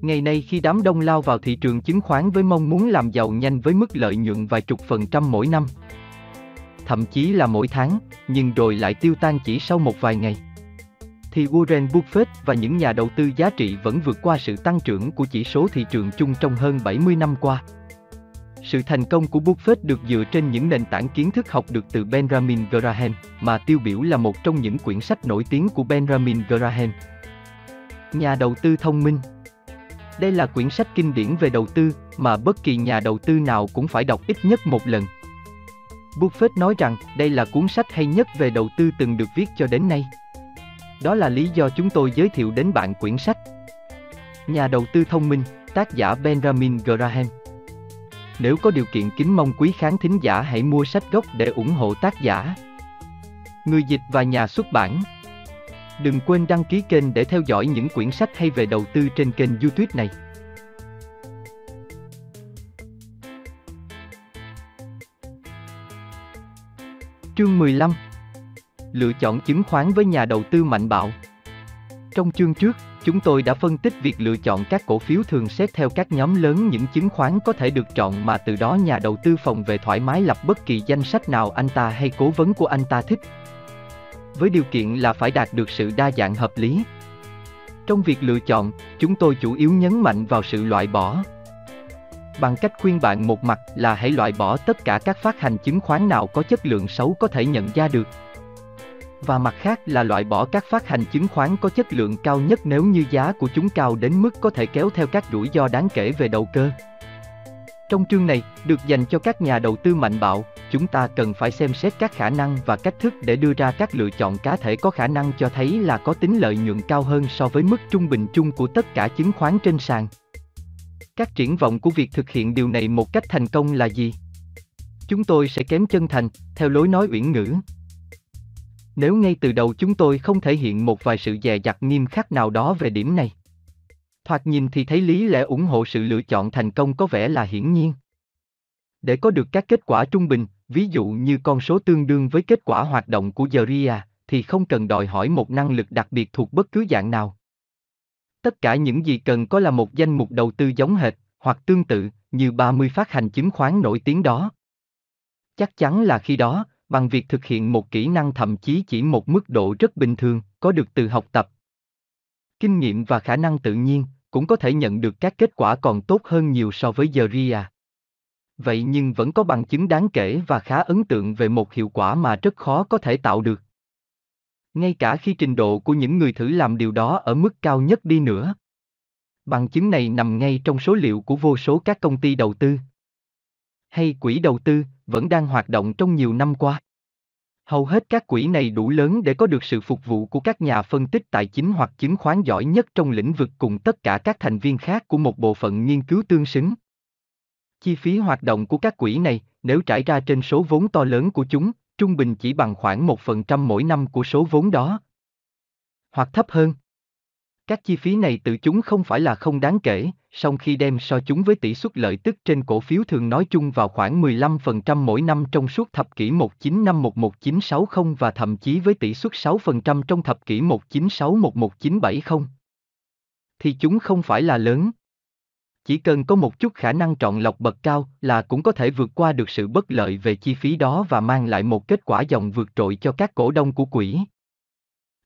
Ngày nay khi đám đông lao vào thị trường chứng khoán với mong muốn làm giàu nhanh với mức lợi nhuận vài chục phần trăm mỗi năm, thậm chí là mỗi tháng, nhưng rồi lại tiêu tan chỉ sau một vài ngày. Thì Warren Buffett và những nhà đầu tư giá trị vẫn vượt qua sự tăng trưởng của chỉ số thị trường chung trong hơn 70 năm qua. Sự thành công của Buffett được dựa trên những nền tảng kiến thức học được từ Benjamin Graham, mà tiêu biểu là một trong những quyển sách nổi tiếng của Benjamin Graham. Nhà đầu tư thông minh đây là quyển sách kinh điển về đầu tư mà bất kỳ nhà đầu tư nào cũng phải đọc ít nhất một lần. Buffett nói rằng đây là cuốn sách hay nhất về đầu tư từng được viết cho đến nay. Đó là lý do chúng tôi giới thiệu đến bạn quyển sách. Nhà đầu tư thông minh, tác giả Benjamin Graham. Nếu có điều kiện kính mong quý khán thính giả hãy mua sách gốc để ủng hộ tác giả. Người dịch và nhà xuất bản. Đừng quên đăng ký kênh để theo dõi những quyển sách hay về đầu tư trên kênh YouTube này. Chương 15 Lựa chọn chứng khoán với nhà đầu tư mạnh bạo Trong chương trước, chúng tôi đã phân tích việc lựa chọn các cổ phiếu thường xét theo các nhóm lớn những chứng khoán có thể được chọn mà từ đó nhà đầu tư phòng về thoải mái lập bất kỳ danh sách nào anh ta hay cố vấn của anh ta thích. Với điều kiện là phải đạt được sự đa dạng hợp lý. Trong việc lựa chọn, chúng tôi chủ yếu nhấn mạnh vào sự loại bỏ, bằng cách khuyên bạn một mặt là hãy loại bỏ tất cả các phát hành chứng khoán nào có chất lượng xấu có thể nhận ra được. Và mặt khác là loại bỏ các phát hành chứng khoán có chất lượng cao nhất nếu như giá của chúng cao đến mức có thể kéo theo các rủi ro đáng kể về đầu cơ. Trong chương này, được dành cho các nhà đầu tư mạnh bạo, chúng ta cần phải xem xét các khả năng và cách thức để đưa ra các lựa chọn cá thể có khả năng cho thấy là có tính lợi nhuận cao hơn so với mức trung bình chung của tất cả chứng khoán trên sàn. Các triển vọng của việc thực hiện điều này một cách thành công là gì? Chúng tôi sẽ kém chân thành, theo lối nói uyển ngữ. Nếu ngay từ đầu chúng tôi không thể hiện một vài sự dè dặt nghiêm khắc nào đó về điểm này. Thoạt nhìn thì thấy lý lẽ ủng hộ sự lựa chọn thành công có vẻ là hiển nhiên. Để có được các kết quả trung bình, ví dụ như con số tương đương với kết quả hoạt động của Zaria, thì không cần đòi hỏi một năng lực đặc biệt thuộc bất cứ dạng nào. Tất cả những gì cần có là một danh mục đầu tư giống hệt, hoặc tương tự, như 30 phát hành chứng khoán nổi tiếng đó. Chắc chắn là khi đó, bằng việc thực hiện một kỹ năng thậm chí chỉ một mức độ rất bình thường, có được từ học tập, kinh nghiệm và khả năng tự nhiên, cũng có thể nhận được các kết quả còn tốt hơn nhiều so với giờ RIA. Vậy nhưng vẫn có bằng chứng đáng kể và khá ấn tượng về một hiệu quả mà rất khó có thể tạo được ngay cả khi trình độ của những người thử làm điều đó ở mức cao nhất đi nữa. Bằng chứng này nằm ngay trong số liệu của vô số các công ty đầu tư hay quỹ đầu tư vẫn đang hoạt động trong nhiều năm qua. Hầu hết các quỹ này đủ lớn để có được sự phục vụ của các nhà phân tích tài chính hoặc chứng khoán giỏi nhất trong lĩnh vực cùng tất cả các thành viên khác của một bộ phận nghiên cứu tương xứng. Chi phí hoạt động của các quỹ này, nếu trải ra trên số vốn to lớn của chúng, trung bình chỉ bằng khoảng 1% mỗi năm của số vốn đó. Hoặc thấp hơn. Các chi phí này tự chúng không phải là không đáng kể, song khi đem so chúng với tỷ suất lợi tức trên cổ phiếu thường nói chung vào khoảng 15% mỗi năm trong suốt thập kỷ 1951-1960 và thậm chí với tỷ suất 6% trong thập kỷ 1961-1970. Thì chúng không phải là lớn. Chỉ cần có một chút khả năng chọn lọc bậc cao là cũng có thể vượt qua được sự bất lợi về chi phí đó và mang lại một kết quả dòng vượt trội cho các cổ đông của quỹ.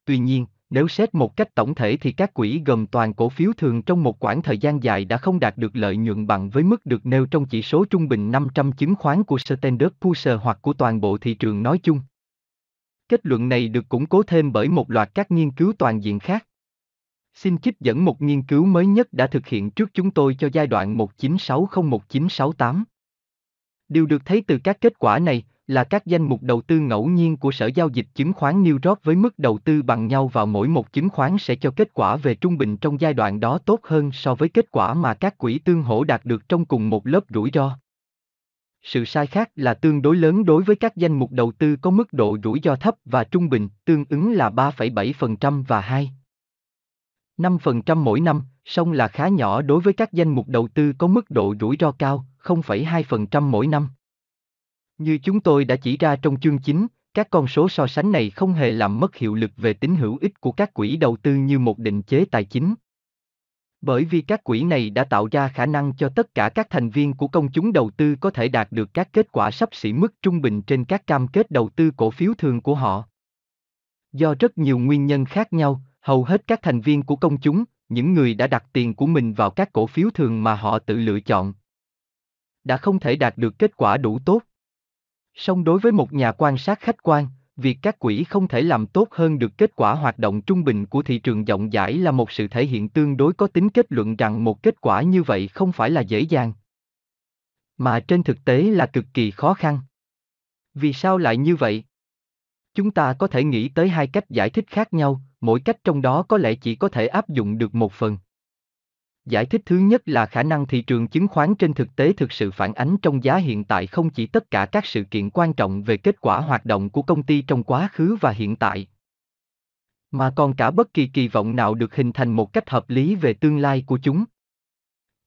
Tuy nhiên, nếu xét một cách tổng thể thì các quỹ gồm toàn cổ phiếu thường trong một quãng thời gian dài đã không đạt được lợi nhuận bằng với mức được nêu trong chỉ số trung bình 500 chứng khoán của Standard Poor's hoặc của toàn bộ thị trường nói chung. Kết luận này được củng cố thêm bởi một loạt các nghiên cứu toàn diện khác. Xin trích dẫn một nghiên cứu mới nhất đã thực hiện trước chúng tôi cho giai đoạn 1960-1968. Điều được thấy từ các kết quả này là các danh mục đầu tư ngẫu nhiên của Sở Giao dịch Chứng khoán New York với mức đầu tư bằng nhau vào mỗi một chứng khoán sẽ cho kết quả về trung bình trong giai đoạn đó tốt hơn so với kết quả mà các quỹ tương hỗ đạt được trong cùng một lớp rủi ro. Sự sai khác là tương đối lớn đối với các danh mục đầu tư có mức độ rủi ro thấp và trung bình, tương ứng là 3,7% và 2. 5% mỗi năm, song là khá nhỏ đối với các danh mục đầu tư có mức độ rủi ro cao, 0,2% mỗi năm. Như chúng tôi đã chỉ ra trong chương 9, các con số so sánh này không hề làm mất hiệu lực về tính hữu ích của các quỹ đầu tư như một định chế tài chính. Bởi vì các quỹ này đã tạo ra khả năng cho tất cả các thành viên của công chúng đầu tư có thể đạt được các kết quả sắp xỉ mức trung bình trên các cam kết đầu tư cổ phiếu thường của họ. Do rất nhiều nguyên nhân khác nhau, hầu hết các thành viên của công chúng, những người đã đặt tiền của mình vào các cổ phiếu thường mà họ tự lựa chọn, đã không thể đạt được kết quả đủ tốt. Song đối với một nhà quan sát khách quan, việc các quỹ không thể làm tốt hơn được kết quả hoạt động trung bình của thị trường rộng rãi là một sự thể hiện tương đối có tính kết luận rằng một kết quả như vậy không phải là dễ dàng, mà trên thực tế là cực kỳ khó khăn. Vì sao lại như vậy? Chúng ta có thể nghĩ tới hai cách giải thích khác nhau, mỗi cách trong đó có lẽ chỉ có thể áp dụng được một phần. Giải thích thứ nhất là khả năng thị trường chứng khoán trên thực tế thực sự phản ánh trong giá hiện tại không chỉ tất cả các sự kiện quan trọng về kết quả hoạt động của công ty trong quá khứ và hiện tại, mà còn cả bất kỳ kỳ vọng nào được hình thành một cách hợp lý về tương lai của chúng.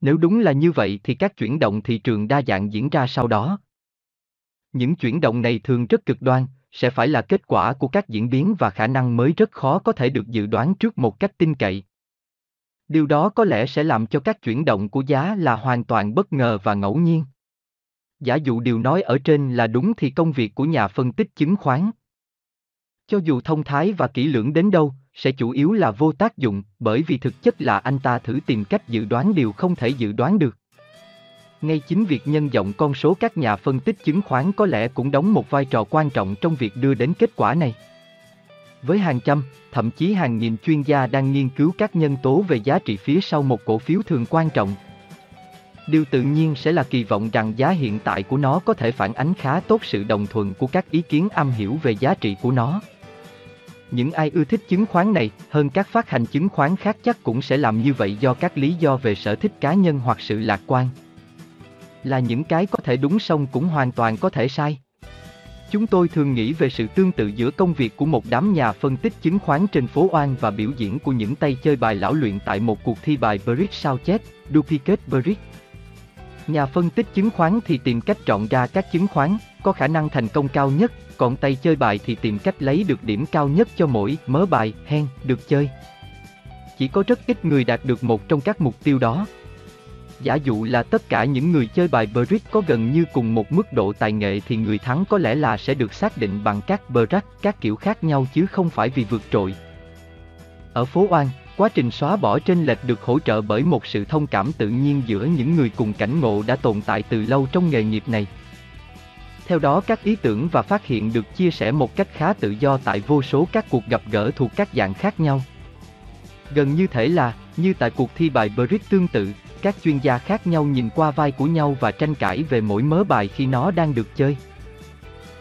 Nếu đúng là như vậy thì các chuyển động thị trường đa dạng diễn ra sau đó. Những chuyển động này thường rất cực đoan, sẽ phải là kết quả của các diễn biến và khả năng mới rất khó có thể được dự đoán trước một cách tin cậy. Điều đó có lẽ sẽ làm cho các chuyển động của giá là hoàn toàn bất ngờ và ngẫu nhiên. Giả dụ điều nói ở trên là đúng thì công việc của nhà phân tích chứng khoán, cho dù thông thái và kỹ lưỡng đến đâu, sẽ chủ yếu là vô tác dụng, bởi vì thực chất là anh ta thử tìm cách dự đoán điều không thể dự đoán được. Ngay chính việc nhân rộng con số các nhà phân tích chứng khoán có lẽ cũng đóng một vai trò quan trọng trong việc đưa đến kết quả này. Với hàng trăm, thậm chí hàng nghìn chuyên gia đang nghiên cứu các nhân tố về giá trị phía sau một cổ phiếu thường quan trọng. Điều tự nhiên sẽ là kỳ vọng rằng giá hiện tại của nó có thể phản ánh khá tốt sự đồng thuận của các ý kiến am hiểu về giá trị của nó. Những ai ưa thích chứng khoán này hơn các phát hành chứng khoán khác chắc cũng sẽ làm như vậy do các lý do về sở thích cá nhân hoặc sự lạc quan. Là những cái có thể đúng xong cũng hoàn toàn có thể sai. Chúng tôi thường nghĩ về sự tương tự giữa công việc của một đám nhà phân tích chứng khoán trên phố Oan và biểu diễn của những tay chơi bài lão luyện tại một cuộc thi bài Bridge sao chép, Duplicate Bridge. Nhà phân tích chứng khoán thì tìm cách chọn ra các chứng khoán có khả năng thành công cao nhất, còn tay chơi bài thì tìm cách lấy được điểm cao nhất cho mỗi mớ bài, hen, được chơi. Chỉ có rất ít người đạt được một trong các mục tiêu đó. Giả dụ là tất cả những người chơi bài Bridge có gần như cùng một mức độ tài nghệ thì người thắng có lẽ là sẽ được xác định bằng các Brack các kiểu khác nhau chứ không phải vì vượt trội. Ở phố Oan, quá trình xóa bỏ trên lệch được hỗ trợ bởi một sự thông cảm tự nhiên giữa những người cùng cảnh ngộ đã tồn tại từ lâu trong nghề nghiệp này. Theo đó các ý tưởng và phát hiện được chia sẻ một cách khá tự do tại vô số các cuộc gặp gỡ thuộc các dạng khác nhau. Gần như thể là, như tại cuộc thi bài Bridge tương tự, các chuyên gia khác nhau nhìn qua vai của nhau và tranh cãi về mỗi mớ bài khi nó đang được chơi.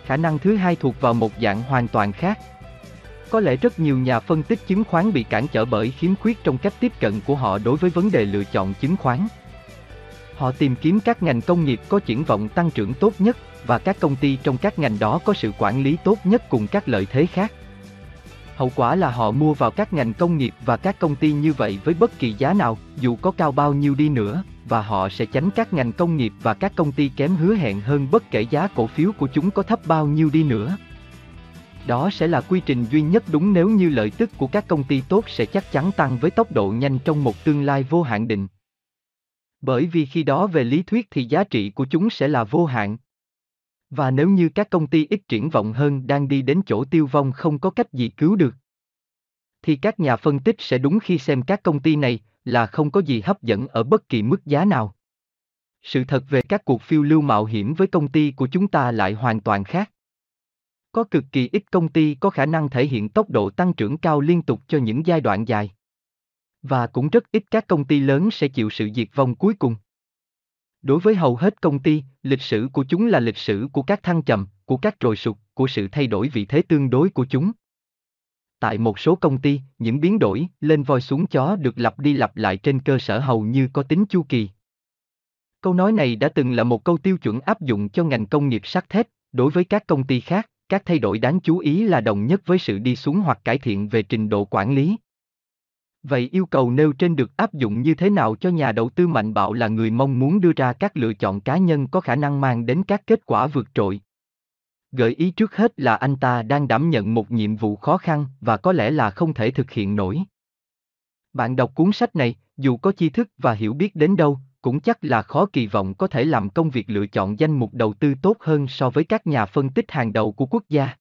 Khả năng thứ hai thuộc vào một dạng hoàn toàn khác. Có lẽ rất nhiều nhà phân tích chứng khoán bị cản trở bởi khiếm khuyết trong cách tiếp cận của họ đối với vấn đề lựa chọn chứng khoán. Họ tìm kiếm các ngành công nghiệp có triển vọng tăng trưởng tốt nhất và các công ty trong các ngành đó có sự quản lý tốt nhất cùng các lợi thế khác. Hậu quả là họ mua vào các ngành công nghiệp và các công ty như vậy với bất kỳ giá nào, dù có cao bao nhiêu đi nữa, và họ sẽ tránh các ngành công nghiệp và các công ty kém hứa hẹn hơn bất kể giá cổ phiếu của chúng có thấp bao nhiêu đi nữa. Đó sẽ là quy trình duy nhất đúng nếu như lợi tức của các công ty tốt sẽ chắc chắn tăng với tốc độ nhanh trong một tương lai vô hạn định. Bởi vì khi đó về lý thuyết thì giá trị của chúng sẽ là vô hạn. Và nếu như các công ty ít triển vọng hơn đang đi đến chỗ tiêu vong không có cách gì cứu được, thì các nhà phân tích sẽ đúng khi xem các công ty này là không có gì hấp dẫn ở bất kỳ mức giá nào. Sự thật về các cuộc phiêu lưu mạo hiểm với công ty của chúng ta lại hoàn toàn khác. Có cực kỳ ít công ty có khả năng thể hiện tốc độ tăng trưởng cao liên tục cho những giai đoạn dài. Và cũng rất ít các công ty lớn sẽ chịu sự diệt vong cuối cùng. Đối với hầu hết công ty, lịch sử của chúng là lịch sử của các thăng trầm, của các trồi sụt, của sự thay đổi vị thế tương đối của chúng. Tại một số công ty, những biến đổi lên voi xuống chó được lặp đi lặp lại trên cơ sở hầu như có tính chu kỳ. Câu nói này đã từng là một câu tiêu chuẩn áp dụng cho ngành công nghiệp sắt thép, đối với các công ty khác, các thay đổi đáng chú ý là đồng nhất với sự đi xuống hoặc cải thiện về trình độ quản lý. Vậy yêu cầu nêu trên được áp dụng như thế nào cho nhà đầu tư mạnh bạo là người mong muốn đưa ra các lựa chọn cá nhân có khả năng mang đến các kết quả vượt trội? Gợi ý trước hết là anh ta đang đảm nhận một nhiệm vụ khó khăn và có lẽ là không thể thực hiện nổi. Bạn đọc cuốn sách này, dù có tri thức và hiểu biết đến đâu, cũng chắc là khó kỳ vọng có thể làm công việc lựa chọn danh mục đầu tư tốt hơn so với các nhà phân tích hàng đầu của quốc gia.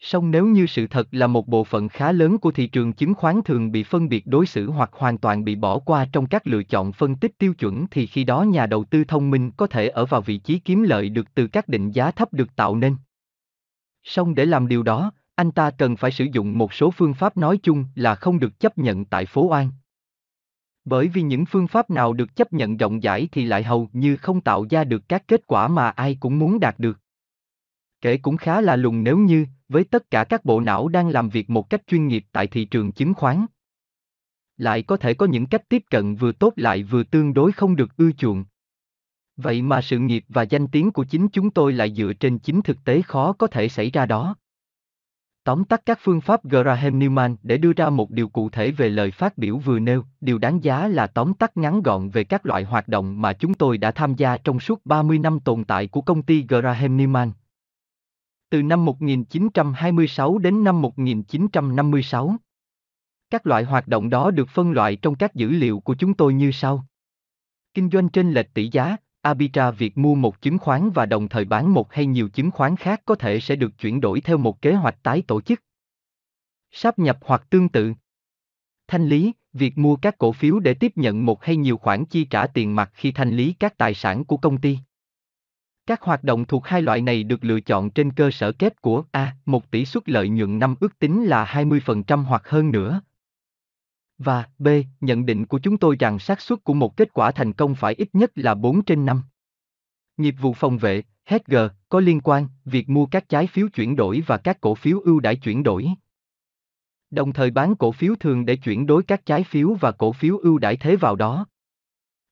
Song nếu như sự thật là một bộ phận khá lớn của thị trường chứng khoán thường bị phân biệt đối xử hoặc hoàn toàn bị bỏ qua trong các lựa chọn phân tích tiêu chuẩn thì khi đó nhà đầu tư thông minh có thể ở vào vị trí kiếm lợi được từ các định giá thấp được tạo nên. Song để làm điều đó, anh ta cần phải sử dụng một số phương pháp nói chung là không được chấp nhận tại phố An. Bởi vì những phương pháp nào được chấp nhận rộng rãi thì lại hầu như không tạo ra được các kết quả mà ai cũng muốn đạt được. Kể cũng khá là lùng nếu như, với tất cả các bộ não đang làm việc một cách chuyên nghiệp tại thị trường chứng khoán. Lại có thể có những cách tiếp cận vừa tốt lại vừa tương đối không được ưa chuộng. Vậy mà sự nghiệp và danh tiếng của chính chúng tôi lại dựa trên chính thực tế khó có thể xảy ra đó. Tóm tắt các phương pháp Graham Newman để đưa ra một điều cụ thể về lời phát biểu vừa nêu, điều đáng giá là tóm tắt ngắn gọn về các loại hoạt động mà chúng tôi đã tham gia trong suốt 30 năm tồn tại của công ty Graham Newman. Từ năm 1926 đến năm 1956. Các loại hoạt động đó được phân loại trong các dữ liệu của chúng tôi như sau. Kinh doanh trên lệch tỷ giá, Arbitra việc mua một chứng khoán và đồng thời bán một hay nhiều chứng khoán khác có thể sẽ được chuyển đổi theo một kế hoạch tái tổ chức. Sáp nhập hoặc tương tự. Thanh lý, việc mua các cổ phiếu để tiếp nhận một hay nhiều khoản chi trả tiền mặt khi thanh lý các tài sản của công ty. Các hoạt động thuộc hai loại này được lựa chọn trên cơ sở kép của A, một tỷ suất lợi nhuận năm ước tính là 20% hoặc hơn nữa. Và B, nhận định của chúng tôi rằng xác suất của một kết quả thành công phải ít nhất là 4 trên 5. Nghiệp vụ phòng vệ, HG, có liên quan, việc mua các trái phiếu chuyển đổi và các cổ phiếu ưu đãi chuyển đổi. Đồng thời bán cổ phiếu thường để chuyển đổi các trái phiếu và cổ phiếu ưu đãi thế vào đó.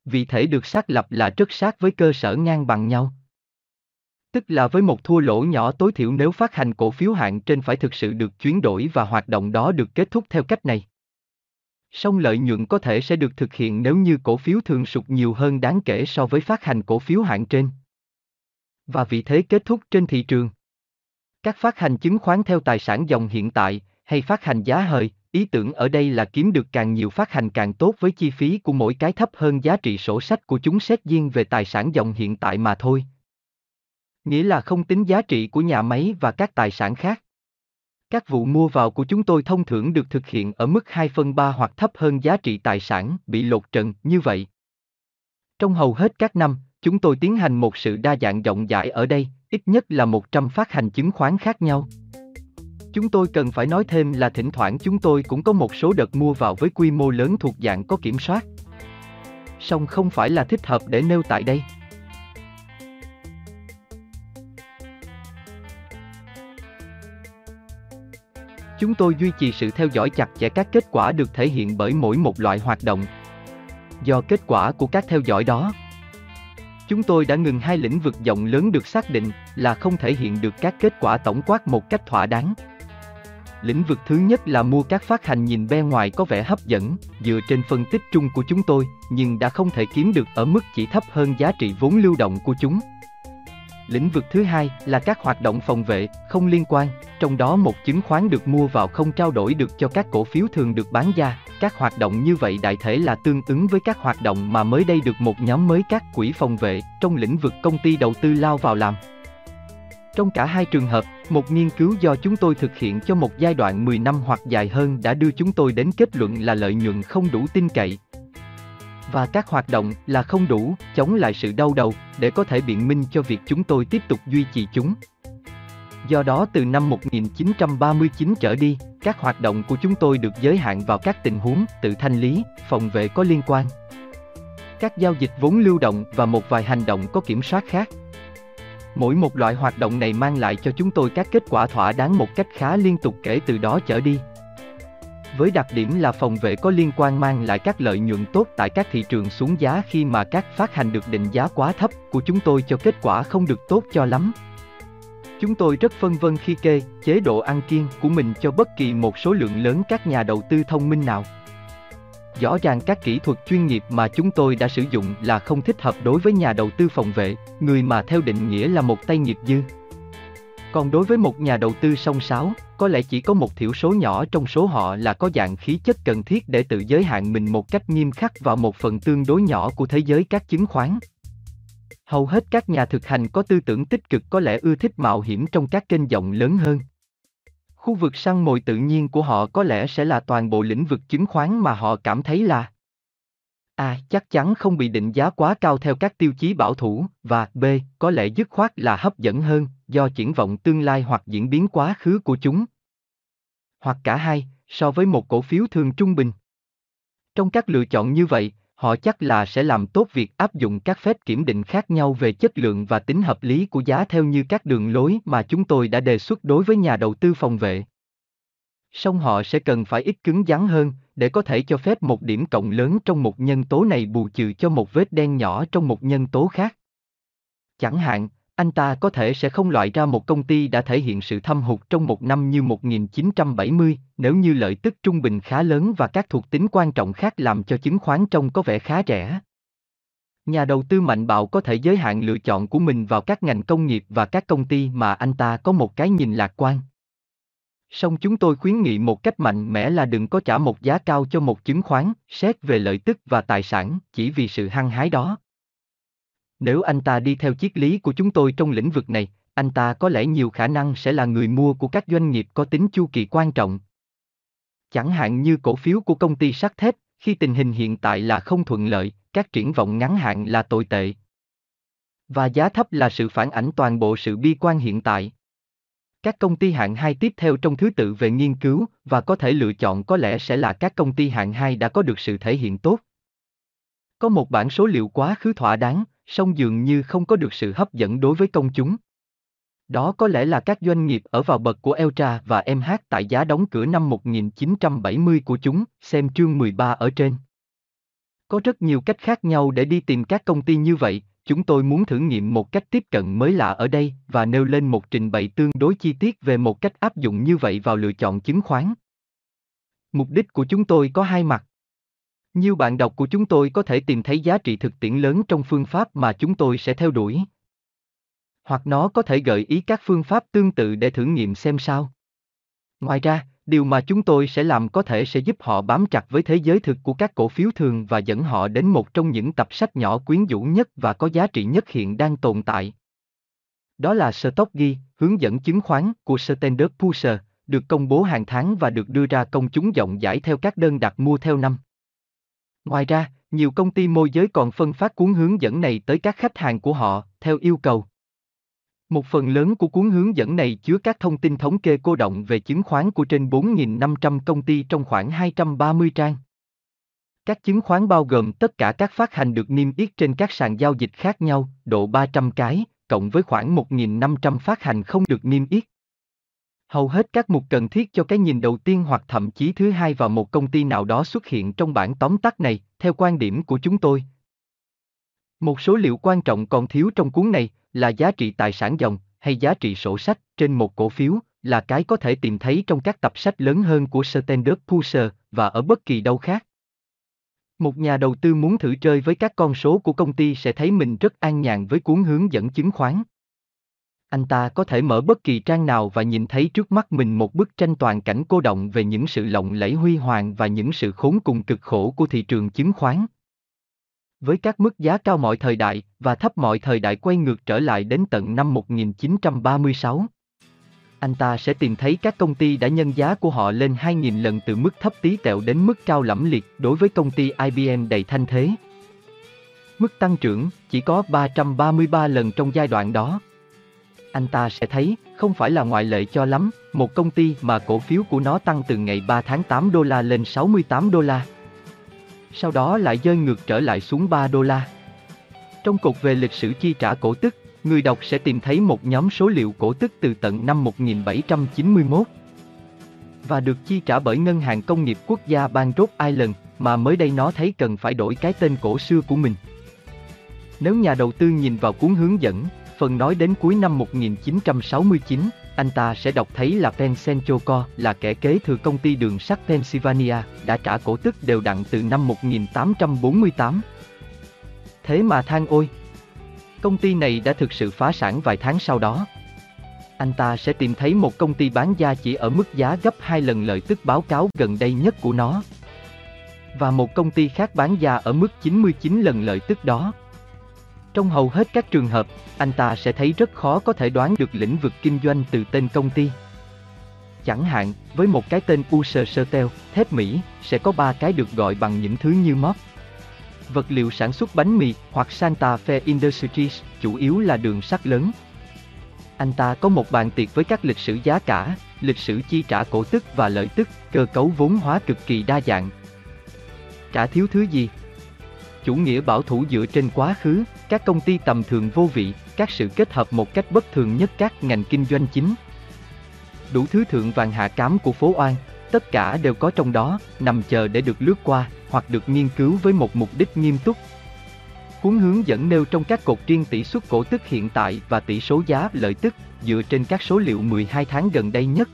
vì thể được xác lập là rất sát với cơ sở ngang bằng nhau. Tức là với một thua lỗ nhỏ tối thiểu nếu phát hành cổ phiếu hạng trên phải thực sự được chuyển đổi và hoạt động đó được kết thúc theo cách này. Song lợi nhuận có thể sẽ được thực hiện nếu như cổ phiếu thường sụt nhiều hơn đáng kể so với phát hành cổ phiếu hạng trên. Và vị thế kết thúc trên thị trường. Các phát hành chứng khoán theo tài sản dòng hiện tại, hay phát hành giá hời, ý tưởng ở đây là kiếm được càng nhiều phát hành càng tốt với chi phí của mỗi cái thấp hơn giá trị sổ sách của chúng xét riêng về tài sản dòng hiện tại mà thôi. Nghĩa là không tính giá trị của nhà máy và các tài sản khác. Các vụ mua vào của chúng tôi thông thường được thực hiện ở mức 2 phần 3 hoặc thấp hơn giá trị tài sản bị lột trần như vậy. Trong hầu hết các năm, chúng tôi tiến hành một sự đa dạng rộng rãi ở đây, ít nhất là 100 phát hành chứng khoán khác nhau. Chúng tôi cần phải nói thêm là thỉnh thoảng chúng tôi cũng có một số đợt mua vào với quy mô lớn thuộc dạng có kiểm soát. Song không phải là thích hợp để nêu tại đây. Chúng tôi duy trì sự theo dõi chặt chẽ các kết quả được thể hiện bởi mỗi một loại hoạt động. Do kết quả của các theo dõi đó, chúng tôi đã ngừng hai lĩnh vực rộng lớn được xác định là không thể hiện được các kết quả tổng quát một cách thỏa đáng. Lĩnh vực thứ nhất là mua các phát hành nhìn bên ngoài có vẻ hấp dẫn, dựa trên phân tích chung của chúng tôi, nhưng đã không thể kiếm được ở mức chỉ thấp hơn giá trị vốn lưu động của chúng. Lĩnh vực thứ hai là các hoạt động phòng vệ, không liên quan, trong đó một chứng khoán được mua vào không trao đổi được cho các cổ phiếu thường được bán ra. Các hoạt động như vậy đại thể là tương ứng với các hoạt động mà mới đây được một nhóm mới các quỹ phòng vệ trong lĩnh vực công ty đầu tư lao vào làm. Trong cả hai trường hợp, một nghiên cứu do chúng tôi thực hiện cho một giai đoạn 10 năm hoặc dài hơn đã đưa chúng tôi đến kết luận là lợi nhuận không đủ tin cậy, và các hoạt động là không đủ, chống lại sự đau đầu, để có thể biện minh cho việc chúng tôi tiếp tục duy trì chúng. Do đó từ năm 1939 trở đi, các hoạt động của chúng tôi được giới hạn vào các tình huống tự thanh lý, phòng vệ có liên quan. Các giao dịch vốn lưu động và một vài hành động có kiểm soát khác. Mỗi một loại hoạt động này mang lại cho chúng tôi các kết quả thỏa đáng một cách khá liên tục kể từ đó trở đi với đặc điểm là phòng vệ có liên quan mang lại các lợi nhuận tốt tại các thị trường xuống giá khi mà các phát hành được định giá quá thấp của chúng tôi cho kết quả không được tốt cho lắm. Chúng tôi rất phân vân khi kê chế độ ăn kiêng của mình cho bất kỳ một số lượng lớn các nhà đầu tư thông minh nào. Rõ ràng các kỹ thuật chuyên nghiệp mà chúng tôi đã sử dụng là không thích hợp đối với nhà đầu tư phòng vệ, người mà theo định nghĩa là một tay nghiệp dư. Còn đối với một nhà đầu tư song sáo, có lẽ chỉ có một thiểu số nhỏ trong số họ là có dạng khí chất cần thiết để tự giới hạn mình một cách nghiêm khắc vào một phần tương đối nhỏ của thế giới các chứng khoán. Hầu hết các nhà thực hành có tư tưởng tích cực có lẽ ưa thích mạo hiểm trong các kênh rộng lớn hơn. Khu vực săn mồi tự nhiên của họ có lẽ sẽ là toàn bộ lĩnh vực chứng khoán mà họ cảm thấy là A. Chắc chắn không bị định giá quá cao theo các tiêu chí bảo thủ, và B. Có lẽ dứt khoát là hấp dẫn hơn, do triển vọng tương lai hoặc diễn biến quá khứ của chúng. Hoặc cả hai, so với một cổ phiếu thường trung bình. Trong các lựa chọn như vậy, họ chắc là sẽ làm tốt việc áp dụng các phép kiểm định khác nhau về chất lượng và tính hợp lý của giá theo như các đường lối mà chúng tôi đã đề xuất đối với nhà đầu tư phòng vệ. Song họ sẽ cần phải ít cứng rắn hơn, để có thể cho phép một điểm cộng lớn trong một nhân tố này bù trừ cho một vết đen nhỏ trong một nhân tố khác. Chẳng hạn, anh ta có thể sẽ không loại ra một công ty đã thể hiện sự thâm hụt trong một năm như 1970, nếu như lợi tức trung bình khá lớn và các thuộc tính quan trọng khác làm cho chứng khoán trông có vẻ khá rẻ. Nhà đầu tư mạnh bạo có thể giới hạn lựa chọn của mình vào các ngành công nghiệp và các công ty mà anh ta có một cái nhìn lạc quan. Song chúng tôi khuyến nghị một cách mạnh mẽ là đừng có trả một giá cao cho một chứng khoán, xét về lợi tức và tài sản, chỉ vì sự hăng hái đó. Nếu anh ta đi theo triết lý của chúng tôi trong lĩnh vực này, anh ta có lẽ nhiều khả năng sẽ là người mua của các doanh nghiệp có tính chu kỳ quan trọng. Chẳng hạn như cổ phiếu của công ty sắt thép, khi tình hình hiện tại là không thuận lợi, các triển vọng ngắn hạn là tồi tệ. Và giá thấp là sự phản ảnh toàn bộ sự bi quan hiện tại. Các công ty hạng 2 tiếp theo trong thứ tự về nghiên cứu và có thể lựa chọn có lẽ sẽ là các công ty hạng 2 đã có được sự thể hiện tốt. Có một bản số liệu quá khứ thỏa đáng, song dường như không có được sự hấp dẫn đối với công chúng. Đó có lẽ là các doanh nghiệp ở vào bậc của Eltra và MH tại giá đóng cửa năm 1970 của chúng, xem chương 13 ở trên. Có rất nhiều cách khác nhau để đi tìm các công ty như vậy, chúng tôi muốn thử nghiệm một cách tiếp cận mới lạ ở đây và nêu lên một trình bày tương đối chi tiết về một cách áp dụng như vậy vào lựa chọn chứng khoán. Mục đích của chúng tôi có hai mặt. Nhiều bạn đọc của chúng tôi có thể tìm thấy giá trị thực tiễn lớn trong phương pháp mà chúng tôi sẽ theo đuổi. Hoặc nó có thể gợi ý các phương pháp tương tự để thử nghiệm xem sao. Ngoài ra, điều mà chúng tôi sẽ làm có thể sẽ giúp họ bám chặt với thế giới thực của các cổ phiếu thường và dẫn họ đến một trong những tập sách nhỏ quyến rũ nhất và có giá trị nhất hiện đang tồn tại. Đó là Stock Ghi, hướng dẫn chứng khoán của Standard Pusher, được công bố hàng tháng và được đưa ra công chúng rộng rãi theo các đơn đặt mua theo năm. Ngoài ra, nhiều công ty môi giới còn phân phát cuốn hướng dẫn này tới các khách hàng của họ, theo yêu cầu. Một phần lớn của cuốn hướng dẫn này chứa các thông tin thống kê cô động về chứng khoán của trên 4.500 công ty trong khoảng 230 trang. Các chứng khoán bao gồm tất cả các phát hành được niêm yết trên các sàn giao dịch khác nhau, độ 300 cái, cộng với khoảng 1.500 phát hành không được niêm yết. Hầu hết các mục cần thiết cho cái nhìn đầu tiên hoặc thậm chí thứ hai vào một công ty nào đó xuất hiện trong bản tóm tắt này, theo quan điểm của chúng tôi. Một số liệu quan trọng còn thiếu trong cuốn này là giá trị tài sản dòng hay giá trị sổ sách trên một cổ phiếu là cái có thể tìm thấy trong các tập sách lớn hơn của Standard Poor's và ở bất kỳ đâu khác. Một nhà đầu tư muốn thử chơi với các con số của công ty sẽ thấy mình rất an nhàn với cuốn hướng dẫn chứng khoán. Anh ta có thể mở bất kỳ trang nào và nhìn thấy trước mắt mình một bức tranh toàn cảnh cô động về những sự lộng lẫy huy hoàng và những sự khốn cùng cực khổ của thị trường chứng khoán. Với các mức giá cao mọi thời đại và thấp mọi thời đại quay ngược trở lại đến tận năm 1936. Anh ta sẽ tìm thấy các công ty đã nhân giá của họ lên 2.000 lần từ mức thấp tí tẹo đến mức cao lẫm liệt đối với công ty IBM đầy thanh thế. Mức tăng trưởng chỉ có 333 lần trong giai đoạn đó. Anh ta sẽ thấy, không phải là ngoại lệ cho lắm, một công ty mà cổ phiếu của nó tăng từ ngày 3 tháng 8 đô la lên 68 đô la sau đó lại rơi ngược trở lại xuống 3 đô la. Trong cột về lịch sử chi trả cổ tức, người đọc sẽ tìm thấy một nhóm số liệu cổ tức từ tận năm 1791 và được chi trả bởi Ngân hàng Công nghiệp Quốc gia bang Rhode Island, mà mới đây nó thấy cần phải đổi cái tên cổ xưa của mình. Nếu nhà đầu tư nhìn vào cuốn hướng dẫn, phần nói đến cuối năm 1969, anh ta sẽ đọc thấy là Penn Central Co là kẻ kế thừa công ty đường sắt Pennsylvania, đã trả cổ tức đều đặn từ năm 1848. Thế mà than ôi! Công ty này đã thực sự phá sản vài tháng sau đó. anh ta sẽ tìm thấy một công ty bán ra chỉ ở mức giá gấp 2 lần lợi tức báo cáo gần đây nhất của nó. Và một công ty khác bán ra ở mức 99 lần lợi tức đó. Trong hầu hết các trường hợp, anh ta sẽ thấy rất khó có thể đoán được lĩnh vực kinh doanh từ tên công ty. Chẳng hạn, với một cái tên User Sertel, thép Mỹ, sẽ có ba cái được gọi bằng những thứ như móp. Vật liệu sản xuất bánh mì hoặc Santa Fe Industries, chủ yếu là đường sắt lớn. Anh ta có một bàn tiệc với các lịch sử giá cả, lịch sử chi trả cổ tức và lợi tức, cơ cấu vốn hóa cực kỳ đa dạng. Trả thiếu thứ gì? Chủ nghĩa bảo thủ dựa trên quá khứ, các công ty tầm thường vô vị, các sự kết hợp một cách bất thường nhất các ngành kinh doanh chính. Đủ thứ thượng vàng hạ cám của phố oan, tất cả đều có trong đó, nằm chờ để được lướt qua, hoặc được nghiên cứu với một mục đích nghiêm túc. Cuốn hướng dẫn nêu trong các cột riêng tỷ suất cổ tức hiện tại và tỷ số giá lợi tức, dựa trên các số liệu 12 tháng gần đây nhất.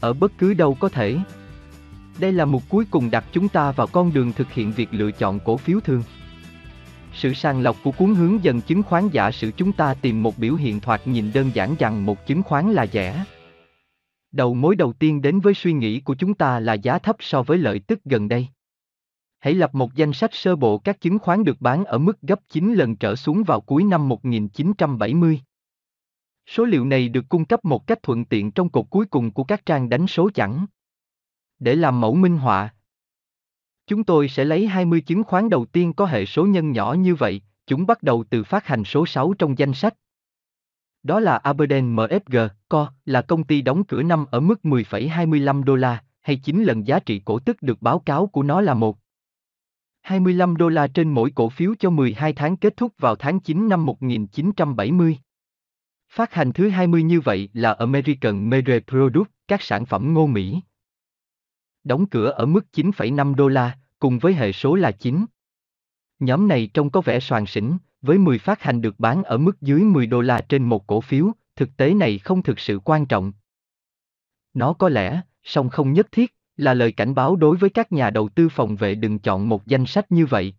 Ở bất cứ đâu có thể. Đây là mục cuối cùng đặt chúng ta vào con đường thực hiện việc lựa chọn cổ phiếu thường. Sự sàng lọc của cuốn hướng dẫn chứng khoán giả sử chúng ta tìm một biểu hiện thoạt nhìn đơn giản rằng một chứng khoán là rẻ. Đầu mối đầu tiên đến với suy nghĩ của chúng ta là giá thấp so với lợi tức gần đây. Hãy lập một danh sách sơ bộ các chứng khoán được bán ở mức gấp 9 lần trở xuống vào cuối năm 1970. Số liệu này được cung cấp một cách thuận tiện trong cột cuối cùng của các trang đánh số chẵn. Để làm mẫu minh họa, chúng tôi sẽ lấy 20 chứng khoán đầu tiên có hệ số nhân nhỏ như vậy, chúng bắt đầu từ phát hành số 6 trong danh sách. Đó là Aberdeen MFG, Co, là công ty đóng cửa năm ở mức 10,25 đô la, hay 9 lần giá trị cổ tức được báo cáo của nó là một. 25 đô la trên mỗi cổ phiếu cho 12 tháng kết thúc vào tháng 9 năm 1970. Phát hành thứ 20 như vậy là American Mere Product, các sản phẩm ngô Mỹ. Đóng cửa ở mức 9,5 đô la, cùng với hệ số là 9. Nhóm này trông có vẻ soàn sỉnh, với 10 phát hành được bán ở mức dưới 10 đô la trên một cổ phiếu, thực tế này không thực sự quan trọng. Nó có lẽ, song không nhất thiết, là lời cảnh báo đối với các nhà đầu tư phòng vệ đừng chọn một danh sách như vậy.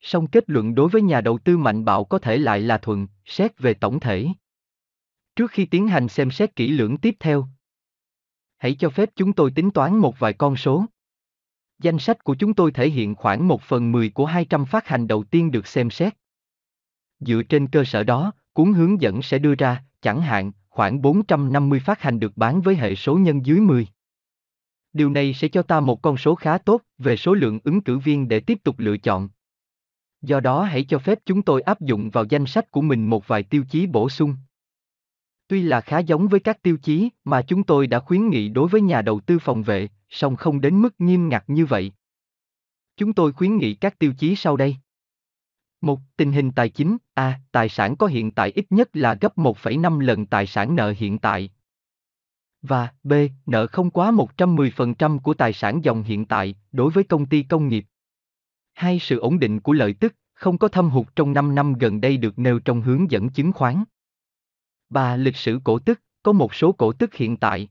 Song kết luận đối với nhà đầu tư mạnh bạo có thể lại là thuận, xét về tổng thể. Trước khi tiến hành xem xét kỹ lưỡng tiếp theo, hãy cho phép chúng tôi tính toán một vài con số. Danh sách của chúng tôi thể hiện khoảng một phần mười của 200 phát hành đầu tiên được xem xét. Dựa trên cơ sở đó, cuốn hướng dẫn sẽ đưa ra, chẳng hạn, khoảng 450 phát hành được bán với hệ số nhân dưới 10. Điều này sẽ cho ta một con số khá tốt về số lượng ứng cử viên để tiếp tục lựa chọn. Do đó hãy cho phép chúng tôi áp dụng vào danh sách của mình một vài tiêu chí bổ sung. Tuy là khá giống với các tiêu chí mà chúng tôi đã khuyến nghị đối với nhà đầu tư phòng vệ, song không đến mức nghiêm ngặt như vậy. Chúng tôi khuyến nghị các tiêu chí sau đây. Một, tình hình tài chính, A, tài sản có hiện tại ít nhất là gấp 1,5 lần tài sản nợ hiện tại. Và, B, nợ không quá 110% của tài sản dòng hiện tại, đối với công ty công nghiệp. Hai, sự ổn định của lợi tức, không có thâm hụt trong 5 năm gần đây được nêu trong hướng dẫn chứng khoán. 3. Lịch sử cổ tức, có một số cổ tức hiện tại.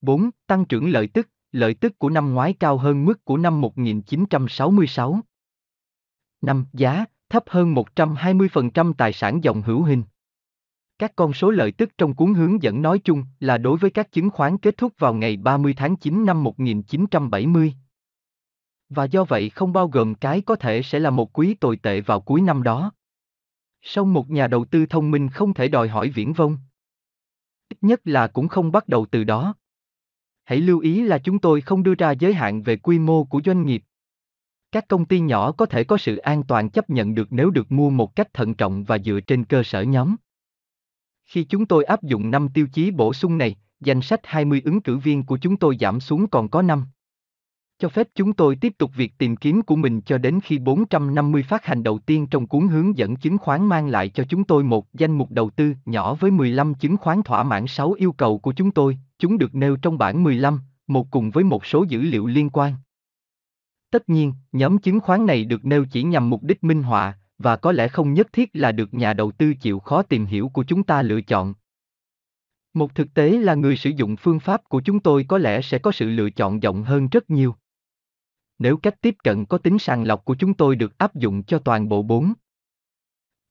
4. Tăng trưởng lợi tức, lợi tức của năm ngoái cao hơn mức của năm 1966. 5. Giá, thấp hơn 120% tài sản dòng hữu hình. Các con số lợi tức trong cuốn hướng dẫn nói chung là đối với các chứng khoán kết thúc vào ngày 30 tháng 9 năm 1970. Và do vậy không bao gồm cái có thể sẽ là một quý tồi tệ vào cuối năm đó. Song một nhà đầu tư thông minh không thể đòi hỏi viễn vông. Ít nhất là cũng không bắt đầu từ đó. Hãy lưu ý là chúng tôi không đưa ra giới hạn về quy mô của doanh nghiệp. Các công ty nhỏ có thể có sự an toàn chấp nhận được nếu được mua một cách thận trọng và dựa trên cơ sở nhóm. Khi chúng tôi áp dụng 5 tiêu chí bổ sung này, danh sách 20 ứng cử viên của chúng tôi giảm xuống còn có 5. Cho phép chúng tôi tiếp tục việc tìm kiếm của mình cho đến khi 450 phát hành đầu tiên trong cuốn hướng dẫn chứng khoán mang lại cho chúng tôi một danh mục đầu tư nhỏ với 15 chứng khoán thỏa mãn 6 yêu cầu của chúng tôi, chúng được nêu trong bảng 15, một cùng với một số dữ liệu liên quan. Tất nhiên, nhóm chứng khoán này được nêu chỉ nhằm mục đích minh họa, và có lẽ không nhất thiết là được nhà đầu tư chịu khó tìm hiểu của chúng ta lựa chọn. Một thực tế là người sử dụng phương pháp của chúng tôi có lẽ sẽ có sự lựa chọn rộng hơn rất nhiều. Nếu cách tiếp cận có tính sàng lọc của chúng tôi được áp dụng cho toàn bộ 4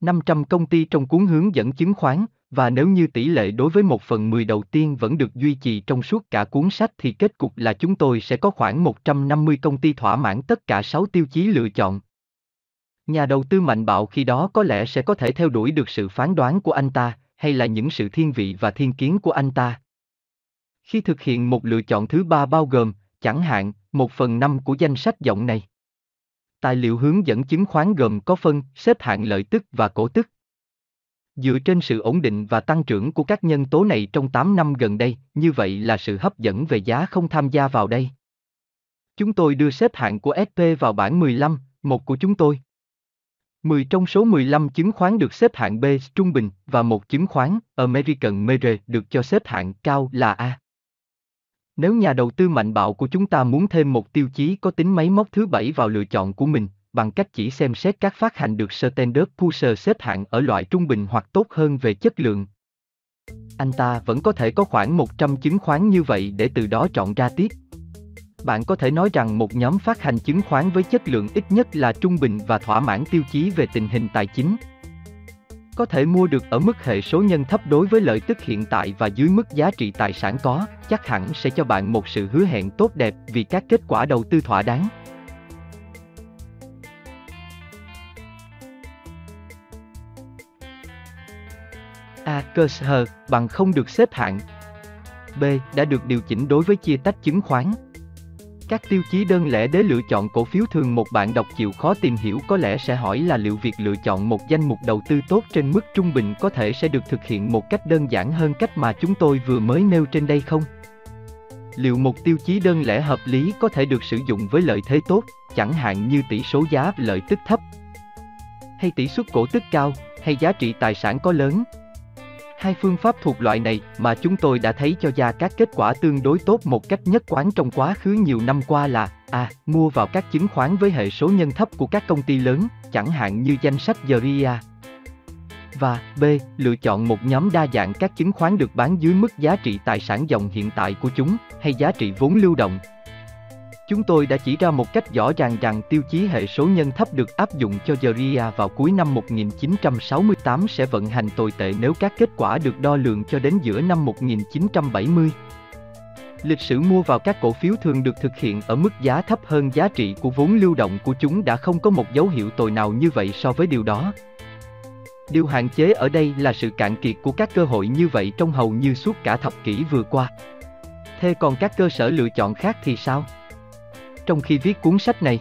500 công ty trong cuốn hướng dẫn chứng khoán, và nếu như tỷ lệ đối với một phần mười đầu tiên vẫn được duy trì trong suốt cả cuốn sách thì kết cục là chúng tôi sẽ có khoảng 150 công ty thỏa mãn tất cả 6 tiêu chí lựa chọn. Nhà đầu tư mạnh bạo khi đó có lẽ sẽ có thể theo đuổi được sự phán đoán của anh ta, hay là những sự thiên vị và thiên kiến của anh ta. Khi thực hiện một lựa chọn thứ ba bao gồm, chẳng hạn, một phần năm của danh sách giọng này. Tài liệu hướng dẫn chứng khoán gồm có phân, xếp hạng lợi tức và cổ tức. Dựa trên sự ổn định và tăng trưởng của các nhân tố này trong 8 năm gần đây, như vậy là sự hấp dẫn về giá không tham gia vào đây. Chúng tôi đưa xếp hạng của SP vào bảng 15, một của chúng tôi. 10 trong số 15 chứng khoán được xếp hạng B trung bình và một chứng khoán American Mere được cho xếp hạng cao là A. Nếu nhà đầu tư mạnh bạo của chúng ta muốn thêm một tiêu chí có tính máy móc thứ bảy vào lựa chọn của mình, bằng cách chỉ xem xét các phát hành được Standard Pusher xếp hạng ở loại trung bình hoặc tốt hơn về chất lượng. Anh ta vẫn có thể có khoảng 100 chứng khoán như vậy để từ đó chọn ra tiếp. Bạn có thể nói rằng một nhóm phát hành chứng khoán với chất lượng ít nhất là trung bình và thỏa mãn tiêu chí về tình hình tài chính. Có thể mua được ở mức hệ số nhân thấp đối với lợi tức hiện tại và dưới mức giá trị tài sản có, chắc hẳn sẽ cho bạn một sự hứa hẹn tốt đẹp vì các kết quả đầu tư thỏa đáng. A. Cơ sở bằng không được xếp hạng. B. Đã được điều chỉnh đối với chia tách chứng khoán. Các tiêu chí đơn lẻ để lựa chọn cổ phiếu thường một bạn đọc chịu khó tìm hiểu có lẽ sẽ hỏi là liệu việc lựa chọn một danh mục đầu tư tốt trên mức trung bình có thể sẽ được thực hiện một cách đơn giản hơn cách mà chúng tôi vừa mới nêu trên đây không? Liệu một tiêu chí đơn lẻ hợp lý có thể được sử dụng với lợi thế tốt, chẳng hạn như tỷ số giá lợi tức thấp, hay tỷ suất cổ tức cao, hay giá trị tài sản có lớn, Hai phương pháp thuộc loại này mà chúng tôi đã thấy cho ra các kết quả tương đối tốt một cách nhất quán trong quá khứ nhiều năm qua là A. Mua vào các chứng khoán với hệ số nhân thấp của các công ty lớn, chẳng hạn như danh sách Zeria. Và B. Lựa chọn một nhóm đa dạng các chứng khoán được bán dưới mức giá trị tài sản dòng hiện tại của chúng, hay giá trị vốn lưu động, Chúng tôi đã chỉ ra một cách rõ ràng rằng tiêu chí hệ số nhân thấp được áp dụng cho Zeria vào cuối năm 1968 sẽ vận hành tồi tệ nếu các kết quả được đo lường cho đến giữa năm 1970. Lịch sử mua vào các cổ phiếu thường được thực hiện ở mức giá thấp hơn giá trị của vốn lưu động của chúng đã không có một dấu hiệu tồi nào như vậy so với điều đó. Điều hạn chế ở đây là sự cạn kiệt của các cơ hội như vậy trong hầu như suốt cả thập kỷ vừa qua. Thế còn các cơ sở lựa chọn khác thì sao? Trong khi viết cuốn sách này.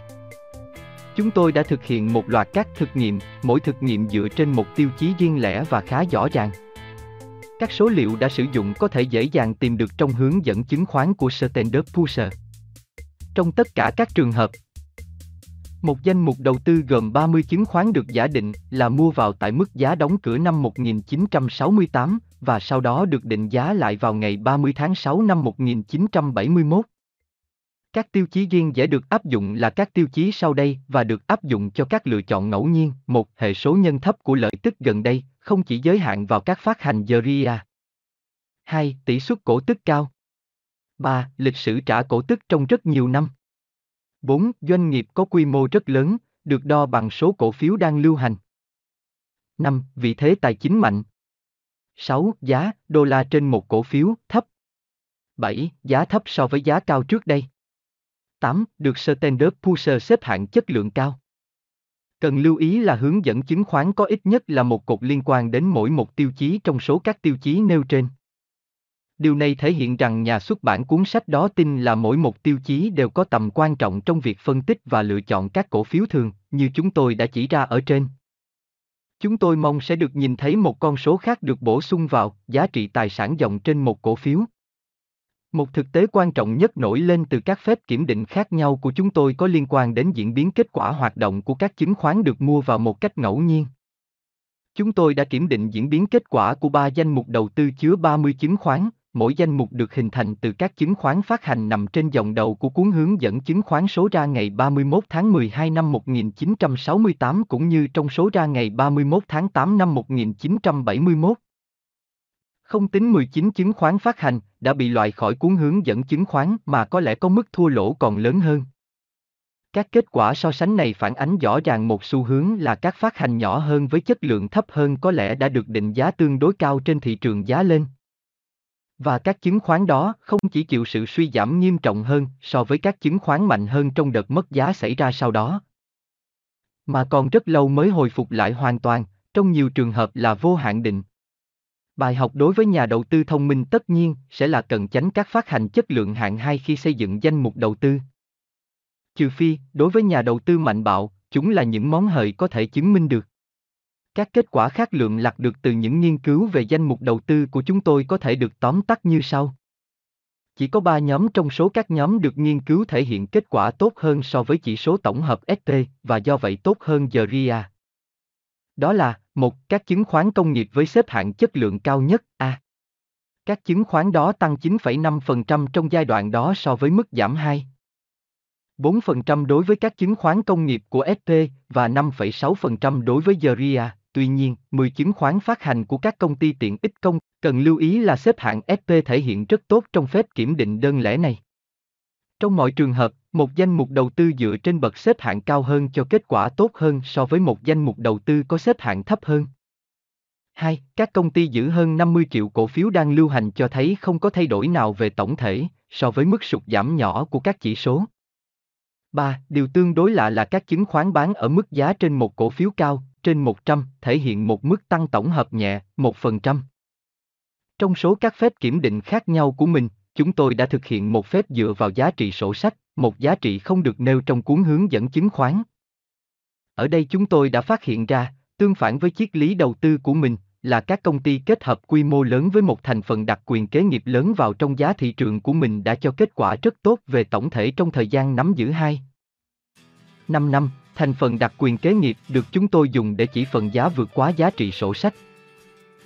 Chúng tôi đã thực hiện một loạt các thực nghiệm, mỗi thực nghiệm dựa trên một tiêu chí riêng lẻ và khá rõ ràng. Các số liệu đã sử dụng có thể dễ dàng tìm được trong hướng dẫn chứng khoán của Standard Pusher. Trong tất cả các trường hợp, một danh mục đầu tư gồm 30 chứng khoán được giả định là mua vào tại mức giá đóng cửa năm 1968 và sau đó được định giá lại vào ngày 30 tháng 6 năm 1971. Các tiêu chí riêng dễ được áp dụng là các tiêu chí sau đây và được áp dụng cho các lựa chọn ngẫu nhiên. Một, hệ số nhân thấp của lợi tức gần đây, không chỉ giới hạn vào các phát hành Zeria. 2. Tỷ suất cổ tức cao. 3. Lịch sử trả cổ tức trong rất nhiều năm. 4. Doanh nghiệp có quy mô rất lớn, được đo bằng số cổ phiếu đang lưu hành. 5. Vị thế tài chính mạnh. 6. Giá đô la trên một cổ phiếu thấp. 7. Giá thấp so với giá cao trước đây. 8. Được Standard Pusher xếp hạng chất lượng cao. Cần lưu ý là hướng dẫn chứng khoán có ít nhất là một cột liên quan đến mỗi một tiêu chí trong số các tiêu chí nêu trên. Điều này thể hiện rằng nhà xuất bản cuốn sách đó tin là mỗi một tiêu chí đều có tầm quan trọng trong việc phân tích và lựa chọn các cổ phiếu thường, như chúng tôi đã chỉ ra ở trên. Chúng tôi mong sẽ được nhìn thấy một con số khác được bổ sung vào giá trị tài sản dòng trên một cổ phiếu. Một thực tế quan trọng nhất nổi lên từ các phép kiểm định khác nhau của chúng tôi có liên quan đến diễn biến kết quả hoạt động của các chứng khoán được mua vào một cách ngẫu nhiên. Chúng tôi đã kiểm định diễn biến kết quả của ba danh mục đầu tư chứa 30 chứng khoán, mỗi danh mục được hình thành từ các chứng khoán phát hành nằm trên dòng đầu của cuốn hướng dẫn chứng khoán số ra ngày 31 tháng 12 năm 1968 cũng như trong số ra ngày 31 tháng 8 năm 1971. Không tính 19 chứng khoán phát hành, đã bị loại khỏi cuốn hướng dẫn chứng khoán mà có lẽ có mức thua lỗ còn lớn hơn. Các kết quả so sánh này phản ánh rõ ràng một xu hướng là các phát hành nhỏ hơn với chất lượng thấp hơn có lẽ đã được định giá tương đối cao trên thị trường giá lên. Và các chứng khoán đó không chỉ chịu sự suy giảm nghiêm trọng hơn so với các chứng khoán mạnh hơn trong đợt mất giá xảy ra sau đó, mà còn rất lâu mới hồi phục lại hoàn toàn, trong nhiều trường hợp là vô hạn định. Bài học đối với nhà đầu tư thông minh tất nhiên sẽ là cần tránh các phát hành chất lượng hạng 2 khi xây dựng danh mục đầu tư. Trừ phi, đối với nhà đầu tư mạnh bạo, chúng là những món hời có thể chứng minh được. Các kết quả khác lượng lặt được từ những nghiên cứu về danh mục đầu tư của chúng tôi có thể được tóm tắt như sau. Chỉ có 3 nhóm trong số các nhóm được nghiên cứu thể hiện kết quả tốt hơn so với chỉ số tổng hợp ST và do vậy tốt hơn GRIA. Đó là, một, các chứng khoán công nghiệp với xếp hạng chất lượng cao nhất A. Các chứng khoán đó tăng 9,5% trong giai đoạn đó so với mức giảm 2. 4% đối với các chứng khoán công nghiệp của SP và 5,6% đối với GRIA. Tuy nhiên, 10 chứng khoán phát hành của các công ty tiện ích công cần lưu ý là xếp hạng SP thể hiện rất tốt trong phép kiểm định đơn lẻ này. Trong mọi trường hợp, một danh mục đầu tư dựa trên bậc xếp hạng cao hơn cho kết quả tốt hơn so với một danh mục đầu tư có xếp hạng thấp hơn. 2. Các công ty giữ hơn 50 triệu cổ phiếu đang lưu hành cho thấy không có thay đổi nào về tổng thể so với mức sụt giảm nhỏ của các chỉ số. 3. Điều tương đối lạ là các chứng khoán bán ở mức giá trên một cổ phiếu cao, trên 100, thể hiện một mức tăng tổng hợp nhẹ, 1%. Trong số các phép kiểm định khác nhau của mình, chúng tôi đã thực hiện một phép dựa vào giá trị sổ sách, một giá trị không được nêu trong cuốn hướng dẫn chứng khoán. Ở đây chúng tôi đã phát hiện ra, tương phản với triết lý đầu tư của mình, là các công ty kết hợp quy mô lớn với một thành phần đặc quyền kế nghiệp lớn vào trong giá thị trường của mình đã cho kết quả rất tốt về tổng thể trong thời gian nắm giữ hai. 5 năm, thành phần đặc quyền kế nghiệp được chúng tôi dùng để chỉ phần giá vượt quá giá trị sổ sách.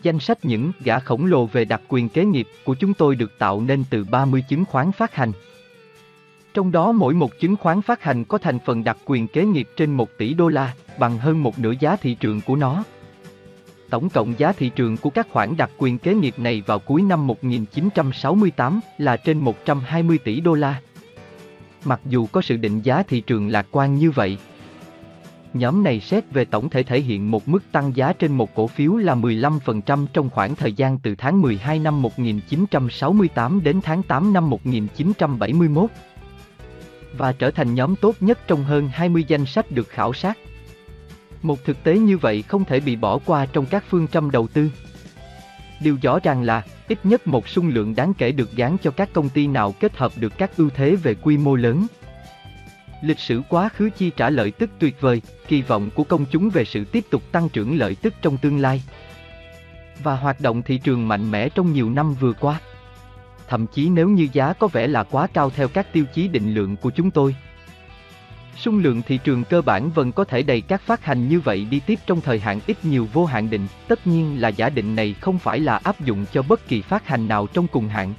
Danh sách những gã khổng lồ về đặc quyền kế nghiệp của chúng tôi được tạo nên từ 30 chứng khoán phát hành. Trong đó mỗi một chứng khoán phát hành có thành phần đặc quyền kế nghiệp trên 1 tỷ đô la, bằng hơn một nửa giá thị trường của nó. Tổng cộng giá thị trường của các khoản đặc quyền kế nghiệp này vào cuối năm 1968 là trên 120 tỷ đô la. Mặc dù có sự định giá thị trường lạc quan như vậy, Nhóm này xét về tổng thể thể hiện một mức tăng giá trên một cổ phiếu là 15% trong khoảng thời gian từ tháng 12 năm 1968 đến tháng 8 năm 1971 và trở thành nhóm tốt nhất trong hơn 20 danh sách được khảo sát. Một thực tế như vậy không thể bị bỏ qua trong các phương châm đầu tư. Điều rõ ràng là, ít nhất một xung lượng đáng kể được gán cho các công ty nào kết hợp được các ưu thế về quy mô lớn, Lịch sử quá khứ chi trả lợi tức tuyệt vời, kỳ vọng của công chúng về sự tiếp tục tăng trưởng lợi tức trong tương lai. Và hoạt động thị trường mạnh mẽ trong nhiều năm vừa qua. Thậm chí nếu như giá có vẻ là quá cao theo các tiêu chí định lượng của chúng tôi. Xung lượng thị trường cơ bản vẫn có thể đầy các phát hành như vậy đi tiếp trong thời hạn ít nhiều vô hạn định, tất nhiên là giả định này không phải là áp dụng cho bất kỳ phát hành nào trong cùng hạn.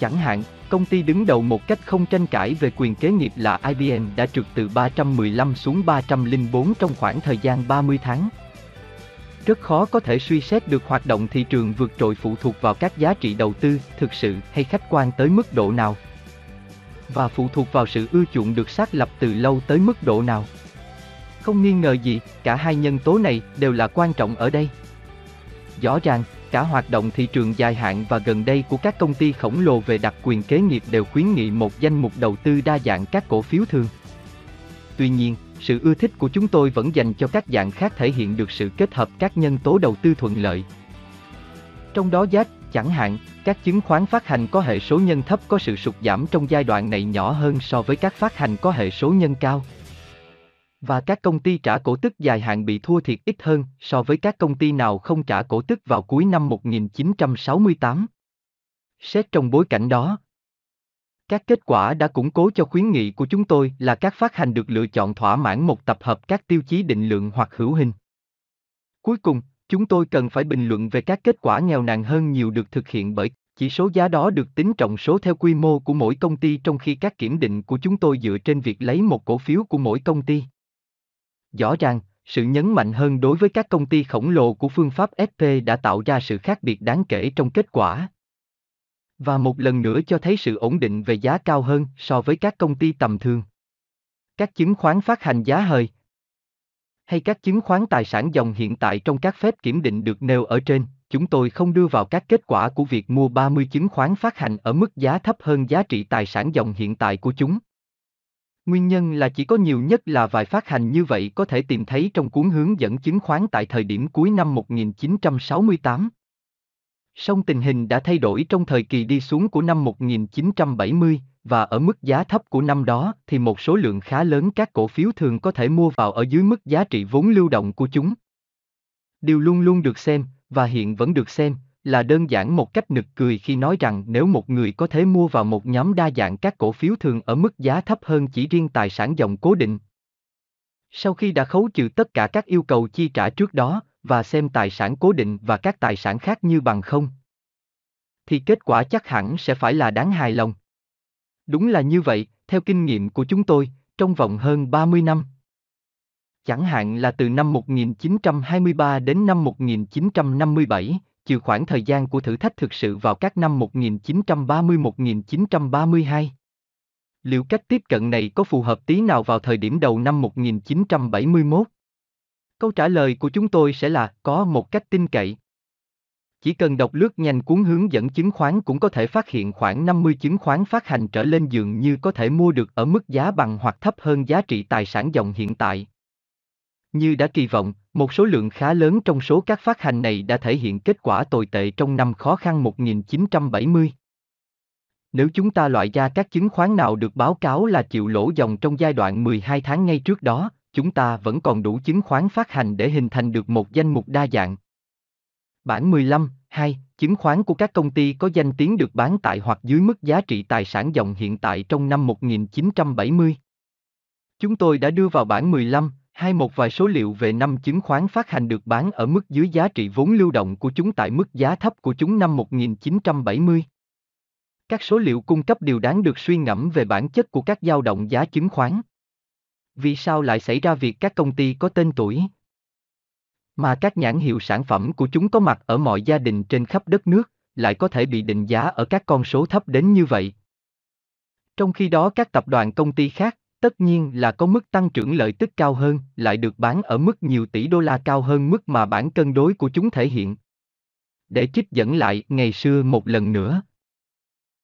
Chẳng hạn, Công ty đứng đầu một cách không tranh cãi về quyền kế nghiệp là IBM đã trượt từ 315 xuống 304 trong khoảng thời gian 30 tháng. Rất khó có thể suy xét được hoạt động thị trường vượt trội phụ thuộc vào các giá trị đầu tư, thực sự hay khách quan tới mức độ nào. Và phụ thuộc vào sự ưa chuộng được xác lập từ lâu tới mức độ nào. Không nghi ngờ gì, cả hai nhân tố này đều là quan trọng ở đây. Rõ ràng, Cả hoạt động thị trường dài hạn và gần đây của các công ty khổng lồ về đặc quyền kế nghiệp đều khuyến nghị một danh mục đầu tư đa dạng các cổ phiếu thường. Tuy nhiên, sự ưa thích của chúng tôi vẫn dành cho các dạng khác thể hiện được sự kết hợp các nhân tố đầu tư thuận lợi. Trong đó giá, chẳng hạn, các chứng khoán phát hành có hệ số nhân thấp có sự sụt giảm trong giai đoạn này nhỏ hơn so với các phát hành có hệ số nhân cao. Và các công ty trả cổ tức dài hạn bị thua thiệt ít hơn so với các công ty nào không trả cổ tức vào cuối năm 1968. Xét trong bối cảnh đó, các kết quả đã củng cố cho khuyến nghị của chúng tôi là các phát hành được lựa chọn thỏa mãn một tập hợp các tiêu chí định lượng hoặc hữu hình. Cuối cùng, chúng tôi cần phải bình luận về các kết quả nghèo nàn hơn nhiều được thực hiện bởi chỉ số giá đó được tính trọng số theo quy mô của mỗi công ty trong khi các kiểm định của chúng tôi dựa trên việc lấy một cổ phiếu của mỗi công ty. Rõ ràng, sự nhấn mạnh hơn đối với các công ty khổng lồ của phương pháp FP đã tạo ra sự khác biệt đáng kể trong kết quả. Và một lần nữa cho thấy sự ổn định về giá cao hơn so với các công ty tầm thường. Các chứng khoán phát hành giá hời hay các chứng khoán tài sản dòng hiện tại trong các phép kiểm định được nêu ở trên, chúng tôi không đưa vào các kết quả của việc mua 30 chứng khoán phát hành ở mức giá thấp hơn giá trị tài sản dòng hiện tại của chúng. Nguyên nhân là chỉ có nhiều nhất là vài phát hành như vậy có thể tìm thấy trong cuốn hướng dẫn chứng khoán tại thời điểm cuối năm 1968. Song tình hình đã thay đổi trong thời kỳ đi xuống của năm 1970, và ở mức giá thấp của năm đó thì một số lượng khá lớn các cổ phiếu thường có thể mua vào ở dưới mức giá trị vốn lưu động của chúng. Điều luôn luôn được xem, và hiện vẫn được xem, là đơn giản một cách nực cười khi nói rằng nếu một người có thể mua vào một nhóm đa dạng các cổ phiếu thường ở mức giá thấp hơn chỉ riêng tài sản dòng cố định. Sau khi đã khấu trừ tất cả các yêu cầu chi trả trước đó, và xem tài sản cố định và các tài sản khác như bằng không, thì kết quả chắc hẳn sẽ phải là đáng hài lòng. Đúng là như vậy, theo kinh nghiệm của chúng tôi, trong vòng hơn 30 năm. Chẳng hạn là từ năm 1923 đến năm 1957, trừ khoảng thời gian của thử thách thực sự vào các năm 1930-1932. Liệu cách tiếp cận này có phù hợp tí nào vào thời điểm đầu năm 1971? Câu trả lời của chúng tôi sẽ là có một cách tin cậy. Chỉ cần đọc lướt nhanh cuốn hướng dẫn chứng khoán cũng có thể phát hiện khoảng 50 chứng khoán phát hành trở lên dường như có thể mua được ở mức giá bằng hoặc thấp hơn giá trị tài sản dòng hiện tại. Như đã kỳ vọng, một số lượng khá lớn trong số các phát hành này đã thể hiện kết quả tồi tệ trong năm khó khăn 1970. Nếu chúng ta loại ra các chứng khoán nào được báo cáo là chịu lỗ dòng trong giai đoạn 12 tháng ngay trước đó, chúng ta vẫn còn đủ chứng khoán phát hành để hình thành được một danh mục đa dạng. Bản 15, 2, chứng khoán của các công ty có danh tiếng được bán tại hoặc dưới mức giá trị tài sản dòng hiện tại trong năm 1970. Chúng tôi đã đưa vào bản 15, hai một vài số liệu về năm chứng khoán phát hành được bán ở mức dưới giá trị vốn lưu động của chúng tại mức giá thấp của chúng năm 1970. Các số liệu cung cấp điều đáng được suy ngẫm về bản chất của các dao động giá chứng khoán. Vì sao lại xảy ra việc các công ty có tên tuổi, mà các nhãn hiệu sản phẩm của chúng có mặt ở mọi gia đình trên khắp đất nước, lại có thể bị định giá ở các con số thấp đến như vậy. Trong khi đó các tập đoàn công ty khác, tất nhiên là có mức tăng trưởng lợi tức cao hơn, lại được bán ở mức nhiều tỷ đô la cao hơn mức mà bản cân đối của chúng thể hiện. Để trích dẫn lại ngày xưa một lần nữa.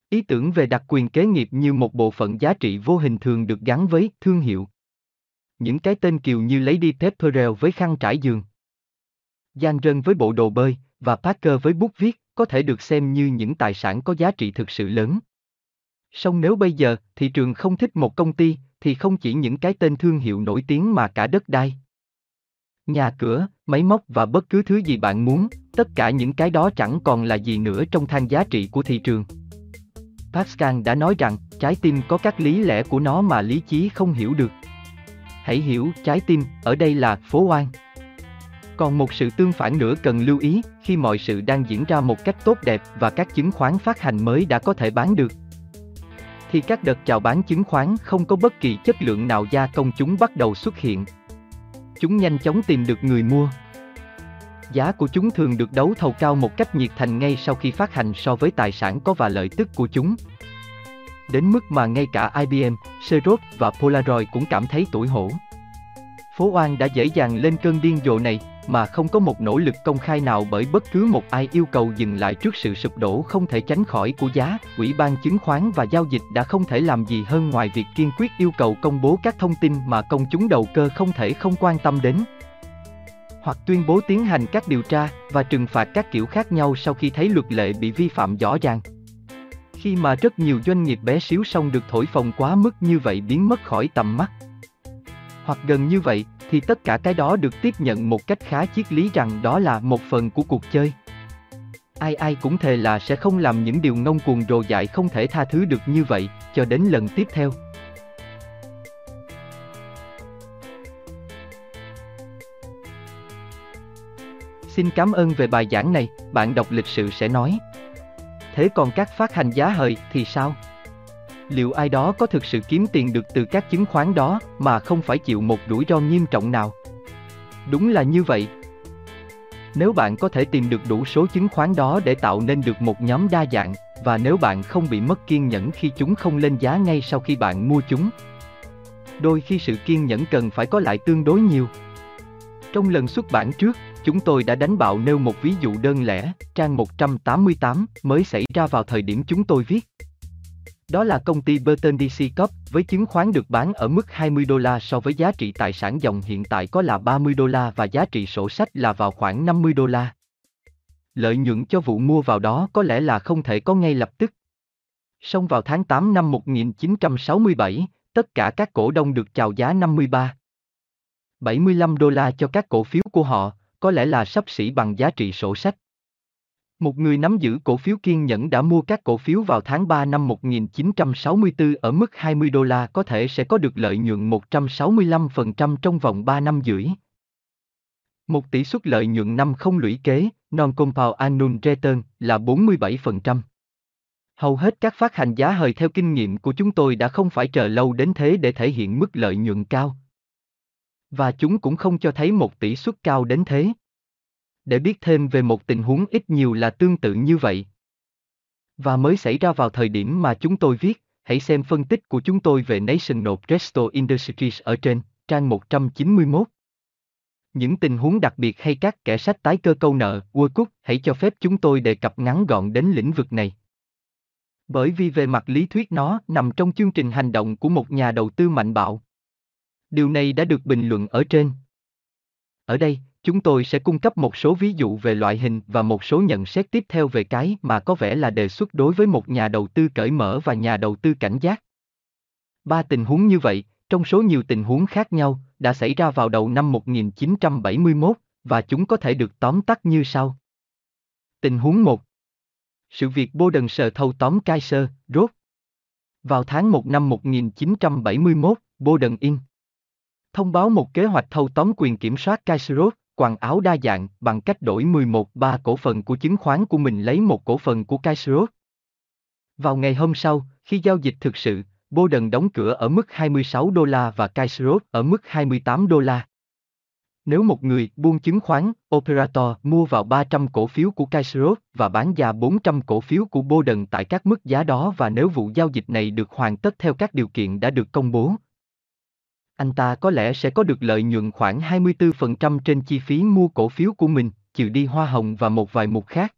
Ý tưởng về đặc quyền kế nghiệp như một bộ phận giá trị vô hình thường được gắn với thương hiệu. Những cái tên kiều như lấy đi thép Pepperell với khăn trải giường. Giang Rân với bộ đồ bơi, và Parker với bút viết, có thể được xem như những tài sản có giá trị thực sự lớn. Song nếu bây giờ, thị trường không thích một công ty, thì không chỉ những cái tên thương hiệu nổi tiếng mà cả đất đai. Nhà cửa, máy móc và bất cứ thứ gì bạn muốn, tất cả những cái đó chẳng còn là gì nữa trong thang giá trị của thị trường. Pascal đã nói rằng, trái tim có các lý lẽ của nó mà lý trí không hiểu được. Hãy hiểu, trái tim, ở đây là phố oan. Còn một sự tương phản nữa cần lưu ý, khi mọi sự đang diễn ra một cách tốt đẹp và các chứng khoán phát hành mới đã có thể bán được, thì các đợt chào bán chứng khoán không có bất kỳ chất lượng nào gia công chúng bắt đầu xuất hiện. Chúng nhanh chóng tìm được người mua. Giá của chúng thường được đấu thầu cao một cách nhiệt thành ngay sau khi phát hành so với tài sản có và lợi tức của chúng. Đến mức mà ngay cả IBM, Xerox và Polaroid cũng cảm thấy tủi hổ. Phố Oan đã dễ dàng lên cơn điên rồ này, mà không có một nỗ lực công khai nào bởi bất cứ một ai yêu cầu dừng lại trước sự sụp đổ không thể tránh khỏi của giá, Ủy ban chứng khoán và giao dịch đã không thể làm gì hơn ngoài việc kiên quyết yêu cầu công bố các thông tin mà công chúng đầu cơ không thể không quan tâm đến. Hoặc tuyên bố tiến hành các điều tra và trừng phạt các kiểu khác nhau sau khi thấy luật lệ bị vi phạm rõ ràng. Khi mà rất nhiều doanh nghiệp bé xíu xong được thổi phồng quá mức như vậy biến mất khỏi tầm mắt. Hoặc gần như vậy, thì tất cả cái đó được tiếp nhận một cách khá triết lý rằng đó là một phần của cuộc chơi. Ai ai cũng thề là sẽ không làm những điều ngông cuồng rồ dại không thể tha thứ được như vậy, cho đến lần tiếp theo. Xin cảm ơn về bài giảng này, bạn đọc lịch sự sẽ nói. Thế còn các phát hành giá hời thì sao? liệu ai đó có thực sự kiếm tiền được từ các chứng khoán đó mà không phải chịu một rủi ro nghiêm trọng nào? Đúng là như vậy. Nếu bạn có thể tìm được đủ số chứng khoán đó để tạo nên được một nhóm đa dạng, và nếu bạn không bị mất kiên nhẫn khi chúng không lên giá ngay sau khi bạn mua chúng, đôi khi sự kiên nhẫn cần phải có lại tương đối nhiều. Trong lần xuất bản trước, chúng tôi đã đánh bạo nêu một ví dụ đơn lẻ, trang 188, mới xảy ra vào thời điểm chúng tôi viết. Đó là công ty Burton DC Corp, với chứng khoán được bán ở mức 20 đô la so với giá trị tài sản dòng hiện tại có là 30 đô la và giá trị sổ sách là vào khoảng 50 đô la. Lợi nhuận cho vụ mua vào đó có lẽ là không thể có ngay lập tức. Song vào tháng 8 năm 1967, tất cả các cổ đông được chào giá 53. 75 đô la cho các cổ phiếu của họ, có lẽ là sắp xỉ bằng giá trị sổ sách. Một người nắm giữ cổ phiếu kiên nhẫn đã mua các cổ phiếu vào tháng 3 năm 1964 ở mức 20 đô la có thể sẽ có được lợi nhuận 165% trong vòng 3 năm rưỡi. Một tỷ suất lợi nhuận năm không lũy kế, non-compound annual return, là 47%. Hầu hết các phát hành giá hời theo kinh nghiệm của chúng tôi đã không phải chờ lâu đến thế để thể hiện mức lợi nhuận cao. Và chúng cũng không cho thấy một tỷ suất cao đến thế. Để biết thêm về một tình huống ít nhiều là tương tự như vậy. Và mới xảy ra vào thời điểm mà chúng tôi viết, hãy xem phân tích của chúng tôi về National Presto Industries ở trên, trang 191. Những tình huống đặc biệt hay các kẻ sách tái cơ câu nợ, Woodcock, hãy cho phép chúng tôi đề cập ngắn gọn đến lĩnh vực này. Bởi vì về mặt lý thuyết nó nằm trong chương trình hành động của một nhà đầu tư mạnh bạo. Điều này đã được bình luận ở trên. Ở đây, chúng tôi sẽ cung cấp một số ví dụ về loại hình và một số nhận xét tiếp theo về cái mà có vẻ là đề xuất đối với một nhà đầu tư cởi mở và nhà đầu tư cảnh giác. Ba tình huống như vậy, trong số nhiều tình huống khác nhau, đã xảy ra vào đầu năm 1971, và chúng có thể được tóm tắt như sau. Tình huống 1 Sự việc Bô Đần sờ thâu tóm Kaiser, rốt. Vào tháng 1 năm 1971, Bô Đần In thông báo một kế hoạch thâu tóm quyền kiểm soát Kaiserot, quần áo đa dạng bằng cách đổi 11-3 cổ phần của chứng khoán của mình lấy một cổ phần của Kaiserot. Vào ngày hôm sau, khi giao dịch thực sự, Bowden đóng cửa ở mức 26 đô la và Kaiserot ở mức 28 đô la. Nếu một người buôn chứng khoán, operator mua vào 300 cổ phiếu của Kaiserot và bán ra 400 cổ phiếu của Bowden tại các mức giá đó và nếu vụ giao dịch này được hoàn tất theo các điều kiện đã được công bố, anh ta có lẽ sẽ có được lợi nhuận khoảng 24% trên chi phí mua cổ phiếu của mình, trừ đi hoa hồng và một vài mục khác.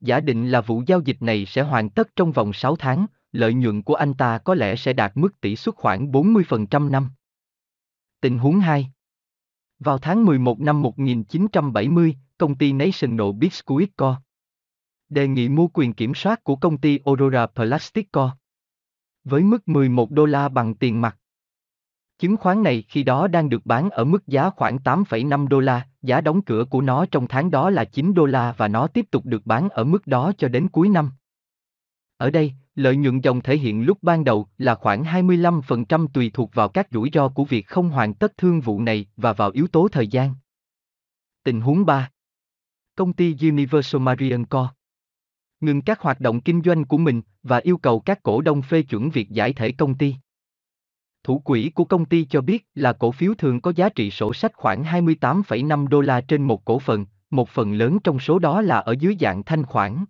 Giả định là vụ giao dịch này sẽ hoàn tất trong vòng 6 tháng, lợi nhuận của anh ta có lẽ sẽ đạt mức tỷ suất khoảng 40% năm. Tình huống 2 Vào tháng 11 năm 1970, công ty National Biscuit Co. đề nghị mua quyền kiểm soát của công ty Aurora Plastic Co. với mức 11 đô la bằng tiền mặt. Chứng khoán này khi đó đang được bán ở mức giá khoảng 8,5 đô la, giá đóng cửa của nó trong tháng đó là 9 đô la và nó tiếp tục được bán ở mức đó cho đến cuối năm. Ở đây, lợi nhuận dòng thể hiện lúc ban đầu là khoảng 25% tùy thuộc vào các rủi ro của việc không hoàn tất thương vụ này và vào yếu tố thời gian. Tình huống 3 Công ty Universal Marion Co. ngừng các hoạt động kinh doanh của mình và yêu cầu các cổ đông phê chuẩn việc giải thể công ty. Thủ quỹ của công ty cho biết là cổ phiếu thường có giá trị sổ sách khoảng 28,5 đô la trên một cổ phần, một phần lớn trong số đó là ở dưới dạng thanh khoản.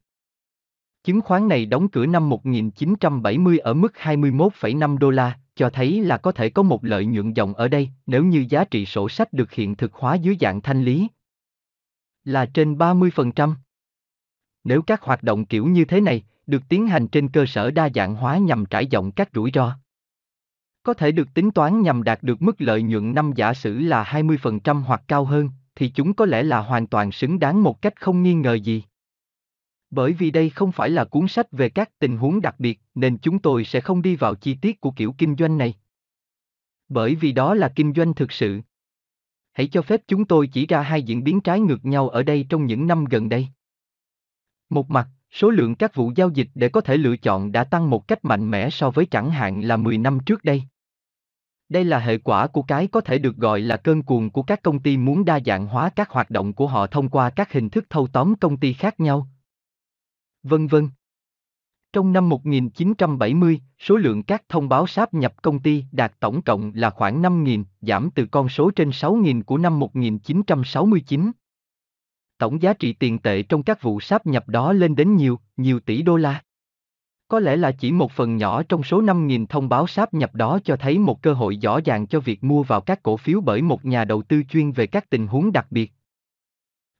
Chứng khoán này đóng cửa năm 1970 ở mức 21,5 đô la, cho thấy là có thể có một lợi nhuận dòng ở đây nếu như giá trị sổ sách được hiện thực hóa dưới dạng thanh lý. Là trên 30%. Nếu các hoạt động kiểu như thế này được tiến hành trên cơ sở đa dạng hóa nhằm trải rộng các rủi ro có thể được tính toán nhằm đạt được mức lợi nhuận năm giả sử là 20% hoặc cao hơn, thì chúng có lẽ là hoàn toàn xứng đáng một cách không nghi ngờ gì. Bởi vì đây không phải là cuốn sách về các tình huống đặc biệt, nên chúng tôi sẽ không đi vào chi tiết của kiểu kinh doanh này. Bởi vì đó là kinh doanh thực sự. Hãy cho phép chúng tôi chỉ ra hai diễn biến trái ngược nhau ở đây trong những năm gần đây. Một mặt, số lượng các vụ giao dịch để có thể lựa chọn đã tăng một cách mạnh mẽ so với chẳng hạn là 10 năm trước đây. Đây là hệ quả của cái có thể được gọi là cơn cuồng của các công ty muốn đa dạng hóa các hoạt động của họ thông qua các hình thức thâu tóm công ty khác nhau. Vân vân. Trong năm 1970, số lượng các thông báo sáp nhập công ty đạt tổng cộng là khoảng 5.000, giảm từ con số trên 6.000 của năm 1969. Tổng giá trị tiền tệ trong các vụ sáp nhập đó lên đến nhiều, nhiều tỷ đô la. Có lẽ là chỉ một phần nhỏ trong số 5.000 thông báo sáp nhập đó cho thấy một cơ hội rõ ràng cho việc mua vào các cổ phiếu bởi một nhà đầu tư chuyên về các tình huống đặc biệt.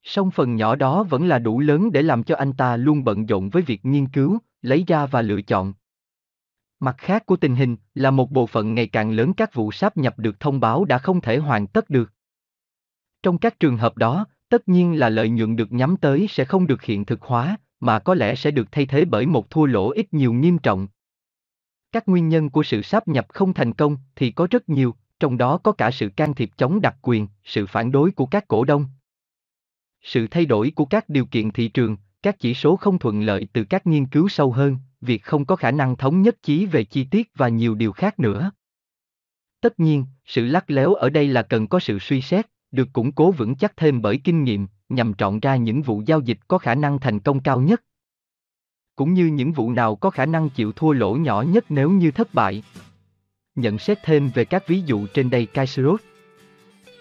Song phần nhỏ đó vẫn là đủ lớn để làm cho anh ta luôn bận rộn với việc nghiên cứu, lấy ra và lựa chọn. Mặt khác của tình hình là một bộ phận ngày càng lớn các vụ sáp nhập được thông báo đã không thể hoàn tất được. Trong các trường hợp đó, tất nhiên là lợi nhuận được nhắm tới sẽ không được hiện thực hóa, mà có lẽ sẽ được thay thế bởi một thua lỗ ít nhiều nghiêm trọng. Các nguyên nhân của sự sáp nhập không thành công thì có rất nhiều, trong đó có cả sự can thiệp chống đặc quyền, sự phản đối của các cổ đông. Sự thay đổi của các điều kiện thị trường, các chỉ số không thuận lợi từ các nghiên cứu sâu hơn, việc không có khả năng thống nhất chí về chi tiết và nhiều điều khác nữa. Tất nhiên, sự lắc léo ở đây là cần có sự suy xét, được củng cố vững chắc thêm bởi kinh nghiệm, nhằm chọn ra những vụ giao dịch có khả năng thành công cao nhất. Cũng như những vụ nào có khả năng chịu thua lỗ nhỏ nhất nếu như thất bại. Nhận xét thêm về các ví dụ trên đây Kaiserot.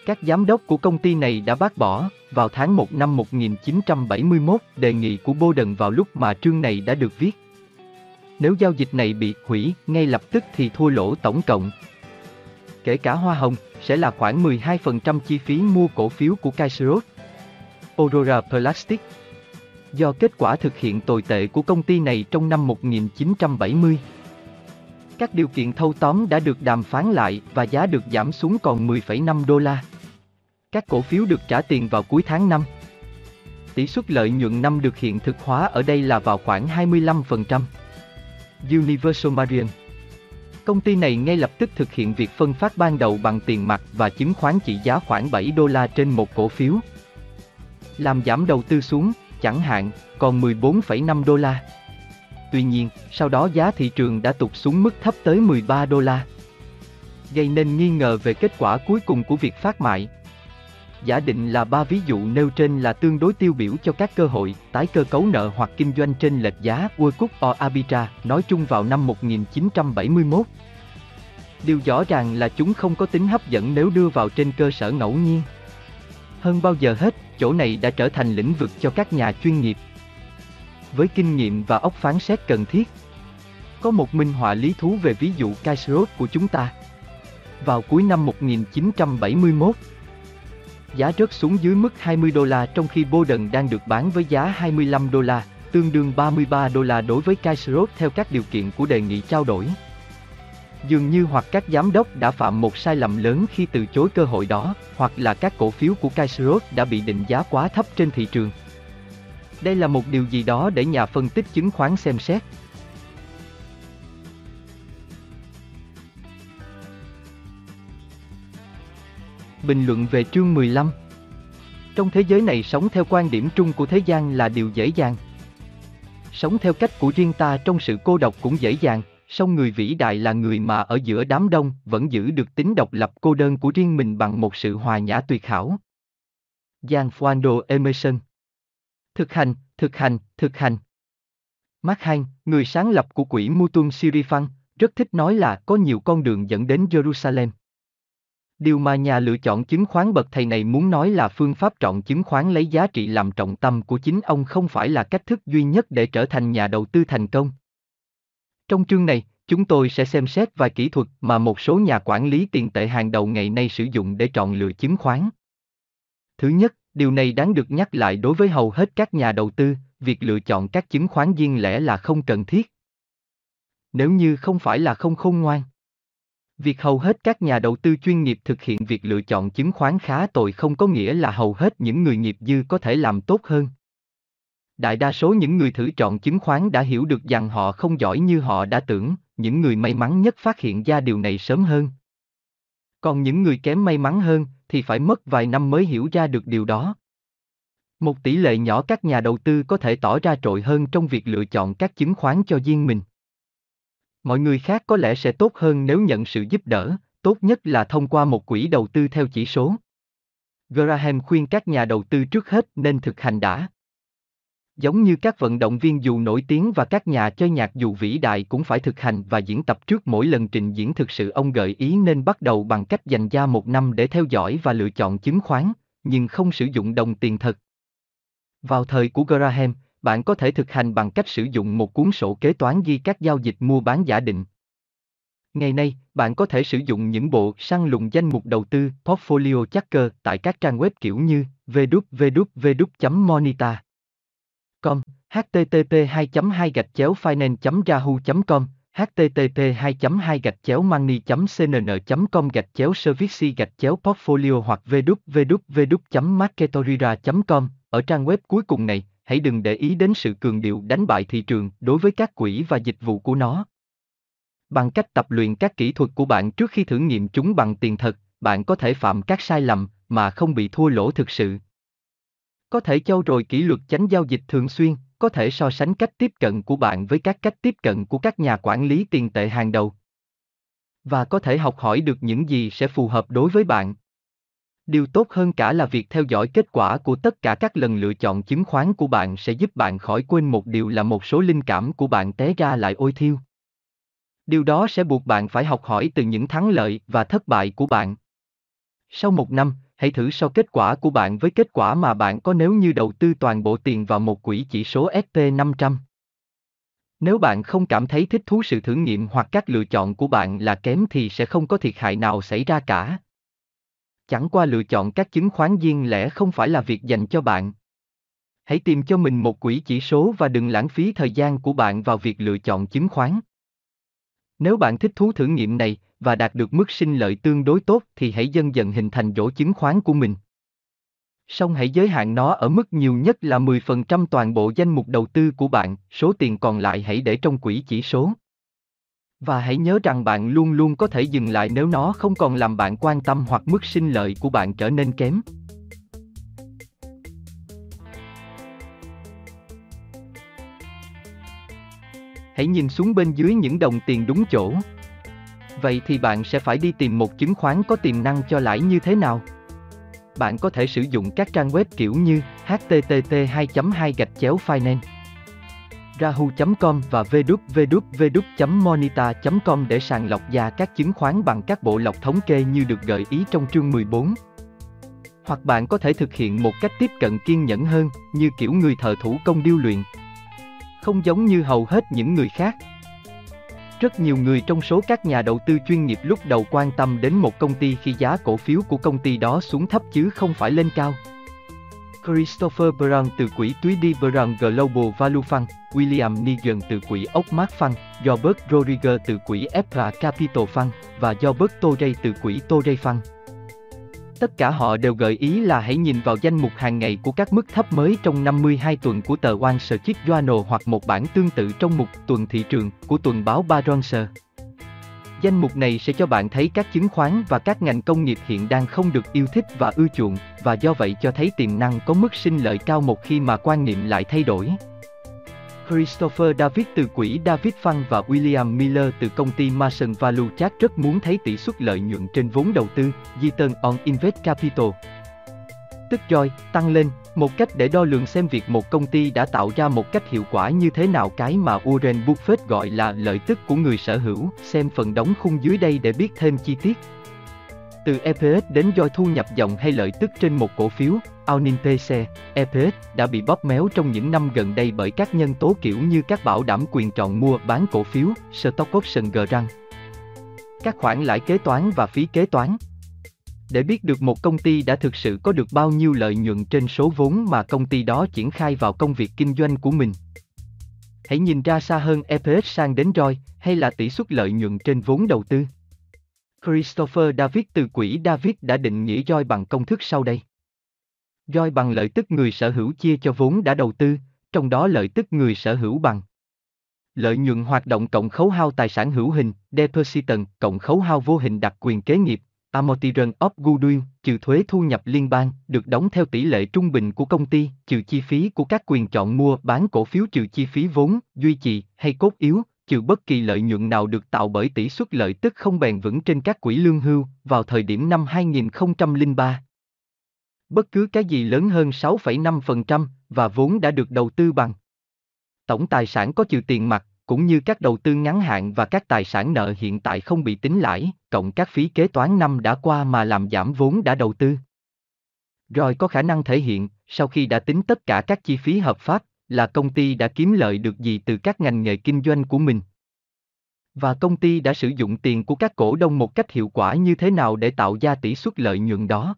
Các giám đốc của công ty này đã bác bỏ, vào tháng 1 năm 1971, đề nghị của Bowden vào lúc mà chương này đã được viết. Nếu giao dịch này bị hủy ngay lập tức thì thua lỗ tổng cộng. Kể cả hoa hồng, sẽ là khoảng 12% chi phí mua cổ phiếu của Kaiserot. Aurora Plastic Do kết quả thực hiện tồi tệ của công ty này trong năm 1970. Các điều kiện thâu tóm đã được đàm phán lại và giá được giảm xuống còn 10,5 đô la. Các cổ phiếu được trả tiền vào cuối tháng 5. Tỷ suất lợi nhuận năm được hiện thực hóa ở đây là vào khoảng 25%. Universal Marion Công ty này ngay lập tức thực hiện việc phân phát ban đầu bằng tiền mặt và chứng khoán trị giá khoảng 7 đô la trên một cổ phiếu. Làm giảm đầu tư xuống, chẳng hạn, còn 14,5 đô la. Tuy nhiên, sau đó giá thị trường đã tụt xuống mức thấp tới 13 đô la. Gây nên nghi ngờ về kết quả cuối cùng của việc phát mại. Giả định là ba ví dụ nêu trên là tương đối tiêu biểu cho các cơ hội tái cơ cấu nợ hoặc kinh doanh trên lệch giá World or Arbitra nói chung vào năm 1971. Điều rõ ràng là chúng không có tính hấp dẫn nếu đưa vào trên cơ sở ngẫu nhiên. Hơn bao giờ hết, chỗ này đã trở thành lĩnh vực cho các nhà chuyên nghiệp. Với kinh nghiệm và óc phán xét cần thiết. Có một minh họa lý thú về ví dụ Kaiserot của chúng ta. Vào cuối năm 1971, giá rớt xuống dưới mức 20 đô la trong khi Boden đang được bán với giá 25 đô la, tương đương 33 đô la đối với Kaiserot theo các điều kiện của đề nghị trao đổi. Dường như hoặc các giám đốc đã phạm một sai lầm lớn khi từ chối cơ hội đó, hoặc là các cổ phiếu của Kaiserot đã bị định giá quá thấp trên thị trường. Đây là một điều gì đó để nhà phân tích chứng khoán xem xét. Bình luận về chương 15 Trong thế giới này sống theo quan điểm chung của thế gian là điều dễ dàng. Sống theo cách của riêng ta trong sự cô độc cũng dễ dàng, song người vĩ đại là người mà ở giữa đám đông vẫn giữ được tính độc lập cô đơn của riêng mình bằng một sự hòa nhã tuyệt hảo. Giang Fuando Emerson Thực hành, thực hành, thực hành. Mark Hain, người sáng lập của quỹ Mutum Sirifan, rất thích nói là có nhiều con đường dẫn đến Jerusalem. Điều mà nhà lựa chọn chứng khoán bậc thầy này muốn nói là phương pháp chọn chứng khoán lấy giá trị làm trọng tâm của chính ông không phải là cách thức duy nhất để trở thành nhà đầu tư thành công. Trong chương này, chúng tôi sẽ xem xét vài kỹ thuật mà một số nhà quản lý tiền tệ hàng đầu ngày nay sử dụng để chọn lựa chứng khoán. Thứ nhất, điều này đáng được nhắc lại đối với hầu hết các nhà đầu tư, việc lựa chọn các chứng khoán riêng lẻ là không cần thiết. Nếu như không phải là không khôn ngoan. Việc hầu hết các nhà đầu tư chuyên nghiệp thực hiện việc lựa chọn chứng khoán khá tồi không có nghĩa là hầu hết những người nghiệp dư có thể làm tốt hơn. Đại đa số những người thử chọn chứng khoán đã hiểu được rằng họ không giỏi như họ đã tưởng, những người may mắn nhất phát hiện ra điều này sớm hơn. Còn những người kém may mắn hơn thì phải mất vài năm mới hiểu ra được điều đó. Một tỷ lệ nhỏ các nhà đầu tư có thể tỏ ra trội hơn trong việc lựa chọn các chứng khoán cho riêng mình. Mọi người khác có lẽ sẽ tốt hơn nếu nhận sự giúp đỡ, tốt nhất là thông qua một quỹ đầu tư theo chỉ số. Graham khuyên các nhà đầu tư trước hết nên thực hành đã. Giống như các vận động viên dù nổi tiếng và các nhà chơi nhạc dù vĩ đại cũng phải thực hành và diễn tập trước mỗi lần trình diễn thực sự ông gợi ý nên bắt đầu bằng cách dành ra một năm để theo dõi và lựa chọn chứng khoán, nhưng không sử dụng đồng tiền thật. Vào thời của Graham, bạn có thể thực hành bằng cách sử dụng một cuốn sổ kế toán ghi các giao dịch mua bán giả định. Ngày nay, bạn có thể sử dụng những bộ săn lùng danh mục đầu tư Portfolio Tracker tại các trang web kiểu như com http 2 2 gạch chéo finance yahoo com http 2 2 gạch chéo money cnn com gạch chéo service gạch chéo portfolio hoặc www marketorira com. Ở trang web cuối cùng này, hãy đừng để ý đến sự cường điệu đánh bại thị trường đối với các quỹ và dịch vụ của nó. Bằng cách tập luyện các kỹ thuật của bạn trước khi thử nghiệm chúng bằng tiền thật, bạn có thể phạm các sai lầm mà không bị thua lỗ thực sự có thể châu rồi kỷ luật tránh giao dịch thường xuyên, có thể so sánh cách tiếp cận của bạn với các cách tiếp cận của các nhà quản lý tiền tệ hàng đầu. Và có thể học hỏi được những gì sẽ phù hợp đối với bạn. Điều tốt hơn cả là việc theo dõi kết quả của tất cả các lần lựa chọn chứng khoán của bạn sẽ giúp bạn khỏi quên một điều là một số linh cảm của bạn té ra lại ôi thiêu. Điều đó sẽ buộc bạn phải học hỏi từ những thắng lợi và thất bại của bạn. Sau một năm hãy thử so kết quả của bạn với kết quả mà bạn có nếu như đầu tư toàn bộ tiền vào một quỹ chỉ số SP500. Nếu bạn không cảm thấy thích thú sự thử nghiệm hoặc các lựa chọn của bạn là kém thì sẽ không có thiệt hại nào xảy ra cả. Chẳng qua lựa chọn các chứng khoán riêng lẻ không phải là việc dành cho bạn. Hãy tìm cho mình một quỹ chỉ số và đừng lãng phí thời gian của bạn vào việc lựa chọn chứng khoán. Nếu bạn thích thú thử nghiệm này, và đạt được mức sinh lợi tương đối tốt thì hãy dần dần hình thành rổ chứng khoán của mình. Song hãy giới hạn nó ở mức nhiều nhất là 10% toàn bộ danh mục đầu tư của bạn, số tiền còn lại hãy để trong quỹ chỉ số. Và hãy nhớ rằng bạn luôn luôn có thể dừng lại nếu nó không còn làm bạn quan tâm hoặc mức sinh lợi của bạn trở nên kém. Hãy nhìn xuống bên dưới những đồng tiền đúng chỗ vậy thì bạn sẽ phải đi tìm một chứng khoán có tiềm năng cho lãi như thế nào? Bạn có thể sử dụng các trang web kiểu như http 2 2 gạch chéo finance rahu.com và www.monita.com để sàng lọc ra các chứng khoán bằng các bộ lọc thống kê như được gợi ý trong chương 14. Hoặc bạn có thể thực hiện một cách tiếp cận kiên nhẫn hơn, như kiểu người thợ thủ công điêu luyện. Không giống như hầu hết những người khác, rất nhiều người trong số các nhà đầu tư chuyên nghiệp lúc đầu quan tâm đến một công ty khi giá cổ phiếu của công ty đó xuống thấp chứ không phải lên cao. Christopher Brown từ quỹ túy đi Brown Global Value Fund, William Negan từ quỹ Oakmark Fund, Robert Rodriguez từ quỹ EPRA Capital Fund và Robert Torrey từ quỹ Torrey Fund. Tất cả họ đều gợi ý là hãy nhìn vào danh mục hàng ngày của các mức thấp mới trong 52 tuần của tờ Wall Street Journal hoặc một bản tương tự trong mục tuần thị trường của tuần báo Barronser. Danh mục này sẽ cho bạn thấy các chứng khoán và các ngành công nghiệp hiện đang không được yêu thích và ưa chuộng, và do vậy cho thấy tiềm năng có mức sinh lợi cao một khi mà quan niệm lại thay đổi. Christopher David từ quỹ David Fund và William Miller từ công ty Mason Value Chat rất muốn thấy tỷ suất lợi nhuận trên vốn đầu tư, Return on Invest Capital. Tức ROI, tăng lên, một cách để đo lường xem việc một công ty đã tạo ra một cách hiệu quả như thế nào cái mà Warren Buffett gọi là lợi tức của người sở hữu, xem phần đóng khung dưới đây để biết thêm chi tiết. Từ EPS đến doi thu nhập dòng hay lợi tức trên một cổ phiếu, Aunin PC, EPS đã bị bóp méo trong những năm gần đây bởi các nhân tố kiểu như các bảo đảm quyền chọn mua bán cổ phiếu, stock option grant, các khoản lãi kế toán và phí kế toán. Để biết được một công ty đã thực sự có được bao nhiêu lợi nhuận trên số vốn mà công ty đó triển khai vào công việc kinh doanh của mình. Hãy nhìn ra xa hơn EPS sang đến ROI hay là tỷ suất lợi nhuận trên vốn đầu tư. Christopher David từ quỹ David đã định nghĩa ROI bằng công thức sau đây. ROI bằng lợi tức người sở hữu chia cho vốn đã đầu tư, trong đó lợi tức người sở hữu bằng lợi nhuận hoạt động cộng khấu hao tài sản hữu hình, depositant, cộng khấu hao vô hình đặc quyền kế nghiệp, amortization of goodwill, trừ thuế thu nhập liên bang, được đóng theo tỷ lệ trung bình của công ty, trừ chi phí của các quyền chọn mua, bán cổ phiếu trừ chi phí vốn, duy trì hay cốt yếu, trừ bất kỳ lợi nhuận nào được tạo bởi tỷ suất lợi tức không bền vững trên các quỹ lương hưu vào thời điểm năm 2003. Bất cứ cái gì lớn hơn 6,5% và vốn đã được đầu tư bằng tổng tài sản có trừ tiền mặt, cũng như các đầu tư ngắn hạn và các tài sản nợ hiện tại không bị tính lãi, cộng các phí kế toán năm đã qua mà làm giảm vốn đã đầu tư. Rồi có khả năng thể hiện, sau khi đã tính tất cả các chi phí hợp pháp, là công ty đã kiếm lợi được gì từ các ngành nghề kinh doanh của mình. Và công ty đã sử dụng tiền của các cổ đông một cách hiệu quả như thế nào để tạo ra tỷ suất lợi nhuận đó.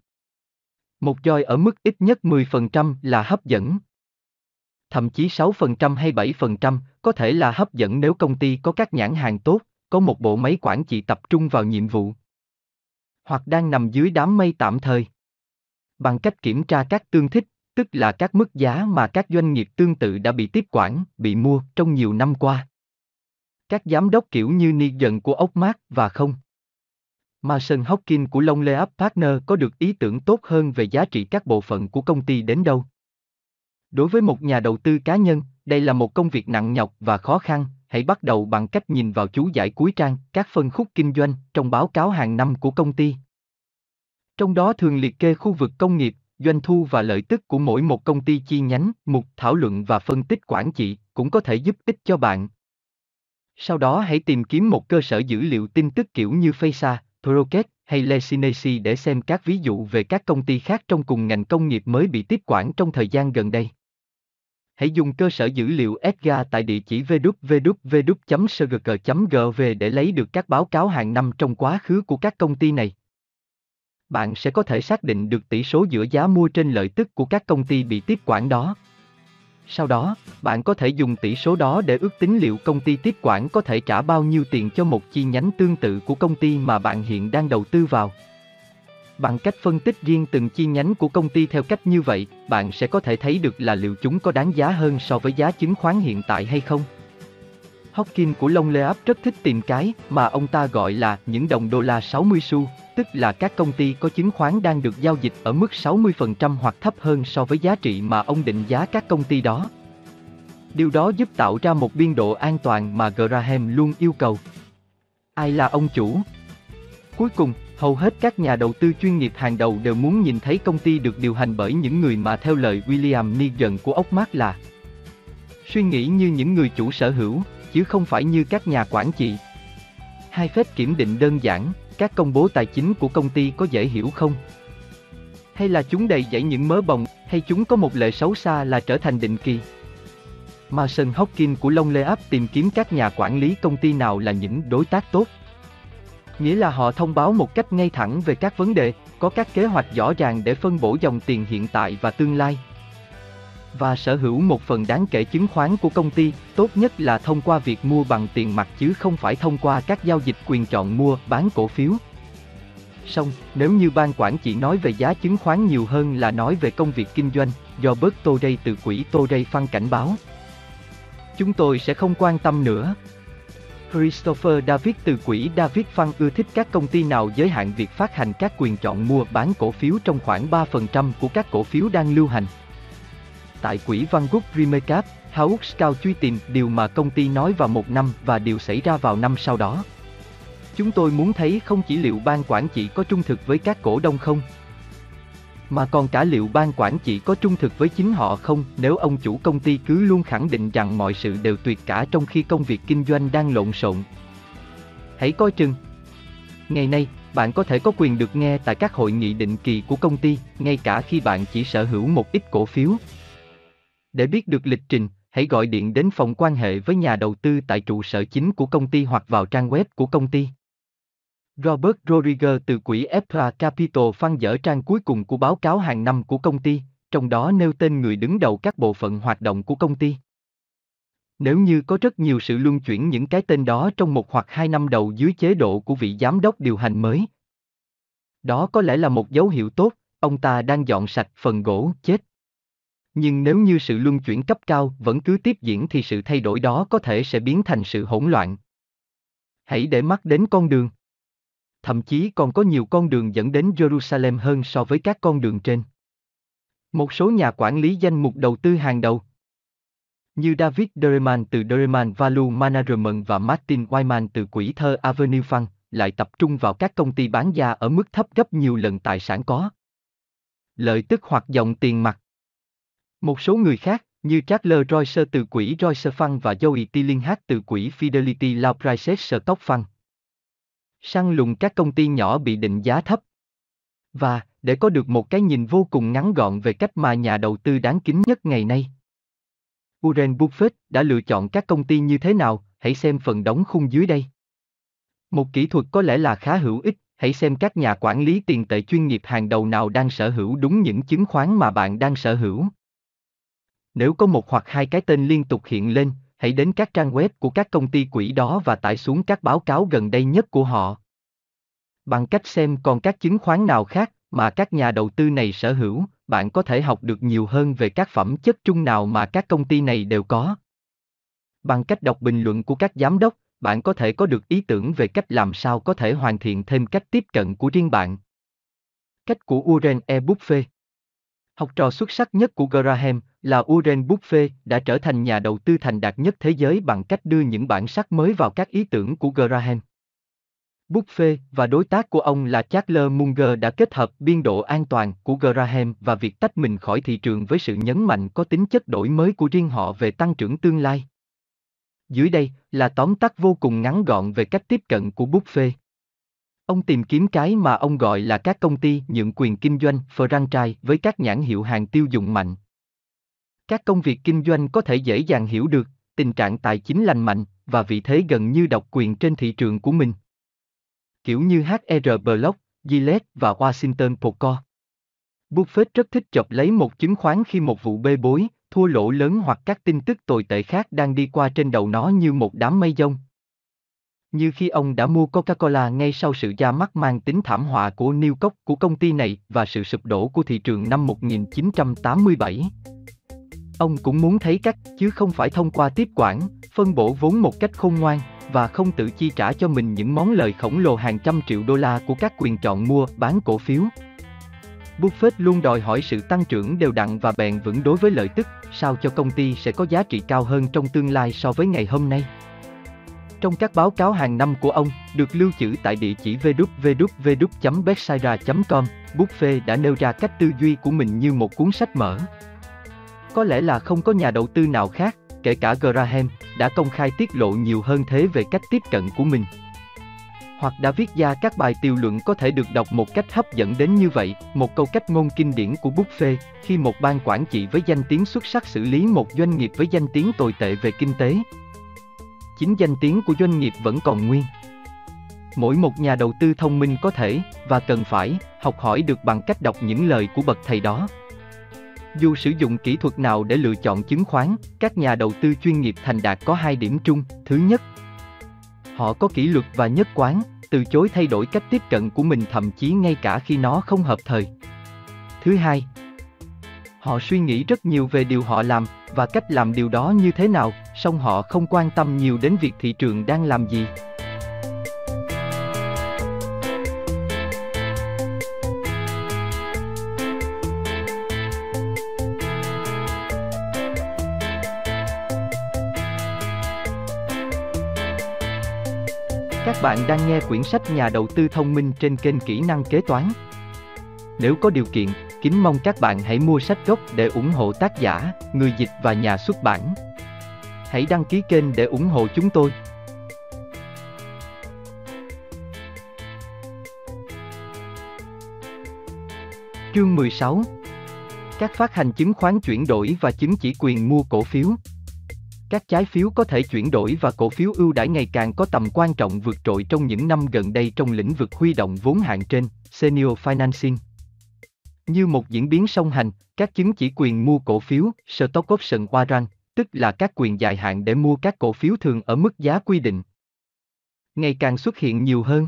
Một roi ở mức ít nhất 10% là hấp dẫn. Thậm chí 6% hay 7% có thể là hấp dẫn nếu công ty có các nhãn hàng tốt, có một bộ máy quản trị tập trung vào nhiệm vụ. Hoặc đang nằm dưới đám mây tạm thời. Bằng cách kiểm tra các tương thích, tức là các mức giá mà các doanh nghiệp tương tự đã bị tiếp quản, bị mua trong nhiều năm qua. Các giám đốc kiểu như Ni dần của ốc mát và không. Mason Hopkins của Long Leap Partner có được ý tưởng tốt hơn về giá trị các bộ phận của công ty đến đâu. Đối với một nhà đầu tư cá nhân, đây là một công việc nặng nhọc và khó khăn, hãy bắt đầu bằng cách nhìn vào chú giải cuối trang, các phân khúc kinh doanh trong báo cáo hàng năm của công ty. Trong đó thường liệt kê khu vực công nghiệp, doanh thu và lợi tức của mỗi một công ty chi nhánh, mục thảo luận và phân tích quản trị cũng có thể giúp ích cho bạn. Sau đó hãy tìm kiếm một cơ sở dữ liệu tin tức kiểu như Faysa, Proket hay Lesinesi để xem các ví dụ về các công ty khác trong cùng ngành công nghiệp mới bị tiếp quản trong thời gian gần đây. Hãy dùng cơ sở dữ liệu Edgar tại địa chỉ www.sgg.gov để lấy được các báo cáo hàng năm trong quá khứ của các công ty này. Bạn sẽ có thể xác định được tỷ số giữa giá mua trên lợi tức của các công ty bị tiếp quản đó. Sau đó, bạn có thể dùng tỷ số đó để ước tính liệu công ty tiếp quản có thể trả bao nhiêu tiền cho một chi nhánh tương tự của công ty mà bạn hiện đang đầu tư vào. Bằng cách phân tích riêng từng chi nhánh của công ty theo cách như vậy, bạn sẽ có thể thấy được là liệu chúng có đáng giá hơn so với giá chứng khoán hiện tại hay không. Hawking của Long Leap rất thích tìm cái mà ông ta gọi là những đồng đô la 60 xu, tức là các công ty có chứng khoán đang được giao dịch ở mức 60% hoặc thấp hơn so với giá trị mà ông định giá các công ty đó. Điều đó giúp tạo ra một biên độ an toàn mà Graham luôn yêu cầu. Ai là ông chủ? Cuối cùng, hầu hết các nhà đầu tư chuyên nghiệp hàng đầu đều muốn nhìn thấy công ty được điều hành bởi những người mà theo lời William Negan của ốc mát là suy nghĩ như những người chủ sở hữu, chứ không phải như các nhà quản trị. Hai phép kiểm định đơn giản, các công bố tài chính của công ty có dễ hiểu không? Hay là chúng đầy dẫy những mớ bồng, hay chúng có một lệ xấu xa là trở thành định kỳ? Mason Hopkins của Long Leap tìm kiếm các nhà quản lý công ty nào là những đối tác tốt. Nghĩa là họ thông báo một cách ngay thẳng về các vấn đề, có các kế hoạch rõ ràng để phân bổ dòng tiền hiện tại và tương lai. Và sở hữu một phần đáng kể chứng khoán của công ty, tốt nhất là thông qua việc mua bằng tiền mặt chứ không phải thông qua các giao dịch quyền chọn mua, bán cổ phiếu. Song, nếu như ban quản trị nói về giá chứng khoán nhiều hơn là nói về công việc kinh doanh, do bớt Tô đây từ quỹ Tô đây Phân cảnh báo. Chúng tôi sẽ không quan tâm nữa. Christopher David từ quỹ David Phân ưa thích các công ty nào giới hạn việc phát hành các quyền chọn mua bán cổ phiếu trong khoảng 3% của các cổ phiếu đang lưu hành. Tại quỹ Van Gogh Remecap, Hawks Cao truy tìm điều mà công ty nói vào một năm và điều xảy ra vào năm sau đó. Chúng tôi muốn thấy không chỉ liệu ban quản trị có trung thực với các cổ đông không, mà còn cả liệu ban quản trị có trung thực với chính họ không nếu ông chủ công ty cứ luôn khẳng định rằng mọi sự đều tuyệt cả trong khi công việc kinh doanh đang lộn xộn. Hãy coi chừng. Ngày nay, bạn có thể có quyền được nghe tại các hội nghị định kỳ của công ty, ngay cả khi bạn chỉ sở hữu một ít cổ phiếu. Để biết được lịch trình, hãy gọi điện đến phòng quan hệ với nhà đầu tư tại trụ sở chính của công ty hoặc vào trang web của công ty. Robert Rodriguez từ quỹ EPRA Capital phân dở trang cuối cùng của báo cáo hàng năm của công ty, trong đó nêu tên người đứng đầu các bộ phận hoạt động của công ty. Nếu như có rất nhiều sự luân chuyển những cái tên đó trong một hoặc hai năm đầu dưới chế độ của vị giám đốc điều hành mới. Đó có lẽ là một dấu hiệu tốt, ông ta đang dọn sạch phần gỗ chết. Nhưng nếu như sự luân chuyển cấp cao vẫn cứ tiếp diễn thì sự thay đổi đó có thể sẽ biến thành sự hỗn loạn. Hãy để mắt đến con đường. Thậm chí còn có nhiều con đường dẫn đến Jerusalem hơn so với các con đường trên. Một số nhà quản lý danh mục đầu tư hàng đầu, như David Derriman từ Derriman Value Management và Martin Wyman từ quỹ thơ Avenue Fund, lại tập trung vào các công ty bán gia ở mức thấp gấp nhiều lần tài sản có. Lợi tức hoặc dòng tiền mặt. Một số người khác, như Charles Royce từ quỹ Royce Fund và Joey Tillinghat từ quỹ Fidelity Law Prices Stock Fund. Săn lùng các công ty nhỏ bị định giá thấp. Và, để có được một cái nhìn vô cùng ngắn gọn về cách mà nhà đầu tư đáng kính nhất ngày nay. Warren Buffett đã lựa chọn các công ty như thế nào, hãy xem phần đóng khung dưới đây. Một kỹ thuật có lẽ là khá hữu ích, hãy xem các nhà quản lý tiền tệ chuyên nghiệp hàng đầu nào đang sở hữu đúng những chứng khoán mà bạn đang sở hữu. Nếu có một hoặc hai cái tên liên tục hiện lên, hãy đến các trang web của các công ty quỹ đó và tải xuống các báo cáo gần đây nhất của họ. Bằng cách xem còn các chứng khoán nào khác mà các nhà đầu tư này sở hữu, bạn có thể học được nhiều hơn về các phẩm chất chung nào mà các công ty này đều có. Bằng cách đọc bình luận của các giám đốc, bạn có thể có được ý tưởng về cách làm sao có thể hoàn thiện thêm cách tiếp cận của riêng bạn. Cách của Warren E. Buffett Học trò xuất sắc nhất của Graham là Warren Buffett đã trở thành nhà đầu tư thành đạt nhất thế giới bằng cách đưa những bản sắc mới vào các ý tưởng của Graham. Buffett và đối tác của ông là Charles Munger đã kết hợp biên độ an toàn của Graham và việc tách mình khỏi thị trường với sự nhấn mạnh có tính chất đổi mới của riêng họ về tăng trưởng tương lai. Dưới đây là tóm tắt vô cùng ngắn gọn về cách tiếp cận của Buffett. Ông tìm kiếm cái mà ông gọi là các công ty nhượng quyền kinh doanh franchise với các nhãn hiệu hàng tiêu dùng mạnh. Các công việc kinh doanh có thể dễ dàng hiểu được, tình trạng tài chính lành mạnh và vị thế gần như độc quyền trên thị trường của mình. Kiểu như HR Block, Gillette và Washington Poco. Buffett rất thích chọc lấy một chứng khoán khi một vụ bê bối, thua lỗ lớn hoặc các tin tức tồi tệ khác đang đi qua trên đầu nó như một đám mây dông. Như khi ông đã mua Coca-Cola ngay sau sự ra mắt mang tính thảm họa của New Coke của công ty này và sự sụp đổ của thị trường năm 1987. Ông cũng muốn thấy cách, chứ không phải thông qua tiếp quản, phân bổ vốn một cách khôn ngoan, và không tự chi trả cho mình những món lời khổng lồ hàng trăm triệu đô la của các quyền chọn mua, bán cổ phiếu. Buffett luôn đòi hỏi sự tăng trưởng đều đặn và bền vững đối với lợi tức, sao cho công ty sẽ có giá trị cao hơn trong tương lai so với ngày hôm nay. Trong các báo cáo hàng năm của ông, được lưu trữ tại địa chỉ www.betsaira.com, Buffett đã nêu ra cách tư duy của mình như một cuốn sách mở. Có lẽ là không có nhà đầu tư nào khác, kể cả Graham, đã công khai tiết lộ nhiều hơn thế về cách tiếp cận của mình. Hoặc đã viết ra các bài tiêu luận có thể được đọc một cách hấp dẫn đến như vậy, một câu cách ngôn kinh điển của Buffett, khi một ban quản trị với danh tiếng xuất sắc xử lý một doanh nghiệp với danh tiếng tồi tệ về kinh tế. Chính danh tiếng của doanh nghiệp vẫn còn nguyên. Mỗi một nhà đầu tư thông minh có thể, và cần phải, học hỏi được bằng cách đọc những lời của bậc thầy đó. Dù sử dụng kỹ thuật nào để lựa chọn chứng khoán, các nhà đầu tư chuyên nghiệp thành đạt có hai điểm chung. Thứ nhất, họ có kỷ luật và nhất quán, từ chối thay đổi cách tiếp cận của mình thậm chí ngay cả khi nó không hợp thời. Thứ hai, họ suy nghĩ rất nhiều về điều họ làm và cách làm điều đó như thế nào, song họ không quan tâm nhiều đến việc thị trường đang làm gì. Các bạn đang nghe quyển sách Nhà đầu tư thông minh trên kênh Kỹ năng kế toán. Nếu có điều kiện, kính mong các bạn hãy mua sách gốc để ủng hộ tác giả, người dịch và nhà xuất bản. Hãy đăng ký kênh để ủng hộ chúng tôi. Chương 16 Các phát hành chứng khoán chuyển đổi và chứng chỉ quyền mua cổ phiếu các trái phiếu có thể chuyển đổi và cổ phiếu ưu đãi ngày càng có tầm quan trọng vượt trội trong những năm gần đây trong lĩnh vực huy động vốn hạn trên, senior financing. Như một diễn biến song hành, các chứng chỉ quyền mua cổ phiếu, stock option warrant, tức là các quyền dài hạn để mua các cổ phiếu thường ở mức giá quy định. Ngày càng xuất hiện nhiều hơn.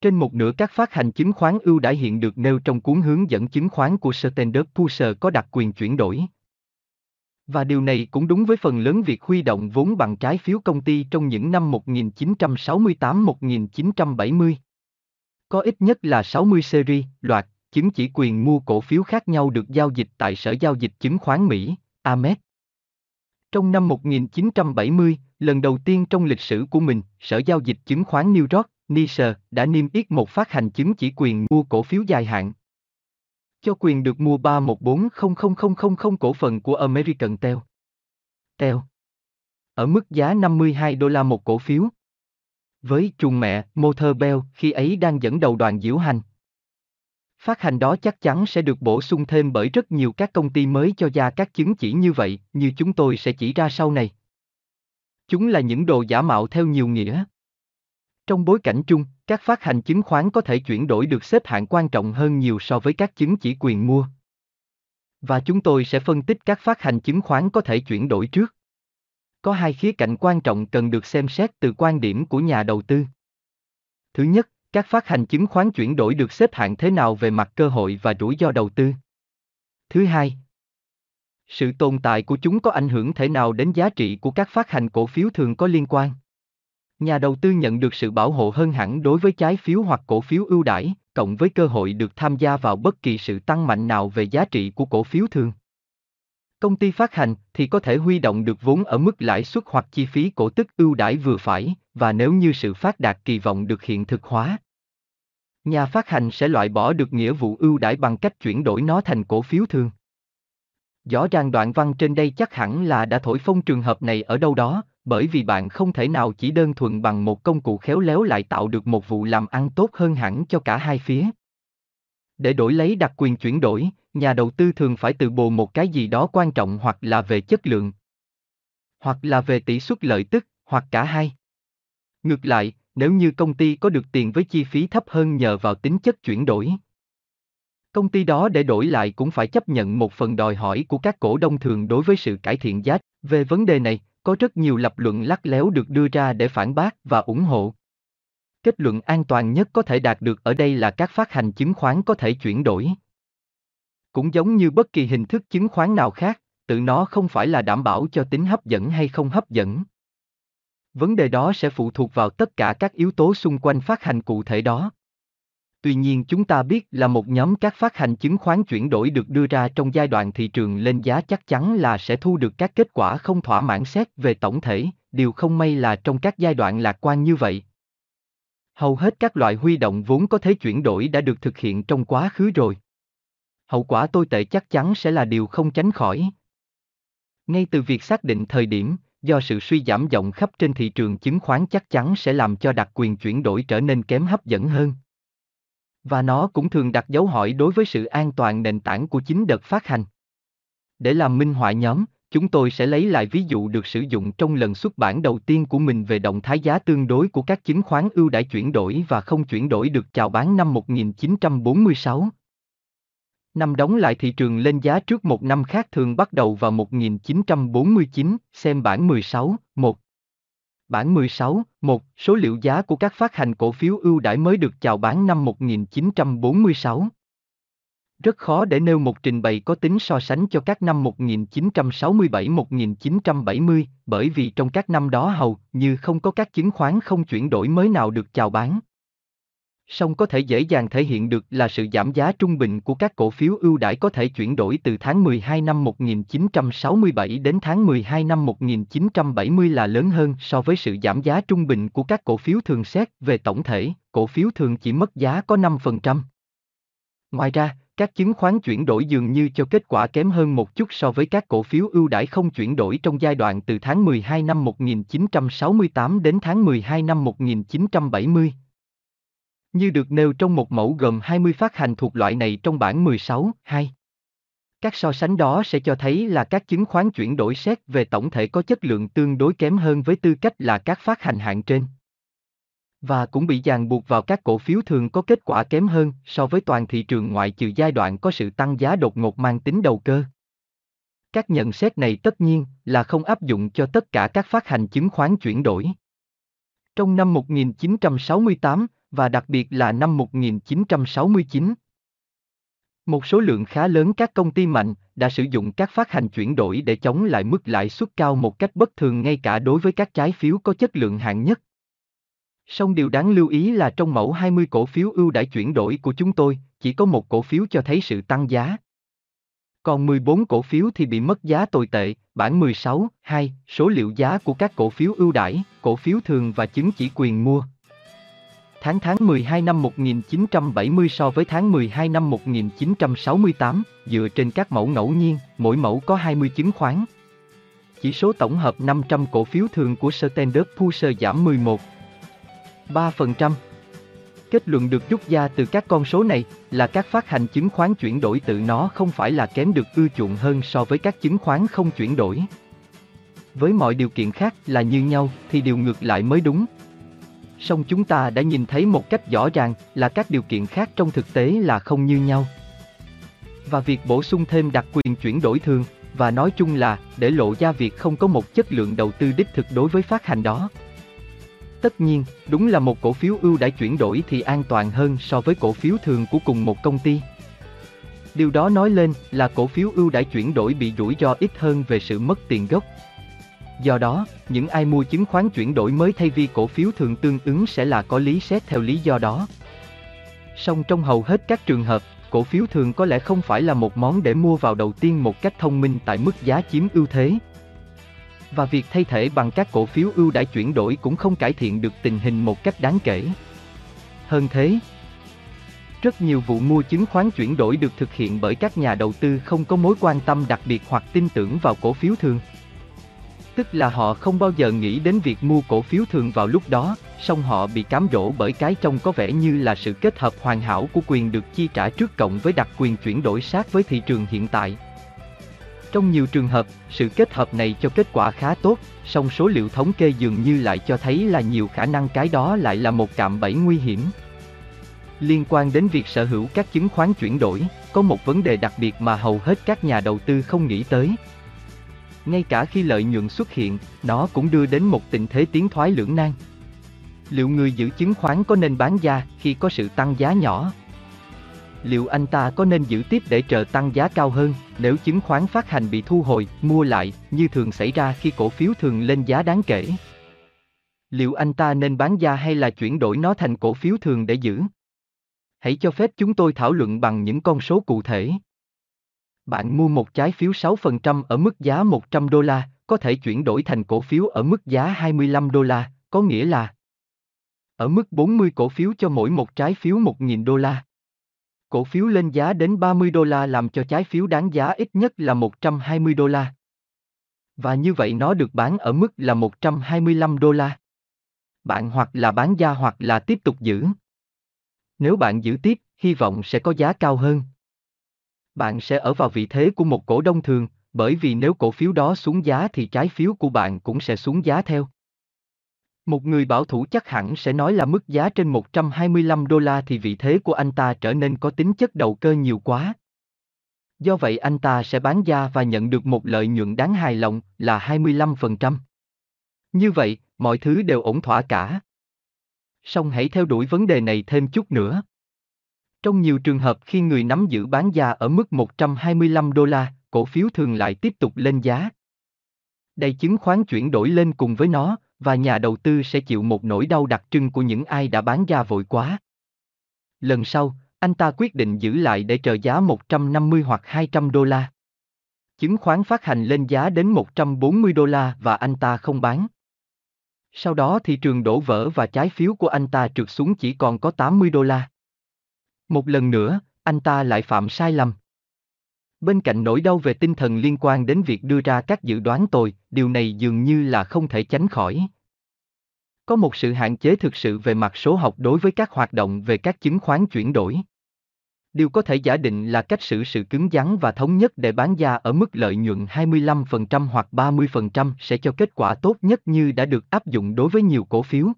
Trên một nửa các phát hành chứng khoán ưu đãi hiện được nêu trong cuốn hướng dẫn chứng khoán của Standard Poor's có đặc quyền chuyển đổi. Và điều này cũng đúng với phần lớn việc huy động vốn bằng trái phiếu công ty trong những năm 1968-1970. Có ít nhất là 60 series, loạt, chứng chỉ quyền mua cổ phiếu khác nhau được giao dịch tại Sở Giao dịch Chứng khoán Mỹ, AMET. Trong năm 1970, lần đầu tiên trong lịch sử của mình, Sở Giao dịch Chứng khoán New York, NYSE, đã niêm yết một phát hành chứng chỉ quyền mua cổ phiếu dài hạn, cho quyền được mua 3140000 cổ phần của American Tel. Tel. Ở mức giá 52 đô la một cổ phiếu. Với chuồng mẹ, Motor Bell khi ấy đang dẫn đầu đoàn diễu hành. Phát hành đó chắc chắn sẽ được bổ sung thêm bởi rất nhiều các công ty mới cho ra các chứng chỉ như vậy, như chúng tôi sẽ chỉ ra sau này. Chúng là những đồ giả mạo theo nhiều nghĩa. Trong bối cảnh chung, các phát hành chứng khoán có thể chuyển đổi được xếp hạng quan trọng hơn nhiều so với các chứng chỉ quyền mua. Và chúng tôi sẽ phân tích các phát hành chứng khoán có thể chuyển đổi trước. Có hai khía cạnh quan trọng cần được xem xét từ quan điểm của nhà đầu tư. Thứ nhất, các phát hành chứng khoán chuyển đổi được xếp hạng thế nào về mặt cơ hội và rủi ro đầu tư. Thứ hai, sự tồn tại của chúng có ảnh hưởng thế nào đến giá trị của các phát hành cổ phiếu thường có liên quan. Nhà đầu tư nhận được sự bảo hộ hơn hẳn đối với trái phiếu hoặc cổ phiếu ưu đãi, cộng với cơ hội được tham gia vào bất kỳ sự tăng mạnh nào về giá trị của cổ phiếu thường. Công ty phát hành thì có thể huy động được vốn ở mức lãi suất hoặc chi phí cổ tức ưu đãi vừa phải, và nếu như sự phát đạt kỳ vọng được hiện thực hóa. Nhà phát hành sẽ loại bỏ được nghĩa vụ ưu đãi bằng cách chuyển đổi nó thành cổ phiếu thường. Rõ ràng đoạn văn trên đây chắc hẳn là đã thổi phông trường hợp này ở đâu đó, bởi vì bạn không thể nào chỉ đơn thuần bằng một công cụ khéo léo lại tạo được một vụ làm ăn tốt hơn hẳn cho cả hai phía. Để đổi lấy đặc quyền chuyển đổi, nhà đầu tư thường phải từ bồ một cái gì đó quan trọng hoặc là về chất lượng, hoặc là về tỷ suất lợi tức, hoặc cả hai. Ngược lại, nếu như công ty có được tiền với chi phí thấp hơn nhờ vào tính chất chuyển đổi. Công ty đó để đổi lại cũng phải chấp nhận một phần đòi hỏi của các cổ đông thường đối với sự cải thiện giá. Về vấn đề này, có rất nhiều lập luận lắc léo được đưa ra để phản bác và ủng hộ. Kết luận an toàn nhất có thể đạt được ở đây là các phát hành chứng khoán có thể chuyển đổi. Cũng giống như bất kỳ hình thức chứng khoán nào khác, tự nó không phải là đảm bảo cho tính hấp dẫn hay không hấp dẫn. Vấn đề đó sẽ phụ thuộc vào tất cả các yếu tố xung quanh phát hành cụ thể đó. Tuy nhiên chúng ta biết là một nhóm các phát hành chứng khoán chuyển đổi được đưa ra trong giai đoạn thị trường lên giá chắc chắn là sẽ thu được các kết quả không thỏa mãn xét về tổng thể, điều không may là trong các giai đoạn lạc quan như vậy. Hầu hết các loại huy động vốn có thể chuyển đổi đã được thực hiện trong quá khứ rồi. Hậu quả tồi tệ chắc chắn sẽ là điều không tránh khỏi. Ngay từ việc xác định thời điểm, do sự suy giảm rộng khắp trên thị trường chứng khoán chắc chắn sẽ làm cho đặc quyền chuyển đổi trở nên kém hấp dẫn hơn. Và nó cũng thường đặt dấu hỏi đối với sự an toàn nền tảng của chính đợt phát hành. Để làm minh họa nhóm, chúng tôi sẽ lấy lại ví dụ được sử dụng trong lần xuất bản đầu tiên của mình về động thái giá tương đối của các chứng khoán ưu đãi chuyển đổi và không chuyển đổi được chào bán năm 1946. Năm đóng lại thị trường lên giá trước một năm khác thường bắt đầu vào 1949, xem bản 16, 1. Bản 16, 1, số liệu giá của các phát hành cổ phiếu ưu đãi mới được chào bán năm 1946. Rất khó để nêu một trình bày có tính so sánh cho các năm 1967-1970, bởi vì trong các năm đó hầu như không có các chứng khoán không chuyển đổi mới nào được chào bán song có thể dễ dàng thể hiện được là sự giảm giá trung bình của các cổ phiếu ưu đãi có thể chuyển đổi từ tháng 12 năm 1967 đến tháng 12 năm 1970 là lớn hơn so với sự giảm giá trung bình của các cổ phiếu thường xét về tổng thể, cổ phiếu thường chỉ mất giá có 5%. Ngoài ra, các chứng khoán chuyển đổi dường như cho kết quả kém hơn một chút so với các cổ phiếu ưu đãi không chuyển đổi trong giai đoạn từ tháng 12 năm 1968 đến tháng 12 năm 1970, như được nêu trong một mẫu gồm 20 phát hành thuộc loại này trong bản 16, 2. Các so sánh đó sẽ cho thấy là các chứng khoán chuyển đổi xét về tổng thể có chất lượng tương đối kém hơn với tư cách là các phát hành hạng trên. Và cũng bị ràng buộc vào các cổ phiếu thường có kết quả kém hơn so với toàn thị trường ngoại trừ giai đoạn có sự tăng giá đột ngột mang tính đầu cơ. Các nhận xét này tất nhiên là không áp dụng cho tất cả các phát hành chứng khoán chuyển đổi. Trong năm 1968, và đặc biệt là năm 1969. Một số lượng khá lớn các công ty mạnh đã sử dụng các phát hành chuyển đổi để chống lại mức lãi suất cao một cách bất thường ngay cả đối với các trái phiếu có chất lượng hạng nhất. Song điều đáng lưu ý là trong mẫu 20 cổ phiếu ưu đãi chuyển đổi của chúng tôi, chỉ có một cổ phiếu cho thấy sự tăng giá. Còn 14 cổ phiếu thì bị mất giá tồi tệ, bản 16, 2, số liệu giá của các cổ phiếu ưu đãi, cổ phiếu thường và chứng chỉ quyền mua, Tháng tháng 12 năm 1970 so với tháng 12 năm 1968, dựa trên các mẫu ngẫu nhiên, mỗi mẫu có 20 chứng khoán. Chỉ số tổng hợp 500 cổ phiếu thường của Standard Poor's giảm 11. 3%. Kết luận được rút ra từ các con số này là các phát hành chứng khoán chuyển đổi tự nó không phải là kém được ưa chuộng hơn so với các chứng khoán không chuyển đổi. Với mọi điều kiện khác là như nhau thì điều ngược lại mới đúng. Song chúng ta đã nhìn thấy một cách rõ ràng là các điều kiện khác trong thực tế là không như nhau. Và việc bổ sung thêm đặc quyền chuyển đổi thường và nói chung là để lộ ra việc không có một chất lượng đầu tư đích thực đối với phát hành đó. Tất nhiên, đúng là một cổ phiếu ưu đãi chuyển đổi thì an toàn hơn so với cổ phiếu thường của cùng một công ty. Điều đó nói lên là cổ phiếu ưu đãi chuyển đổi bị rủi ro ít hơn về sự mất tiền gốc. Do đó, những ai mua chứng khoán chuyển đổi mới thay vì cổ phiếu thường tương ứng sẽ là có lý xét theo lý do đó. Song trong hầu hết các trường hợp, cổ phiếu thường có lẽ không phải là một món để mua vào đầu tiên một cách thông minh tại mức giá chiếm ưu thế. Và việc thay thế bằng các cổ phiếu ưu đãi chuyển đổi cũng không cải thiện được tình hình một cách đáng kể. Hơn thế, rất nhiều vụ mua chứng khoán chuyển đổi được thực hiện bởi các nhà đầu tư không có mối quan tâm đặc biệt hoặc tin tưởng vào cổ phiếu thường. Tức là họ không bao giờ nghĩ đến việc mua cổ phiếu thường vào lúc đó, song họ bị cám dỗ bởi cái trông có vẻ như là sự kết hợp hoàn hảo của quyền được chi trả trước cộng với đặc quyền chuyển đổi sát với thị trường hiện tại. Trong nhiều trường hợp, sự kết hợp này cho kết quả khá tốt, song số liệu thống kê dường như lại cho thấy là nhiều khả năng cái đó lại là một cạm bẫy nguy hiểm. Liên quan đến việc sở hữu các chứng khoán chuyển đổi, có một vấn đề đặc biệt mà hầu hết các nhà đầu tư không nghĩ tới. Ngay cả khi lợi nhuận xuất hiện, nó cũng đưa đến một tình thế tiến thoái lưỡng nan. Liệu người giữ chứng khoán có nên bán ra khi có sự tăng giá nhỏ, liệu anh ta có nên giữ tiếp để chờ tăng giá cao hơn, nếu chứng khoán phát hành bị thu hồi, mua lại, như thường xảy ra khi cổ phiếu thường lên giá đáng kể? Liệu anh ta nên bán ra hay là chuyển đổi nó thành cổ phiếu thường để giữ? Hãy cho phép chúng tôi thảo luận bằng những con số cụ thể. Bạn mua một trái phiếu 6% ở mức giá 100 đô la, có thể chuyển đổi thành cổ phiếu ở mức giá 25 đô la, có nghĩa là ở mức 40 cổ phiếu cho mỗi một trái phiếu 1.000 đô la. Cổ phiếu lên giá đến 30 đô la làm cho trái phiếu đáng giá ít nhất là 120 đô la. Và như vậy nó được bán ở mức là 125 đô la. Bạn hoặc là bán ra hoặc là tiếp tục giữ. Nếu bạn giữ tiếp, hy vọng sẽ có giá cao hơn. Bạn sẽ ở vào vị thế của một cổ đông thường, bởi vì nếu cổ phiếu đó xuống giá thì trái phiếu của bạn cũng sẽ xuống giá theo. Một người bảo thủ chắc hẳn sẽ nói là mức giá trên 125 đô la thì vị thế của anh ta trở nên có tính chất đầu cơ nhiều quá. Do vậy anh ta sẽ bán ra và nhận được một lợi nhuận đáng hài lòng là 25%. Như vậy, mọi thứ đều ổn thỏa cả. Song hãy theo đuổi vấn đề này thêm chút nữa. Trong nhiều trường hợp khi người nắm giữ bán ra ở mức 125 đô la, cổ phiếu thường lại tiếp tục lên giá. Đây chứng khoán chuyển đổi lên cùng với nó, và nhà đầu tư sẽ chịu một nỗi đau đặc trưng của những ai đã bán ra vội quá. Lần sau, anh ta quyết định giữ lại để chờ giá 150 hoặc 200 đô la. Chứng khoán phát hành lên giá đến 140 đô la và anh ta không bán. Sau đó thị trường đổ vỡ và trái phiếu của anh ta trượt xuống chỉ còn có 80 đô la. Một lần nữa, anh ta lại phạm sai lầm. Bên cạnh nỗi đau về tinh thần liên quan đến việc đưa ra các dự đoán tồi, điều này dường như là không thể tránh khỏi. Có một sự hạn chế thực sự về mặt số học đối với các hoạt động về các chứng khoán chuyển đổi. Điều có thể giả định là cách xử sự cứng rắn và thống nhất để bán ra ở mức lợi nhuận 25% hoặc 30% sẽ cho kết quả tốt nhất như đã được áp dụng đối với nhiều cổ phiếu.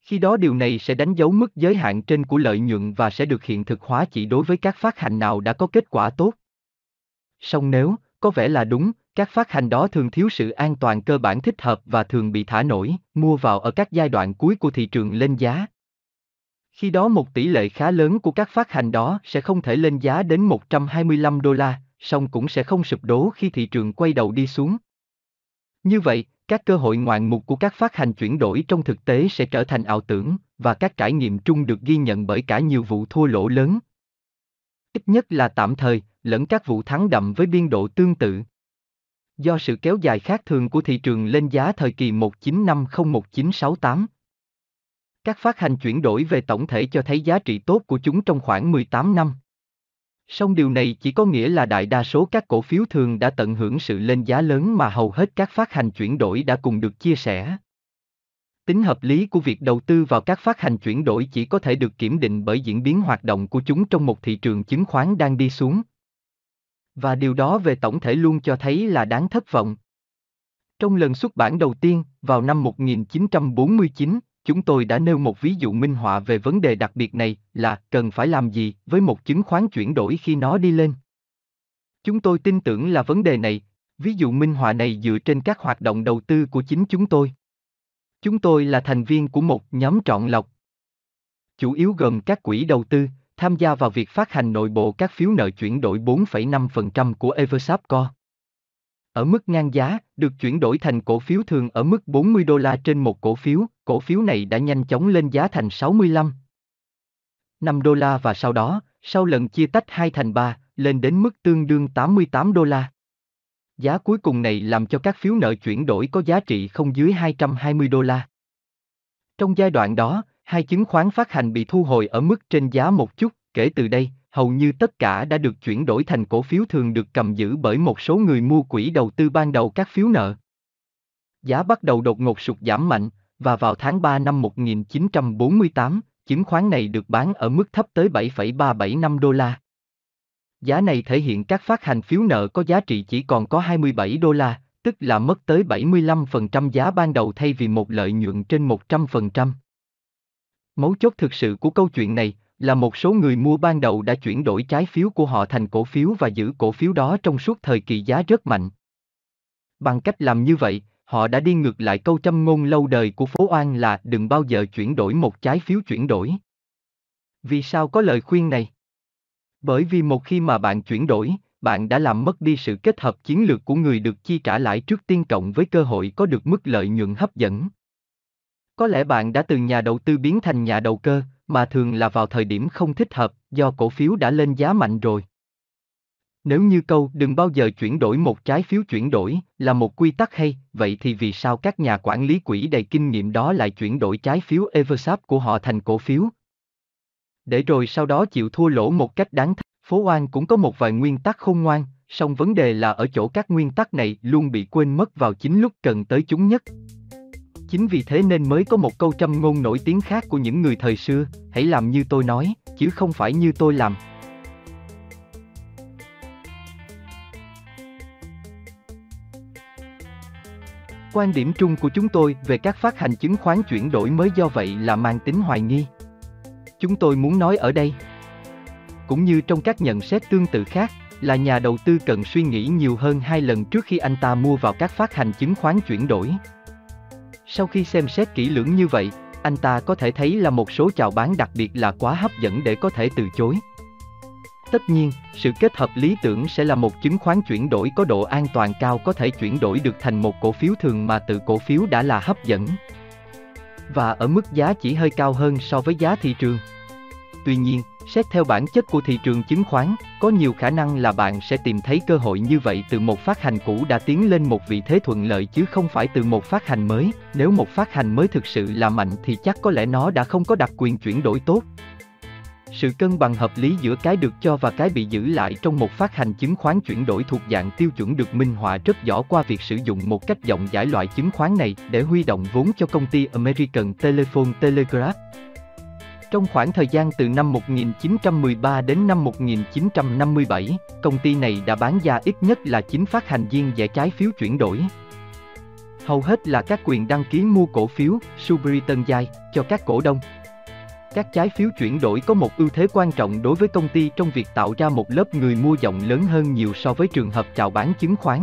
Khi đó điều này sẽ đánh dấu mức giới hạn trên của lợi nhuận và sẽ được hiện thực hóa chỉ đối với các phát hành nào đã có kết quả tốt. Song nếu, có vẻ là đúng, các phát hành đó thường thiếu sự an toàn cơ bản thích hợp và thường bị thả nổi, mua vào ở các giai đoạn cuối của thị trường lên giá. Khi đó một tỷ lệ khá lớn của các phát hành đó sẽ không thể lên giá đến 125 đô la, song cũng sẽ không sụp đổ khi thị trường quay đầu đi xuống. Như vậy, các cơ hội ngoạn mục của các phát hành chuyển đổi trong thực tế sẽ trở thành ảo tưởng, và các trải nghiệm chung được ghi nhận bởi cả nhiều vụ thua lỗ lớn. Ít nhất là tạm thời, lẫn các vụ thắng đậm với biên độ tương tự. Do sự kéo dài khác thường của thị trường lên giá thời kỳ 1950-1968. Các phát hành chuyển đổi về tổng thể cho thấy giá trị tốt của chúng trong khoảng 18 năm. Song điều này chỉ có nghĩa là đại đa số các cổ phiếu thường đã tận hưởng sự lên giá lớn mà hầu hết các phát hành chuyển đổi đã cùng được chia sẻ. Tính hợp lý của việc đầu tư vào các phát hành chuyển đổi chỉ có thể được kiểm định bởi diễn biến hoạt động của chúng trong một thị trường chứng khoán đang đi xuống. Và điều đó về tổng thể luôn cho thấy là đáng thất vọng. Trong lần xuất bản đầu tiên, vào năm 1949, chúng tôi đã nêu một ví dụ minh họa về vấn đề đặc biệt này là cần phải làm gì với một chứng khoán chuyển đổi khi nó đi lên. Chúng tôi tin tưởng là vấn đề này, ví dụ minh họa này dựa trên các hoạt động đầu tư của chính chúng tôi. Chúng tôi là thành viên của một nhóm chọn lọc. Chủ yếu gồm các quỹ đầu tư, tham gia vào việc phát hành nội bộ các phiếu nợ chuyển đổi 4,5% của Eversapco. Ở mức ngang giá, được chuyển đổi thành cổ phiếu thường ở mức 40 đô la trên một cổ phiếu, cổ phiếu này đã nhanh chóng lên giá thành 65 5 đô la và sau đó, sau lần chia tách 2 thành 3, lên đến mức tương đương 88 đô la. Giá cuối cùng này làm cho các phiếu nợ chuyển đổi có giá trị không dưới 220 đô la. Trong giai đoạn đó, hai chứng khoán phát hành bị thu hồi ở mức trên giá một chút, kể từ đây, hầu như tất cả đã được chuyển đổi thành cổ phiếu thường được cầm giữ bởi một số người mua quỹ đầu tư ban đầu các phiếu nợ. Giá bắt đầu đột ngột sụt giảm mạnh, và vào tháng 3 năm 1948, chứng khoán này được bán ở mức thấp tới 7,375 đô la. Giá này thể hiện các phát hành phiếu nợ có giá trị chỉ còn có 27 đô la, tức là mất tới 75% giá ban đầu thay vì một lợi nhuận trên 100%. Mấu chốt thực sự của câu chuyện này là một số người mua ban đầu đã chuyển đổi trái phiếu của họ thành cổ phiếu và giữ cổ phiếu đó trong suốt thời kỳ giá rất mạnh. Bằng cách làm như vậy, họ đã đi ngược lại câu châm ngôn lâu đời của phố Oan là đừng bao giờ chuyển đổi một trái phiếu chuyển đổi. Vì sao có lời khuyên này? Bởi vì một khi mà bạn chuyển đổi, bạn đã làm mất đi sự kết hợp chiến lược của người được chi trả lãi trước tiên cộng với cơ hội có được mức lợi nhuận hấp dẫn. Có lẽ bạn đã từ nhà đầu tư biến thành nhà đầu cơ, mà thường là vào thời điểm không thích hợp, do cổ phiếu đã lên giá mạnh rồi. Nếu như câu đừng bao giờ chuyển đổi một trái phiếu chuyển đổi là một quy tắc hay, vậy thì vì sao các nhà quản lý quỹ đầy kinh nghiệm đó lại chuyển đổi trái phiếu Eversap của họ thành cổ phiếu? Để rồi sau đó chịu thua lỗ một cách đáng thách. Phố Oan cũng có một vài nguyên tắc khôn ngoan, song vấn đề là ở chỗ các nguyên tắc này luôn bị quên mất vào chính lúc cần tới chúng nhất. Chính vì thế nên mới có một câu châm ngôn nổi tiếng khác của những người thời xưa, hãy làm như tôi nói, chứ không phải như tôi làm. Quan điểm chung của chúng tôi về các phát hành chứng khoán chuyển đổi mới do vậy là mang tính hoài nghi. Chúng tôi muốn nói ở đây, cũng như trong các nhận xét tương tự khác, là nhà đầu tư cần suy nghĩ nhiều hơn hai lần trước khi anh ta mua vào các phát hành chứng khoán chuyển đổi. Sau khi xem xét kỹ lưỡng như vậy, anh ta có thể thấy là một số chào bán đặc biệt là quá hấp dẫn để có thể từ chối. Tất nhiên, sự kết hợp lý tưởng sẽ là một chứng khoán chuyển đổi có độ an toàn cao có thể chuyển đổi được thành một cổ phiếu thường mà tự cổ phiếu đã là hấp dẫn. Và ở mức giá chỉ hơi cao hơn so với giá thị trường. Tuy nhiên, xét theo bản chất của thị trường chứng khoán, có nhiều khả năng là bạn sẽ tìm thấy cơ hội như vậy từ một phát hành cũ đã tiến lên một vị thế thuận lợi chứ không phải từ một phát hành mới. Nếu một phát hành mới thực sự là mạnh thì chắc có lẽ nó đã không có đặc quyền chuyển đổi tốt. Sự cân bằng hợp lý giữa cái được cho và cái bị giữ lại trong một phát hành chứng khoán chuyển đổi thuộc dạng tiêu chuẩn được minh họa rất rõ qua việc sử dụng một cách rộng giải loại chứng khoán này để huy động vốn cho công ty American Telephone Telegraph. Trong khoảng thời gian từ năm 1913 đến năm 1957, công ty này đã bán ra ít nhất là 9 phát hành viên giải trái phiếu chuyển đổi. Hầu hết là các quyền đăng ký mua cổ phiếu, Subri Tân Giai, cho các cổ đông. Các trái phiếu chuyển đổi có một ưu thế quan trọng đối với công ty trong việc tạo ra một lớp người mua rộng lớn hơn nhiều so với trường hợp chào bán chứng khoán.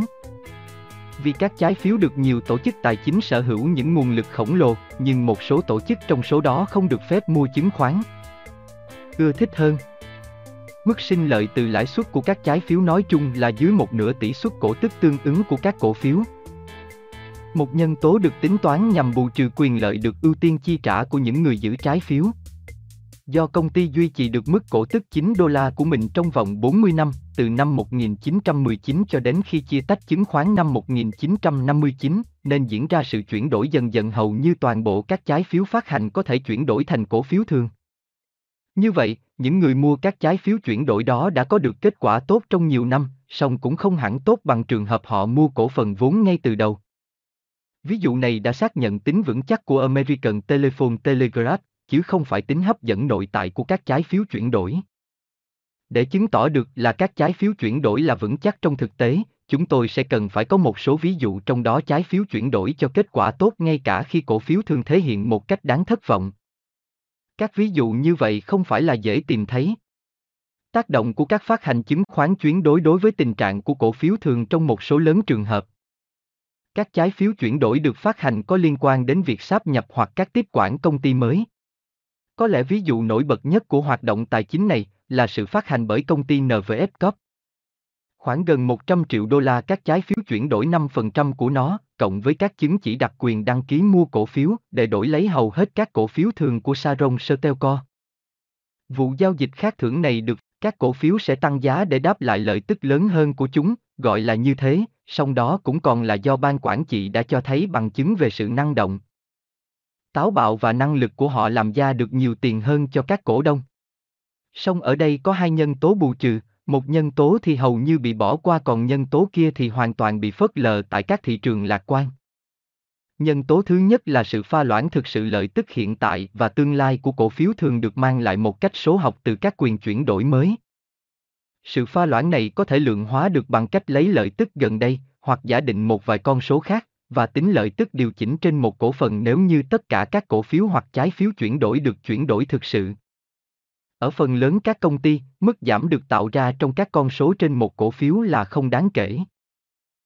Vì các trái phiếu được nhiều tổ chức tài chính sở hữu những nguồn lực khổng lồ, nhưng một số tổ chức trong số đó không được phép mua chứng khoán. Ưa thích hơn. Mức sinh lợi từ lãi suất của các trái phiếu nói chung là dưới một nửa tỷ suất cổ tức tương ứng của các cổ phiếu. Một nhân tố được tính toán nhằm bù trừ quyền lợi được ưu tiên chi trả của những người giữ trái phiếu. Do công ty duy trì được mức cổ tức 9 đô la của mình trong vòng 40 năm, từ năm 1919 cho đến khi chia tách chứng khoán năm 1959, nên diễn ra sự chuyển đổi dần dần hầu như toàn bộ các trái phiếu phát hành có thể chuyển đổi thành cổ phiếu thường. Như vậy, những người mua các trái phiếu chuyển đổi đó đã có được kết quả tốt trong nhiều năm, song cũng không hẳn tốt bằng trường hợp họ mua cổ phần vốn ngay từ đầu. Ví dụ này đã xác nhận tính vững chắc của American Telephone Telegraph, chứ không phải tính hấp dẫn nội tại của các trái phiếu chuyển đổi. Để chứng tỏ được là các trái phiếu chuyển đổi là vững chắc trong thực tế, chúng tôi sẽ cần phải có một số ví dụ trong đó trái phiếu chuyển đổi cho kết quả tốt ngay cả khi cổ phiếu thường thể hiện một cách đáng thất vọng. Các ví dụ như vậy không phải là dễ tìm thấy. Tác động của các phát hành chứng khoán chuyển đổi đối với tình trạng của cổ phiếu thường trong một số lớn trường hợp. Các trái phiếu chuyển đổi được phát hành có liên quan đến việc sáp nhập hoặc các tiếp quản công ty mới. Có lẽ ví dụ nổi bật nhất của hoạt động tài chính này là sự phát hành bởi công ty NVF Corp. Khoảng gần 100 triệu đô la các trái phiếu chuyển đổi 5% của nó, cộng với các chứng chỉ đặc quyền đăng ký mua cổ phiếu để đổi lấy hầu hết các cổ phiếu thường của Saron Stelco. Vụ giao dịch khác thưởng này được các cổ phiếu sẽ tăng giá để đáp lại lợi tức lớn hơn của chúng, gọi là như thế, song đó cũng còn là do ban quản trị đã cho thấy bằng chứng về sự năng động. Táo bạo và năng lực của họ làm ra được nhiều tiền hơn cho các cổ đông. Song ở đây có hai nhân tố bù trừ, một nhân tố thì hầu như bị bỏ qua còn nhân tố kia thì hoàn toàn bị phớt lờ tại các thị trường lạc quan. Nhân tố thứ nhất là sự pha loãng thực sự lợi tức hiện tại và tương lai của cổ phiếu thường được mang lại một cách số học từ các quyền chuyển đổi mới. Sự pha loãng này có thể lượng hóa được bằng cách lấy lợi tức gần đây, hoặc giả định một vài con số khác, và tính lợi tức điều chỉnh trên một cổ phần nếu như tất cả các cổ phiếu hoặc trái phiếu chuyển đổi được chuyển đổi thực sự. Ở phần lớn các công ty, mức giảm được tạo ra trong các con số trên một cổ phiếu là không đáng kể.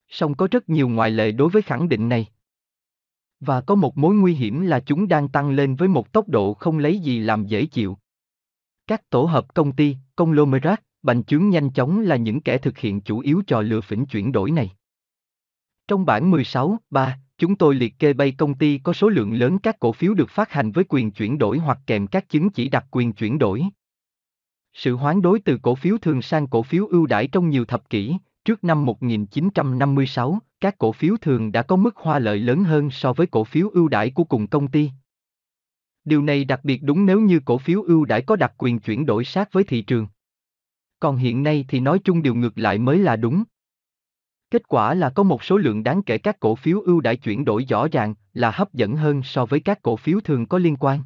Song có rất nhiều ngoại lệ đối với khẳng định này. Và có một mối nguy hiểm là chúng đang tăng lên với một tốc độ không lấy gì làm dễ chịu. Các tổ hợp công ty, conglomerate, bành trướng nhanh chóng là những kẻ thực hiện chủ yếu trò lừa phỉnh chuyển đổi này. Trong bản 16, 3, chúng tôi liệt kê bay công ty có số lượng lớn các cổ phiếu được phát hành với quyền chuyển đổi hoặc kèm các chứng chỉ đặc quyền chuyển đổi. Sự hoán đối từ cổ phiếu thường sang cổ phiếu ưu đãi trong nhiều thập kỷ, trước năm 1956, các cổ phiếu thường đã có mức hoa lợi lớn hơn so với cổ phiếu ưu đãi của cùng công ty. Điều này đặc biệt đúng nếu như cổ phiếu ưu đãi có đặc quyền chuyển đổi sát với thị trường. Còn hiện nay thì nói chung điều ngược lại mới là đúng. Kết quả là có một số lượng đáng kể các cổ phiếu ưu đãi chuyển đổi rõ ràng là hấp dẫn hơn so với các cổ phiếu thường có liên quan.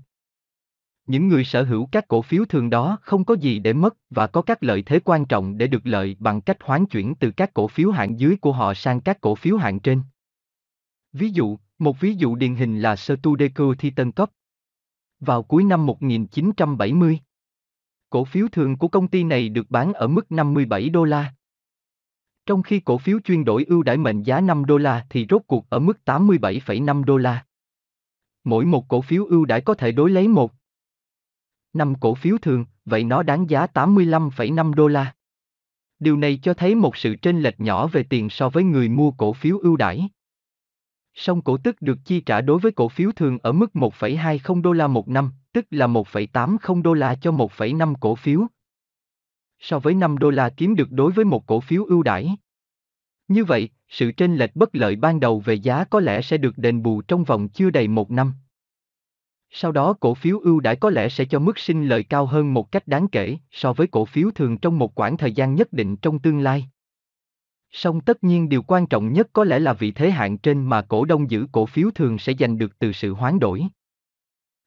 Những người sở hữu các cổ phiếu thường đó không có gì để mất và có các lợi thế quan trọng để được lợi bằng cách hoán chuyển từ các cổ phiếu hạng dưới của họ sang các cổ phiếu hạng trên. Ví dụ, một ví dụ điển hình là Studeco Titan Cup. Vào cuối năm 1970, cổ phiếu thường của công ty này được bán ở mức 57 đô la. Trong khi cổ phiếu chuyên đổi ưu đãi mệnh giá 5 đô la thì rốt cuộc ở mức 87,5 đô la. Mỗi một cổ phiếu ưu đãi có thể đối lấy một 5 cổ phiếu thường, vậy nó đáng giá 85,5 đô la. Điều này cho thấy một sự chênh lệch nhỏ về tiền so với người mua cổ phiếu ưu đãi. Song cổ tức được chi trả đối với cổ phiếu thường ở mức 1,20 đô la một năm, tức là 1,80 đô la cho 1,5 cổ phiếu. So với 5 đô la kiếm được đối với một cổ phiếu ưu đãi. Như vậy, sự chênh lệch bất lợi ban đầu về giá có lẽ sẽ được đền bù trong vòng chưa đầy một năm. Sau đó cổ phiếu ưu đãi có lẽ sẽ cho mức sinh lợi cao hơn một cách đáng kể so với cổ phiếu thường trong một khoảng thời gian nhất định trong tương lai. Song tất nhiên điều quan trọng nhất có lẽ là vị thế hạn trên mà cổ đông giữ cổ phiếu thường sẽ giành được từ sự hoán đổi.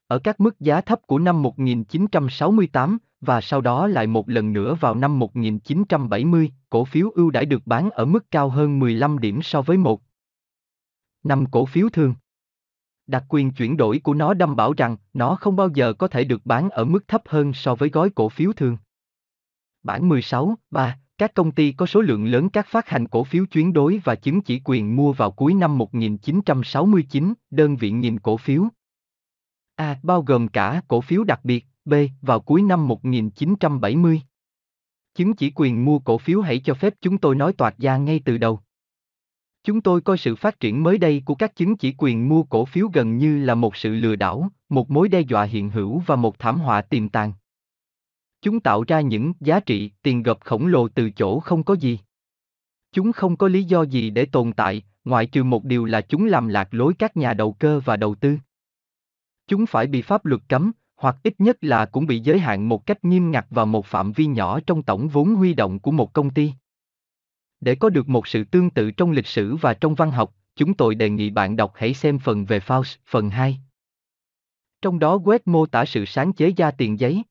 Ở các mức giá thấp của năm 1968 và sau đó lại một lần nữa vào năm 1970, cổ phiếu ưu đãi được bán ở mức cao hơn 15 điểm so với một năm cổ phiếu thường. Đặc quyền chuyển đổi của nó đảm bảo rằng nó không bao giờ có thể được bán ở mức thấp hơn so với gói cổ phiếu thường. Bản 16, 3, các công ty có số lượng lớn các phát hành cổ phiếu chuyển đổi và chứng chỉ quyền mua vào cuối năm 1969, đơn vị nghìn cổ phiếu. A. Bao gồm cả cổ phiếu đặc biệt, B. Vào cuối năm 1970. Chứng chỉ quyền mua cổ phiếu hãy cho phép chúng tôi nói toạc ra ngay từ đầu. Chúng tôi coi sự phát triển mới đây của các chứng chỉ quyền mua cổ phiếu gần như là một sự lừa đảo, một mối đe dọa hiện hữu và một thảm họa tiềm tàng. Chúng tạo ra những giá trị tiền gộp khổng lồ từ chỗ không có gì. Chúng không có lý do gì để tồn tại, ngoại trừ một điều là chúng làm lạc lối các nhà đầu cơ và đầu tư. Chúng phải bị pháp luật cấm, hoặc ít nhất là cũng bị giới hạn một cách nghiêm ngặt vào một phạm vi nhỏ trong tổng vốn huy động của một công ty. Để có được một sự tương tự trong lịch sử và trong văn học, chúng tôi đề nghị bạn đọc hãy xem phần về Faust, phần 2. Trong đó West mô tả sự sáng chế ra tiền giấy.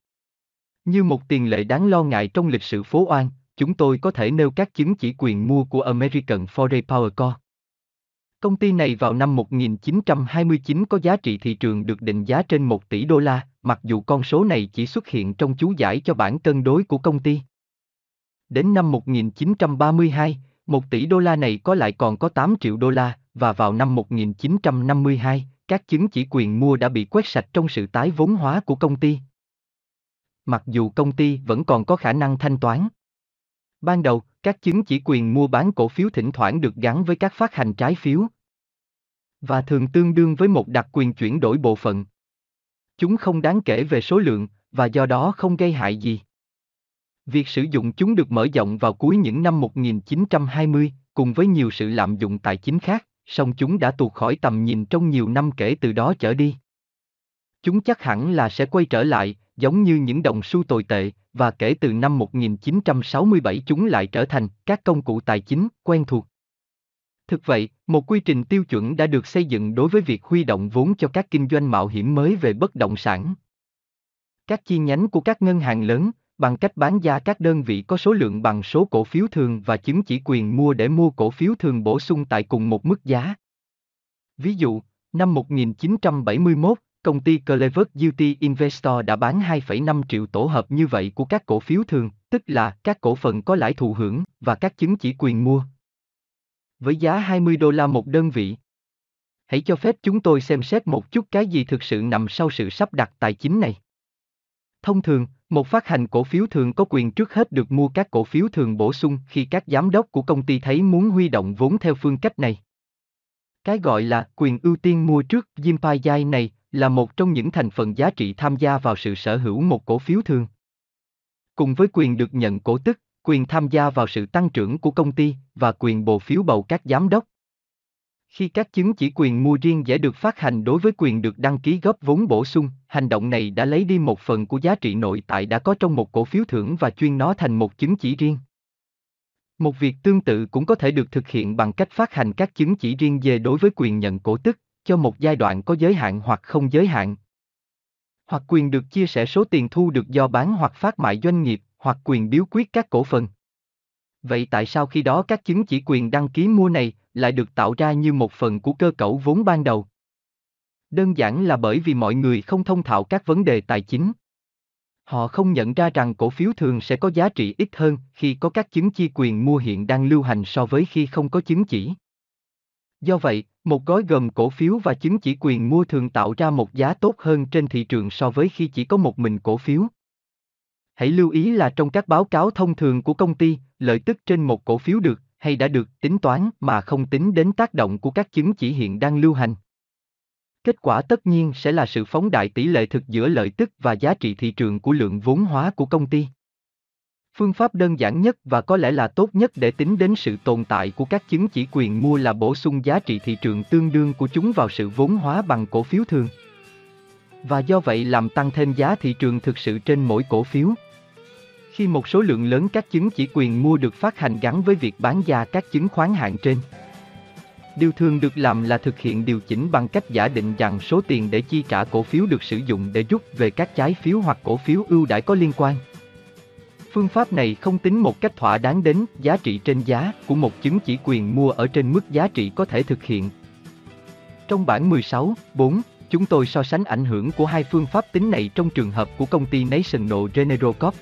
Như một tiền lệ đáng lo ngại trong lịch sử phố oan, chúng tôi có thể nêu các chứng chỉ quyền mua của American Foreign Power Co. Công ty này vào năm 1929 có giá trị thị trường được định giá trên 1 tỷ đô la, mặc dù con số này chỉ xuất hiện trong chú giải cho bản cân đối của công ty. Đến năm 1932, 1 tỷ đô la này có lại còn có 8 triệu đô la, và vào năm 1952, các chứng chỉ quyền mua đã bị quét sạch trong sự tái vốn hóa của công ty. Mặc dù công ty vẫn còn có khả năng thanh toán. Ban đầu, các chứng chỉ quyền mua bán cổ phiếu thỉnh thoảng được gắn với các phát hành trái phiếu và thường tương đương với một đặc quyền chuyển đổi bộ phận. Chúng không đáng kể về số lượng và do đó không gây hại gì. Việc sử dụng chúng được mở rộng vào cuối những năm 1920, cùng với nhiều sự lạm dụng tài chính khác, song chúng đã tuột khỏi tầm nhìn trong nhiều năm kể từ đó trở đi. Chúng chắc hẳn là sẽ quay trở lại, giống như những đồng xu tồi tệ, và kể từ năm 1967 chúng lại trở thành các công cụ tài chính quen thuộc. Thực vậy, một quy trình tiêu chuẩn đã được xây dựng đối với việc huy động vốn cho các kinh doanh mạo hiểm mới về bất động sản. Các chi nhánh của các ngân hàng lớn, bằng cách bán ra các đơn vị có số lượng bằng số cổ phiếu thường và chứng chỉ quyền mua để mua cổ phiếu thường bổ sung tại cùng một mức giá. Ví dụ, năm 1971, công ty Clever Duty Investor đã bán 2,5 triệu tổ hợp như vậy của các cổ phiếu thường, tức là các cổ phần có lãi thụ hưởng và các chứng chỉ quyền mua. Với giá 20 đô la một đơn vị. Hãy cho phép chúng tôi xem xét một chút cái gì thực sự nằm sau sự sắp đặt tài chính này. Thông thường, một phát hành cổ phiếu thường có quyền trước hết được mua các cổ phiếu thường bổ sung khi các giám đốc của công ty thấy muốn huy động vốn theo phương cách này. Cái gọi là quyền ưu tiên mua trước Jimpayai này là một trong những thành phần giá trị tham gia vào sự sở hữu một cổ phiếu thường. Cùng với quyền được nhận cổ tức, quyền tham gia vào sự tăng trưởng của công ty và quyền bầu phiếu bầu các giám đốc. Khi các chứng chỉ quyền mua riêng dễ được phát hành đối với quyền được đăng ký góp vốn bổ sung, hành động này đã lấy đi một phần của giá trị nội tại đã có trong một cổ phiếu thưởng và chuyên nó thành một chứng chỉ riêng. Một việc tương tự cũng có thể được thực hiện bằng cách phát hành các chứng chỉ riêng về đối với quyền nhận cổ tức, cho một giai đoạn có giới hạn hoặc không giới hạn. Hoặc quyền được chia sẻ số tiền thu được do bán hoặc phát mại doanh nghiệp, hoặc quyền biếu quyết các cổ phần. Vậy tại sao khi đó các chứng chỉ quyền đăng ký mua này lại được tạo ra như một phần của cơ cấu vốn ban đầu? Đơn giản là bởi vì mọi người không thông thạo các vấn đề tài chính. Họ không nhận ra rằng cổ phiếu thường sẽ có giá trị ít hơn khi có các chứng chi quyền mua hiện đang lưu hành so với khi không có chứng chỉ. Do vậy, một gói gồm cổ phiếu và chứng chỉ quyền mua thường tạo ra một giá tốt hơn trên thị trường so với khi chỉ có một mình cổ phiếu. Hãy lưu ý là trong các báo cáo thông thường của công ty, lợi tức trên một cổ phiếu được hay đã được tính toán mà không tính đến tác động của các chứng chỉ hiện đang lưu hành. Kết quả tất nhiên sẽ là sự phóng đại tỷ lệ thực giữa lợi tức và giá trị thị trường của lượng vốn hóa của công ty. Phương pháp đơn giản nhất và có lẽ là tốt nhất để tính đến sự tồn tại của các chứng chỉ quyền mua là bổ sung giá trị thị trường tương đương của chúng vào sự vốn hóa bằng cổ phiếu thường. Và do vậy làm tăng thêm giá thị trường thực sự trên mỗi cổ phiếu. Khi một số lượng lớn các chứng chỉ quyền mua được phát hành gắn với việc bán ra các chứng khoán hạng trên. Điều thường được làm là thực hiện điều chỉnh bằng cách giả định rằng số tiền để chi trả cổ phiếu được sử dụng để rút về các trái phiếu hoặc cổ phiếu ưu đãi có liên quan. Phương pháp này không tính một cách thỏa đáng đến giá trị trên giá của một chứng chỉ quyền mua ở trên mức giá trị có thể thực hiện. Trong bản 16, 4, chúng tôi so sánh ảnh hưởng của hai phương pháp tính này trong trường hợp của công ty National General Corp.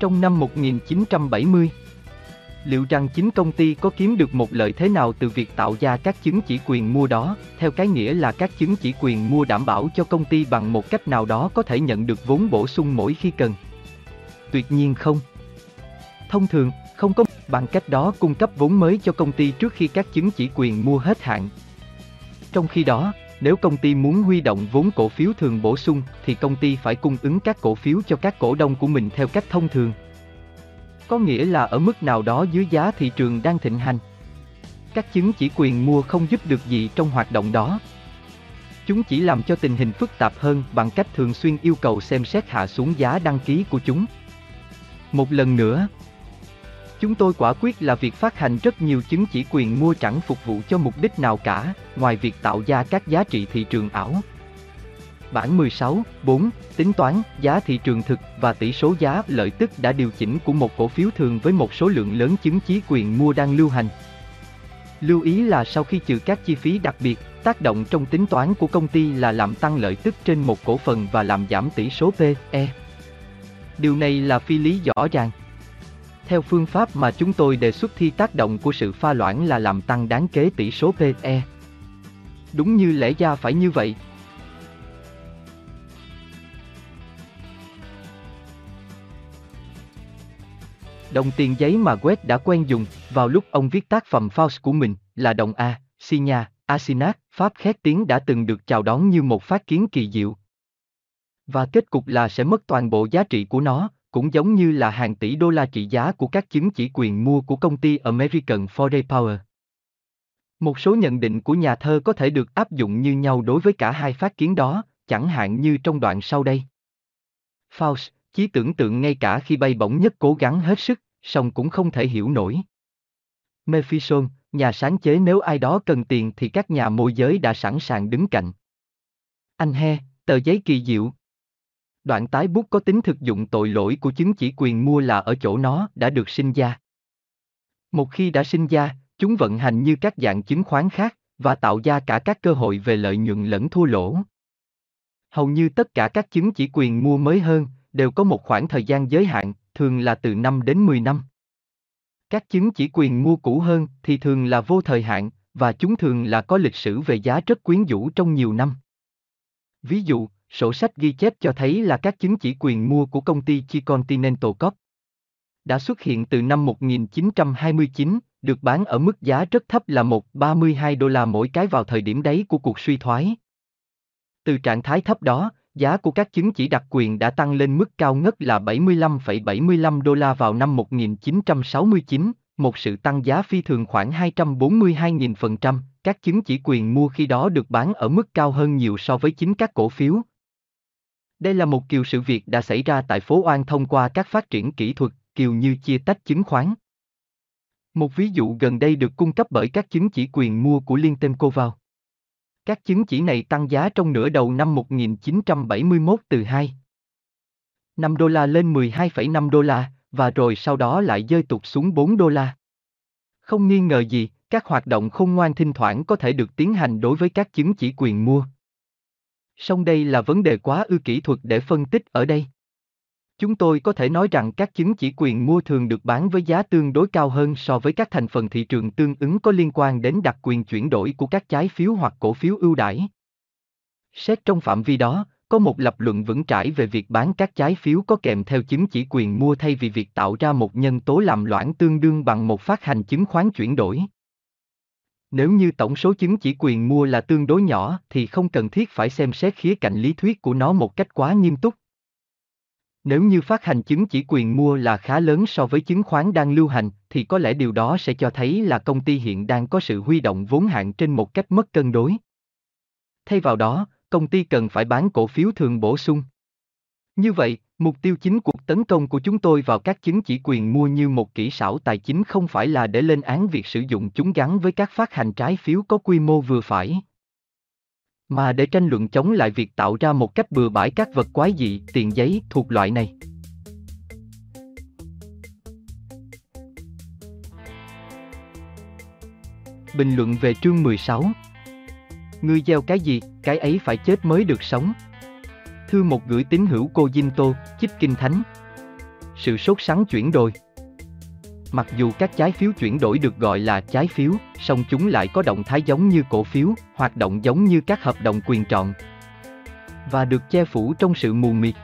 Trong năm 1970, liệu rằng chính công ty có kiếm được một lợi thế nào từ việc tạo ra các chứng chỉ quyền mua đó, theo cái nghĩa là các chứng chỉ quyền mua đảm bảo cho công ty bằng một cách nào đó có thể nhận được vốn bổ sung mỗi khi cần tuyệt nhiên không. Thông thường, không có bằng cách đó cung cấp vốn mới cho công ty trước khi các chứng chỉ quyền mua hết hạn. Trong khi đó, nếu công ty muốn huy động vốn cổ phiếu thường bổ sung thì công ty phải cung ứng các cổ phiếu cho các cổ đông của mình theo cách thông thường. Có nghĩa là ở mức nào đó dưới giá thị trường đang thịnh hành. Các chứng chỉ quyền mua không giúp được gì trong hoạt động đó. Chúng chỉ làm cho tình hình phức tạp hơn bằng cách thường xuyên yêu cầu xem xét hạ xuống giá đăng ký của chúng. Một lần nữa, Chúng tôi quả quyết là việc phát hành rất nhiều chứng chỉ quyền mua chẳng phục vụ cho mục đích nào cả, ngoài việc tạo ra các giá trị thị trường ảo. Bản 16, 4, tính toán, giá thị trường thực và tỷ số giá lợi tức đã điều chỉnh của một cổ phiếu thường với một số lượng lớn chứng chỉ quyền mua đang lưu hành. Lưu ý là sau khi trừ các chi phí đặc biệt, tác động trong tính toán của công ty là làm tăng lợi tức trên một cổ phần và làm giảm tỷ số PE. Điều này là phi lý rõ ràng. Theo phương pháp mà chúng tôi đề xuất thì tác động của sự pha loãng là làm tăng đáng kế tỷ số PE. Đúng như lẽ ra phải như vậy, Đồng tiền giấy mà West đã quen dùng vào lúc ông viết tác phẩm Faust của mình là đồng A, Signa, Asinac, Pháp khét tiếng đã từng được chào đón như một phát kiến kỳ diệu. Và kết cục là sẽ mất toàn bộ giá trị của nó, cũng giống như là hàng tỷ đô la trị giá của các chứng chỉ quyền mua của công ty American Foreign Power. Một số nhận định của nhà thơ có thể được áp dụng như nhau đối với cả hai phát kiến đó, chẳng hạn như trong đoạn sau đây. Faust, Chí tưởng tượng ngay cả khi bay bổng nhất cố gắng hết sức, song cũng không thể hiểu nổi. Mephiston, nhà sáng chế nếu ai đó cần tiền thì các nhà môi giới đã sẵn sàng đứng cạnh. Anh he, tờ giấy kỳ diệu. Đoạn tái bút có tính thực dụng tội lỗi của chứng chỉ quyền mua là ở chỗ nó đã được sinh ra. Một khi đã sinh ra, chúng vận hành như các dạng chứng khoán khác, và tạo ra cả các cơ hội về lợi nhuận lẫn thua lỗ. Hầu như tất cả các chứng chỉ quyền mua mới hơn, đều có một khoảng thời gian giới hạn, thường là từ 5 đến 10 năm. Các chứng chỉ quyền mua cũ hơn thì thường là vô thời hạn, và chúng thường là có lịch sử về giá rất quyến rũ trong nhiều năm. Ví dụ, sổ sách ghi chép cho thấy là các chứng chỉ quyền mua của công ty Chi Continental Corp đã xuất hiện từ năm 1929, được bán ở mức giá rất thấp là 1,32 đô la mỗi cái vào thời điểm đấy của cuộc suy thoái. Từ trạng thái thấp đó, Giá của các chứng chỉ đặc quyền đã tăng lên mức cao ngất là 75,75 đô la vào năm 1969, một sự tăng giá phi thường khoảng 242.000%, các chứng chỉ quyền mua khi đó được bán ở mức cao hơn nhiều so với chính các cổ phiếu. Đây là một kiểu sự việc đã xảy ra tại phố Oan thông qua các phát triển kỹ thuật, kiều như chia tách chứng khoán. Một ví dụ gần đây được cung cấp bởi các chứng chỉ quyền mua của Liên tên cô vào. Các chứng chỉ này tăng giá trong nửa đầu năm 1971 từ 2 5 đô la lên 12,5 đô la, và rồi sau đó lại rơi tụt xuống 4 đô la. Không nghi ngờ gì, các hoạt động không ngoan thỉnh thoảng có thể được tiến hành đối với các chứng chỉ quyền mua. Song đây là vấn đề quá ư kỹ thuật để phân tích ở đây. Chúng tôi có thể nói rằng các chứng chỉ quyền mua thường được bán với giá tương đối cao hơn so với các thành phần thị trường tương ứng có liên quan đến đặc quyền chuyển đổi của các trái phiếu hoặc cổ phiếu ưu đãi. Xét trong phạm vi đó, có một lập luận vững chãi về việc bán các trái phiếu có kèm theo chứng chỉ quyền mua thay vì việc tạo ra một nhân tố làm loãng tương đương bằng một phát hành chứng khoán chuyển đổi. Nếu như tổng số chứng chỉ quyền mua là tương đối nhỏ thì không cần thiết phải xem xét khía cạnh lý thuyết của nó một cách quá nghiêm túc. Nếu như phát hành chứng chỉ quyền mua là khá lớn so với chứng khoán đang lưu hành, thì có lẽ điều đó sẽ cho thấy là công ty hiện đang có sự huy động vốn hạn trên một cách mất cân đối. Thay vào đó, công ty cần phải bán cổ phiếu thường bổ sung. Như vậy, mục tiêu chính cuộc tấn công của chúng tôi vào các chứng chỉ quyền mua như một kỹ xảo tài chính không phải là để lên án việc sử dụng chúng gắn với các phát hành trái phiếu có quy mô vừa phải mà để tranh luận chống lại việc tạo ra một cách bừa bãi các vật quái dị, tiền giấy thuộc loại này. Bình luận về chương 16 Ngươi gieo cái gì, cái ấy phải chết mới được sống. Thư một gửi tín hữu cô Dinh Tô, chích kinh thánh. Sự sốt sắng chuyển đổi Mặc dù các trái phiếu chuyển đổi được gọi là trái phiếu, song chúng lại có động thái giống như cổ phiếu, hoạt động giống như các hợp đồng quyền trọn và được che phủ trong sự mù mịt.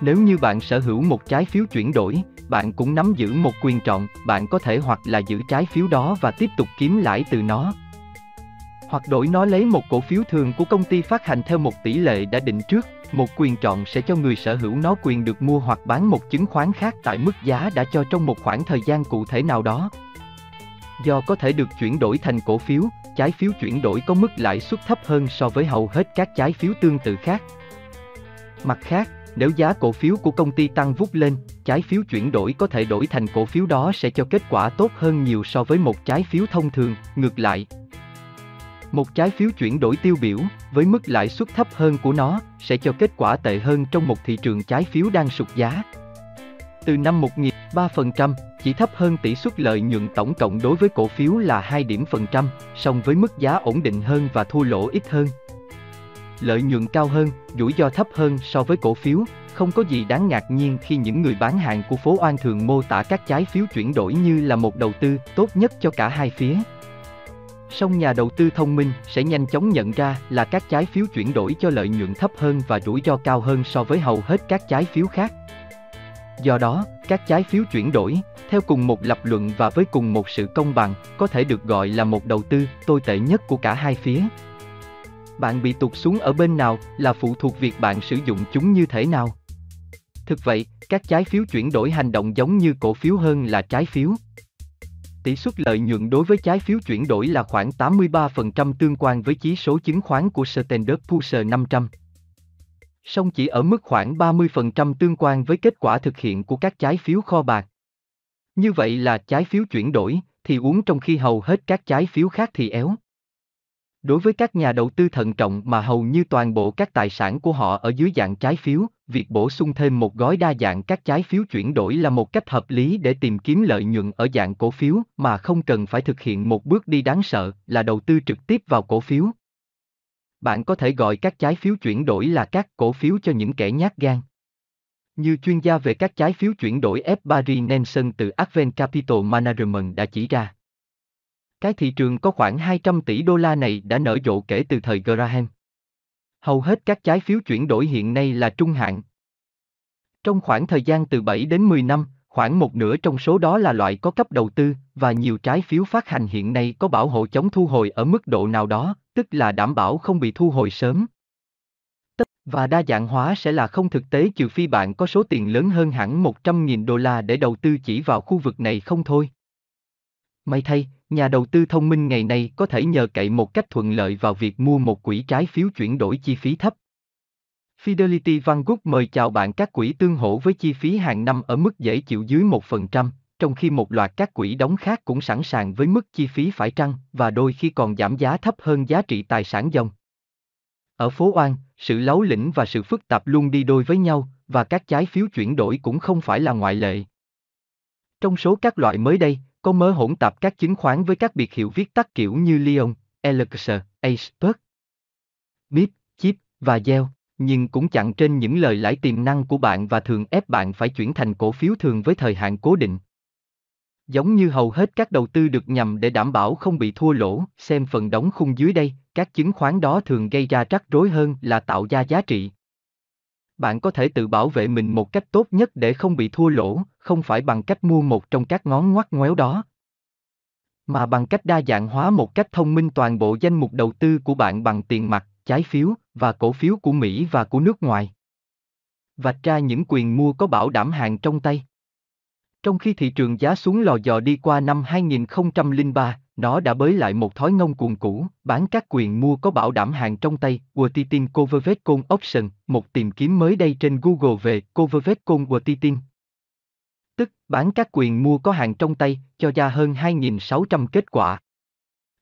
Nếu như bạn sở hữu một trái phiếu chuyển đổi, bạn cũng nắm giữ một quyền trọn, bạn có thể hoặc là giữ trái phiếu đó và tiếp tục kiếm lãi từ nó. Hoặc đổi nó lấy một cổ phiếu thường của công ty phát hành theo một tỷ lệ đã định trước, một quyền chọn sẽ cho người sở hữu nó quyền được mua hoặc bán một chứng khoán khác tại mức giá đã cho trong một khoảng thời gian cụ thể nào đó. Do có thể được chuyển đổi thành cổ phiếu, trái phiếu chuyển đổi có mức lãi suất thấp hơn so với hầu hết các trái phiếu tương tự khác. Mặt khác, Nếu giá cổ phiếu của công ty tăng vút lên, trái phiếu chuyển đổi có thể đổi thành cổ phiếu đó sẽ cho kết quả tốt hơn nhiều so với một trái phiếu thông thường, ngược lại. Một trái phiếu chuyển đổi tiêu biểu, với mức lãi suất thấp hơn của nó, sẽ cho kết quả tệ hơn trong một thị trường trái phiếu đang sụt giá. Từ năm 1000, 3%, chỉ thấp hơn tỷ suất lợi nhuận tổng cộng đối với cổ phiếu là 2 điểm phần trăm, song với mức giá ổn định hơn và thua lỗ ít hơn. Lợi nhuận cao hơn, rủi ro thấp hơn so với cổ phiếu, không có gì đáng ngạc nhiên khi những người bán hàng của phố Oan thường mô tả các trái phiếu chuyển đổi như là một đầu tư tốt nhất cho cả hai phía. Song nhà đầu tư thông minh sẽ nhanh chóng nhận ra là các trái phiếu chuyển đổi cho lợi nhuận thấp hơn và rủi ro cao hơn so với hầu hết các trái phiếu khác. Do đó, các trái phiếu chuyển đổi, theo cùng một lập luận và với cùng một sự công bằng, có thể được gọi là một đầu tư tồi tệ nhất của cả hai phía. Bạn bị tụt xuống ở bên nào là phụ thuộc việc bạn sử dụng chúng như thế nào. Thực vậy, các trái phiếu chuyển đổi hành động giống như cổ phiếu hơn là trái phiếu. Tỷ suất lợi nhuận đối với trái phiếu chuyển đổi là khoảng 83% tương quan với chỉ số chứng khoán của Standard Poor's 500 song chỉ ở mức khoảng 30% tương quan với kết quả thực hiện của các trái phiếu kho bạc. Như vậy là trái phiếu chuyển đổi, thì uống trong khi hầu hết các trái phiếu khác thì éo. Đối với các nhà đầu tư thận trọng mà hầu như toàn bộ các tài sản của họ ở dưới dạng trái phiếu, việc bổ sung thêm một gói đa dạng các trái phiếu chuyển đổi là một cách hợp lý để tìm kiếm lợi nhuận ở dạng cổ phiếu mà không cần phải thực hiện một bước đi đáng sợ là đầu tư trực tiếp vào cổ phiếu. Bạn có thể gọi các trái phiếu chuyển đổi là các cổ phiếu cho những kẻ nhát gan. Như chuyên gia về các trái phiếu chuyển đổi F. Barry Nelson từ Advent Capital Management đã chỉ ra. Cái thị trường có khoảng 200 tỷ đô la này đã nở rộ kể từ thời Graham. Hầu hết các trái phiếu chuyển đổi hiện nay là trung hạn. Trong khoảng thời gian từ 7 đến 10 năm, khoảng một nửa trong số đó là loại có cấp đầu tư, và nhiều trái phiếu phát hành hiện nay có bảo hộ chống thu hồi ở mức độ nào đó, tức là đảm bảo không bị thu hồi sớm. Và đa dạng hóa sẽ là không thực tế trừ phi bạn có số tiền lớn hơn hẳn 100.000 đô la để đầu tư chỉ vào khu vực này không thôi. May thay, nhà đầu tư thông minh ngày nay có thể nhờ cậy một cách thuận lợi vào việc mua một quỹ trái phiếu chuyển đổi chi phí thấp. Fidelity Vanguard mời chào bạn các quỹ tương hỗ với chi phí hàng năm ở mức dễ chịu dưới 1%, trong khi một loạt các quỹ đóng khác cũng sẵn sàng với mức chi phí phải trăng và đôi khi còn giảm giá thấp hơn giá trị tài sản dòng. Ở phố Oan, sự láu lĩnh và sự phức tạp luôn đi đôi với nhau, và các trái phiếu chuyển đổi cũng không phải là ngoại lệ. Trong số các loại mới đây, có mớ hỗn tạp các chứng khoán với các biệt hiệu viết tắt kiểu như Lyon, Elixir, Aceberg, BIP, Chip và Gel, nhưng cũng chặn trên những lời lãi tiềm năng của bạn và thường ép bạn phải chuyển thành cổ phiếu thường với thời hạn cố định. Giống như hầu hết các đầu tư được nhằm để đảm bảo không bị thua lỗ, xem phần đóng khung dưới đây, các chứng khoán đó thường gây ra rắc rối hơn là tạo ra giá trị. Bạn có thể tự bảo vệ mình một cách tốt nhất để không bị thua lỗ, không phải bằng cách mua một trong các ngón ngoắt ngoéo đó, mà bằng cách đa dạng hóa một cách thông minh toàn bộ danh mục đầu tư của bạn bằng tiền mặt, trái phiếu và cổ phiếu của Mỹ và của nước ngoài. Vạch ra những quyền mua có bảo đảm hàng trong tay. Trong khi thị trường giá xuống lò dò đi qua năm 2003, nó đã bới lại một thói ngông cuồng cũ, bán các quyền mua có bảo đảm hàng trong tay, Quotitin Covervetcon Option, một tìm kiếm mới đây trên Google về Covervetcon Quotitin. Tức, bán các quyền mua có hàng trong tay, cho ra hơn 2.600 kết quả.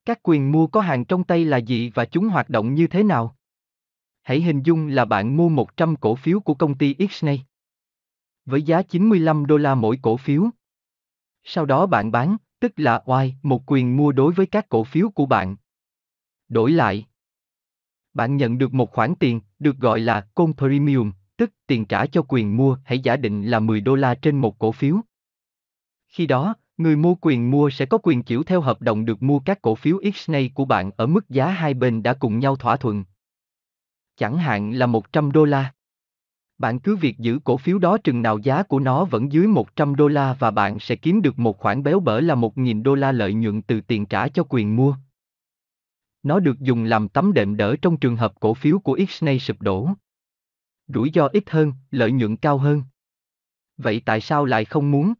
Các quyền mua có hàng trong tay là gì và chúng hoạt động như thế nào? Hãy hình dung là bạn mua 100 cổ phiếu của công ty Xnay với giá 95 đô la mỗi cổ phiếu. Sau đó bạn bán, tức là oai một quyền mua đối với các cổ phiếu của bạn. Đổi lại, bạn nhận được một khoản tiền, được gọi là con premium, tức tiền trả cho quyền mua, hãy giả định là 10 đô la trên một cổ phiếu. Khi đó, người mua quyền mua sẽ có quyền chịu theo hợp đồng được mua các cổ phiếu X này của bạn ở mức giá hai bên đã cùng nhau thỏa thuận. Chẳng hạn là 100 đô la. Bạn cứ việc giữ cổ phiếu đó chừng nào giá của nó vẫn dưới 100 đô la và bạn sẽ kiếm được một khoản béo bở là 1.000 đô la lợi nhuận từ tiền trả cho quyền mua. Nó được dùng làm tấm đệm đỡ trong trường hợp cổ phiếu của Xnay sụp đổ. Rủi ro ít hơn, lợi nhuận cao hơn. Vậy tại sao lại không muốn?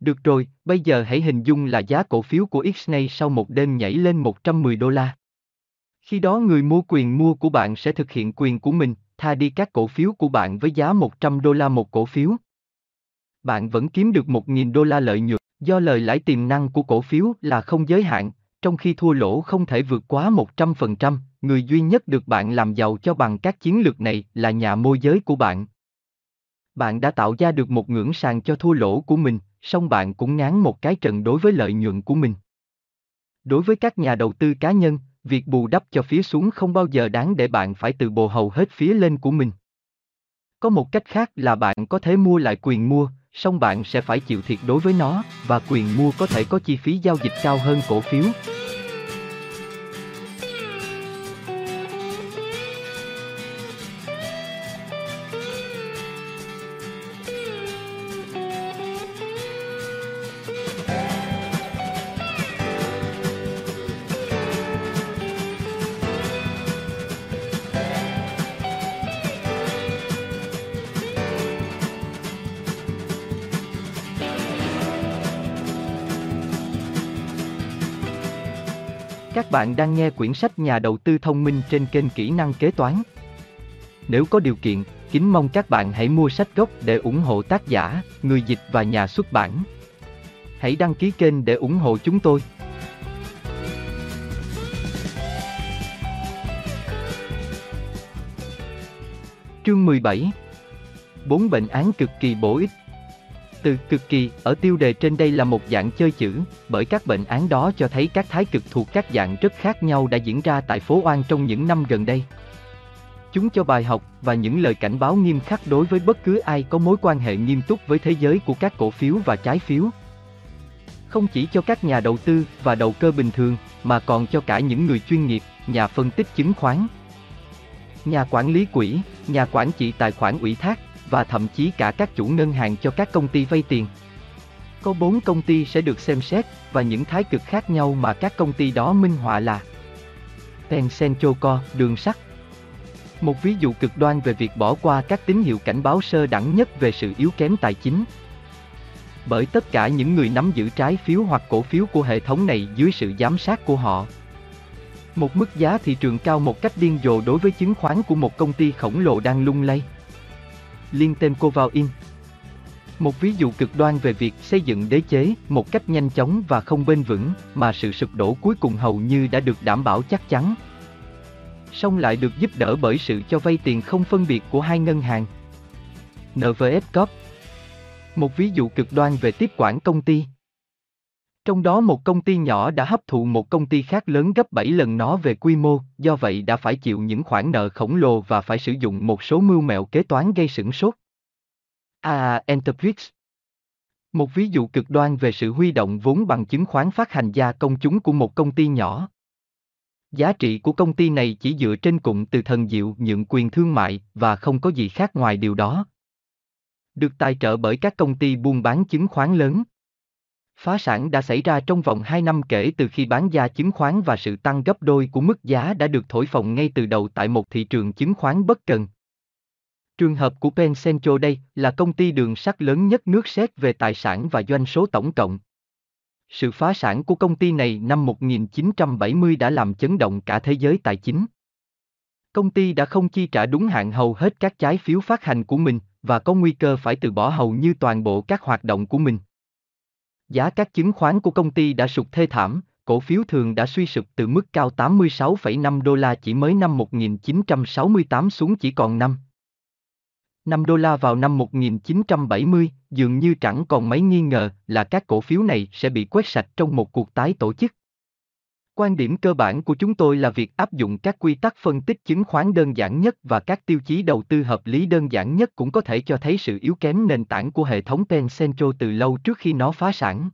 Được rồi, bây giờ hãy hình dung là giá cổ phiếu của Xnay sau một đêm nhảy lên 110 đô la. Khi đó người mua quyền mua của bạn sẽ thực hiện quyền của mình, tha đi các cổ phiếu của bạn với giá 100 đô la một cổ phiếu. Bạn vẫn kiếm được 1.000 đô la lợi nhuận, do lời lãi tiềm năng của cổ phiếu là không giới hạn, trong khi thua lỗ không thể vượt quá 100%, người duy nhất được bạn làm giàu cho bằng các chiến lược này là nhà môi giới của bạn. Bạn đã tạo ra được một ngưỡng sàn cho thua lỗ của mình, song bạn cũng ngán một cái trận đối với lợi nhuận của mình. Đối với các nhà đầu tư cá nhân, việc bù đắp cho phía xuống không bao giờ đáng để bạn phải từ bồ hầu hết phía lên của mình. Có một cách khác là bạn có thể mua lại quyền mua, song bạn sẽ phải chịu thiệt đối với nó, và quyền mua có thể có chi phí giao dịch cao hơn cổ phiếu. Bạn đang nghe quyển sách Nhà đầu tư thông minh trên kênh Kỹ năng kế toán. Nếu có điều kiện, kính mong các bạn hãy mua sách gốc để ủng hộ tác giả, người dịch và nhà xuất bản. Hãy đăng ký kênh để ủng hộ chúng tôi. Chương 17 Bốn bệnh án cực kỳ bổ ích từ cực kỳ ở tiêu đề trên đây là một dạng chơi chữ, bởi các bệnh án đó cho thấy các thái cực thuộc các dạng rất khác nhau đã diễn ra tại phố Oan trong những năm gần đây. Chúng cho bài học và những lời cảnh báo nghiêm khắc đối với bất cứ ai có mối quan hệ nghiêm túc với thế giới của các cổ phiếu và trái phiếu. Không chỉ cho các nhà đầu tư và đầu cơ bình thường, mà còn cho cả những người chuyên nghiệp, nhà phân tích chứng khoán, nhà quản lý quỹ, nhà quản trị tài khoản ủy thác, và thậm chí cả các chủ ngân hàng cho các công ty vay tiền. Có 4 công ty sẽ được xem xét và những thái cực khác nhau mà các công ty đó minh họa là Pensenchoco, đường sắt. Một ví dụ cực đoan về việc bỏ qua các tín hiệu cảnh báo sơ đẳng nhất về sự yếu kém tài chính. Bởi tất cả những người nắm giữ trái phiếu hoặc cổ phiếu của hệ thống này dưới sự giám sát của họ. Một mức giá thị trường cao một cách điên rồ đối với chứng khoán của một công ty khổng lồ đang lung lay liên tên cô vào in. Một ví dụ cực đoan về việc xây dựng đế chế một cách nhanh chóng và không bền vững, mà sự sụp đổ cuối cùng hầu như đã được đảm bảo chắc chắn. Song lại được giúp đỡ bởi sự cho vay tiền không phân biệt của hai ngân hàng. NVS Corp Một ví dụ cực đoan về tiếp quản công ty. Trong đó một công ty nhỏ đã hấp thụ một công ty khác lớn gấp 7 lần nó về quy mô, do vậy đã phải chịu những khoản nợ khổng lồ và phải sử dụng một số mưu mẹo kế toán gây sửng sốt. À, Enterprise Một ví dụ cực đoan về sự huy động vốn bằng chứng khoán phát hành gia công chúng của một công ty nhỏ. Giá trị của công ty này chỉ dựa trên cụm từ thần diệu nhượng quyền thương mại và không có gì khác ngoài điều đó. Được tài trợ bởi các công ty buôn bán chứng khoán lớn. Phá sản đã xảy ra trong vòng 2 năm kể từ khi bán ra chứng khoán và sự tăng gấp đôi của mức giá đã được thổi phồng ngay từ đầu tại một thị trường chứng khoán bất cần. Trường hợp của Penn Central đây là công ty đường sắt lớn nhất nước xét về tài sản và doanh số tổng cộng. Sự phá sản của công ty này năm 1970 đã làm chấn động cả thế giới tài chính. Công ty đã không chi trả đúng hạn hầu hết các trái phiếu phát hành của mình và có nguy cơ phải từ bỏ hầu như toàn bộ các hoạt động của mình. Giá các chứng khoán của công ty đã sụt thê thảm, cổ phiếu thường đã suy sụp từ mức cao 86,5 đô la chỉ mới năm 1968 xuống chỉ còn 5. 5 đô la vào năm 1970, dường như chẳng còn mấy nghi ngờ là các cổ phiếu này sẽ bị quét sạch trong một cuộc tái tổ chức. Quan điểm cơ bản của chúng tôi là việc áp dụng các quy tắc phân tích chứng khoán đơn giản nhất và các tiêu chí đầu tư hợp lý đơn giản nhất cũng có thể cho thấy sự yếu kém nền tảng của hệ thống Penn Central từ lâu trước khi nó phá sản.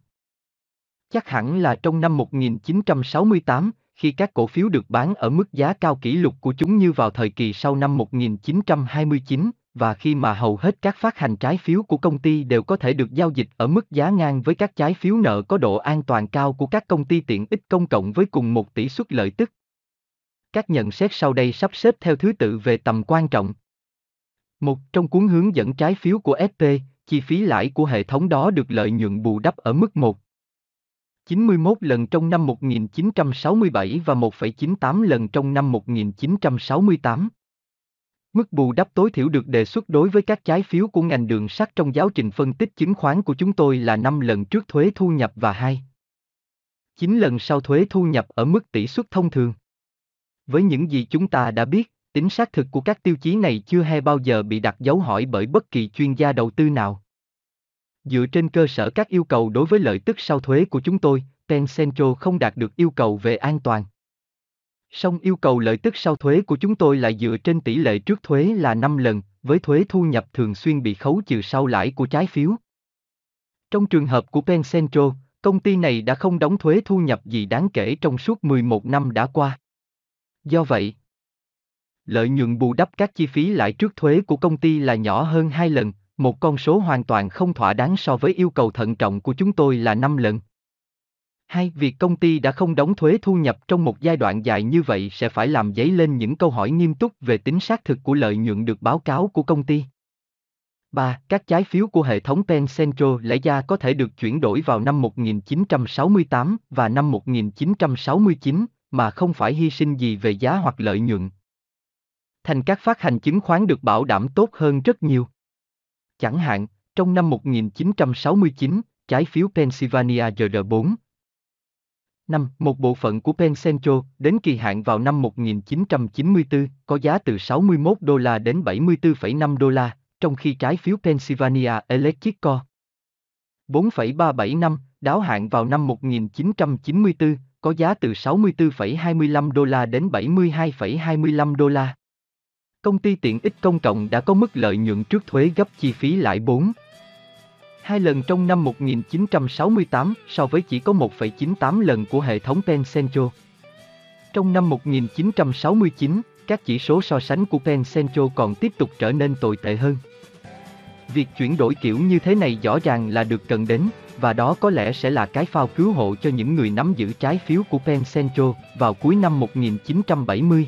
Chắc hẳn là trong năm 1968, khi các cổ phiếu được bán ở mức giá cao kỷ lục của chúng như vào thời kỳ sau năm 1929, và khi mà hầu hết các phát hành trái phiếu của công ty đều có thể được giao dịch ở mức giá ngang với các trái phiếu nợ có độ an toàn cao của các công ty tiện ích công cộng với cùng một tỷ suất lợi tức. Các nhận xét sau đây sắp xếp theo thứ tự về tầm quan trọng. Một trong cuốn hướng dẫn trái phiếu của SP, chi phí lãi của hệ thống đó được lợi nhuận bù đắp ở mức 1. 91 lần trong năm 1967 và 1,98 lần trong năm 1968. Mức bù đắp tối thiểu được đề xuất đối với các trái phiếu của ngành đường sắt trong giáo trình phân tích chứng khoán của chúng tôi là 5 lần trước thuế thu nhập và 2. 9 lần sau thuế thu nhập ở mức tỷ suất thông thường. Với những gì chúng ta đã biết, tính xác thực của các tiêu chí này chưa hề bao giờ bị đặt dấu hỏi bởi bất kỳ chuyên gia đầu tư nào. Dựa trên cơ sở các yêu cầu đối với lợi tức sau thuế của chúng tôi, Penn không đạt được yêu cầu về an toàn. Song yêu cầu lợi tức sau thuế của chúng tôi lại dựa trên tỷ lệ trước thuế là 5 lần, với thuế thu nhập thường xuyên bị khấu trừ sau lãi của trái phiếu. Trong trường hợp của Penn Central, công ty này đã không đóng thuế thu nhập gì đáng kể trong suốt 11 năm đã qua. Do vậy, lợi nhuận bù đắp các chi phí lãi trước thuế của công ty là nhỏ hơn 2 lần, một con số hoàn toàn không thỏa đáng so với yêu cầu thận trọng của chúng tôi là 5 lần. Hai, việc công ty đã không đóng thuế thu nhập trong một giai đoạn dài như vậy sẽ phải làm dấy lên những câu hỏi nghiêm túc về tính xác thực của lợi nhuận được báo cáo của công ty. 3. Các trái phiếu của hệ thống Penn Central lẽ ra có thể được chuyển đổi vào năm 1968 và năm 1969, mà không phải hy sinh gì về giá hoặc lợi nhuận. Thành các phát hành chứng khoán được bảo đảm tốt hơn rất nhiều. Chẳng hạn, trong năm 1969, trái phiếu Pennsylvania GR4 năm một bộ phận của Penn Central đến kỳ hạn vào năm 1994 có giá từ 61 đô la đến 74,5 đô la, trong khi trái phiếu Pennsylvania Electric Co. 4,375 đáo hạn vào năm 1994, có giá từ 64,25 đô la đến 72,25 đô la. Công ty tiện ích công cộng đã có mức lợi nhuận trước thuế gấp chi phí lãi 4. Hai lần trong năm 1968 so với chỉ có 1,98 lần của hệ thống Penn Central. Trong năm 1969, các chỉ số so sánh của Penn Central còn tiếp tục trở nên tồi tệ hơn. Việc chuyển đổi kiểu như thế này rõ ràng là được cần đến, và đó có lẽ sẽ là cái phao cứu hộ cho những người nắm giữ trái phiếu của Penn Central vào cuối năm 1970.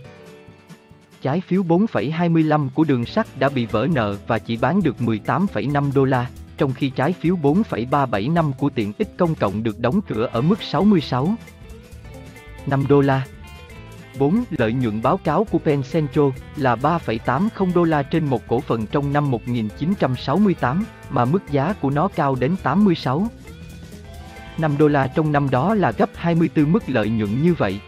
Trái phiếu 4,25 của đường sắt đã bị vỡ nợ và chỉ bán được 18,5 đô la, trong khi trái phiếu 4,37 năm của tiện ích công cộng được đóng cửa ở mức 66 5 đô la. 4. Lợi nhuận báo cáo của Penn Central là 3,80 đô la trên một cổ phần trong năm 1968, mà mức giá của nó cao đến 86 5 đô la trong năm đó là gấp 24 mức lợi nhuận như vậy.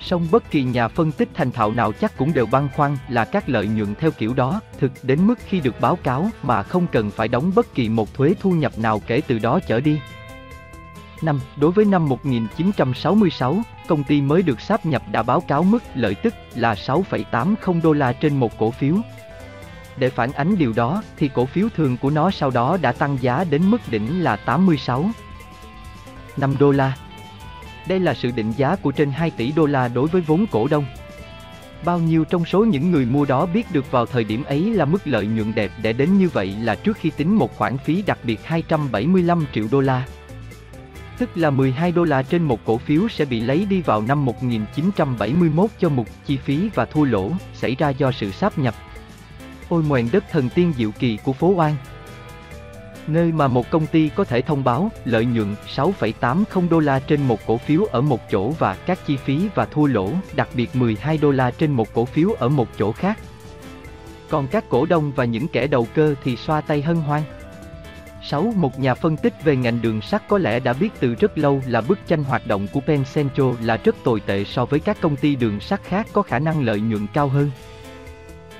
Song bất kỳ nhà phân tích thành thạo nào chắc cũng đều băn khoăn là các lợi nhuận theo kiểu đó, thực đến mức khi được báo cáo mà không cần phải đóng bất kỳ một thuế thu nhập nào kể từ đó trở đi. 5. Đối với năm 1966, công ty mới được sáp nhập đã báo cáo mức lợi tức là 6,80 đô la trên một cổ phiếu. Để phản ánh điều đó thì cổ phiếu thường của nó sau đó đã tăng giá đến mức đỉnh là 86 5 đô la. Đây là sự định giá của trên 2 tỷ đô la đối với vốn cổ đông. Bao nhiêu trong số những người mua đó biết được vào thời điểm ấy là mức lợi nhuận đẹp để đến như vậy là trước khi tính một khoản phí đặc biệt 275 triệu đô la. Tức là 12 đô la trên một cổ phiếu sẽ bị lấy đi vào năm 1971 cho mục chi phí và thua lỗ xảy ra do sự sáp nhập. Ôi ngoèn đất thần tiên diệu kỳ của phố Oan nơi mà một công ty có thể thông báo lợi nhuận 6,80 đô la trên một cổ phiếu ở một chỗ và các chi phí và thua lỗ đặc biệt 12 đô la trên một cổ phiếu ở một chỗ khác. Còn các cổ đông và những kẻ đầu cơ thì xoa tay hân hoan. 6. Một nhà phân tích về ngành đường sắt có lẽ đã biết từ rất lâu là bức tranh hoạt động của Penn Central là rất tồi tệ so với các công ty đường sắt khác có khả năng lợi nhuận cao hơn.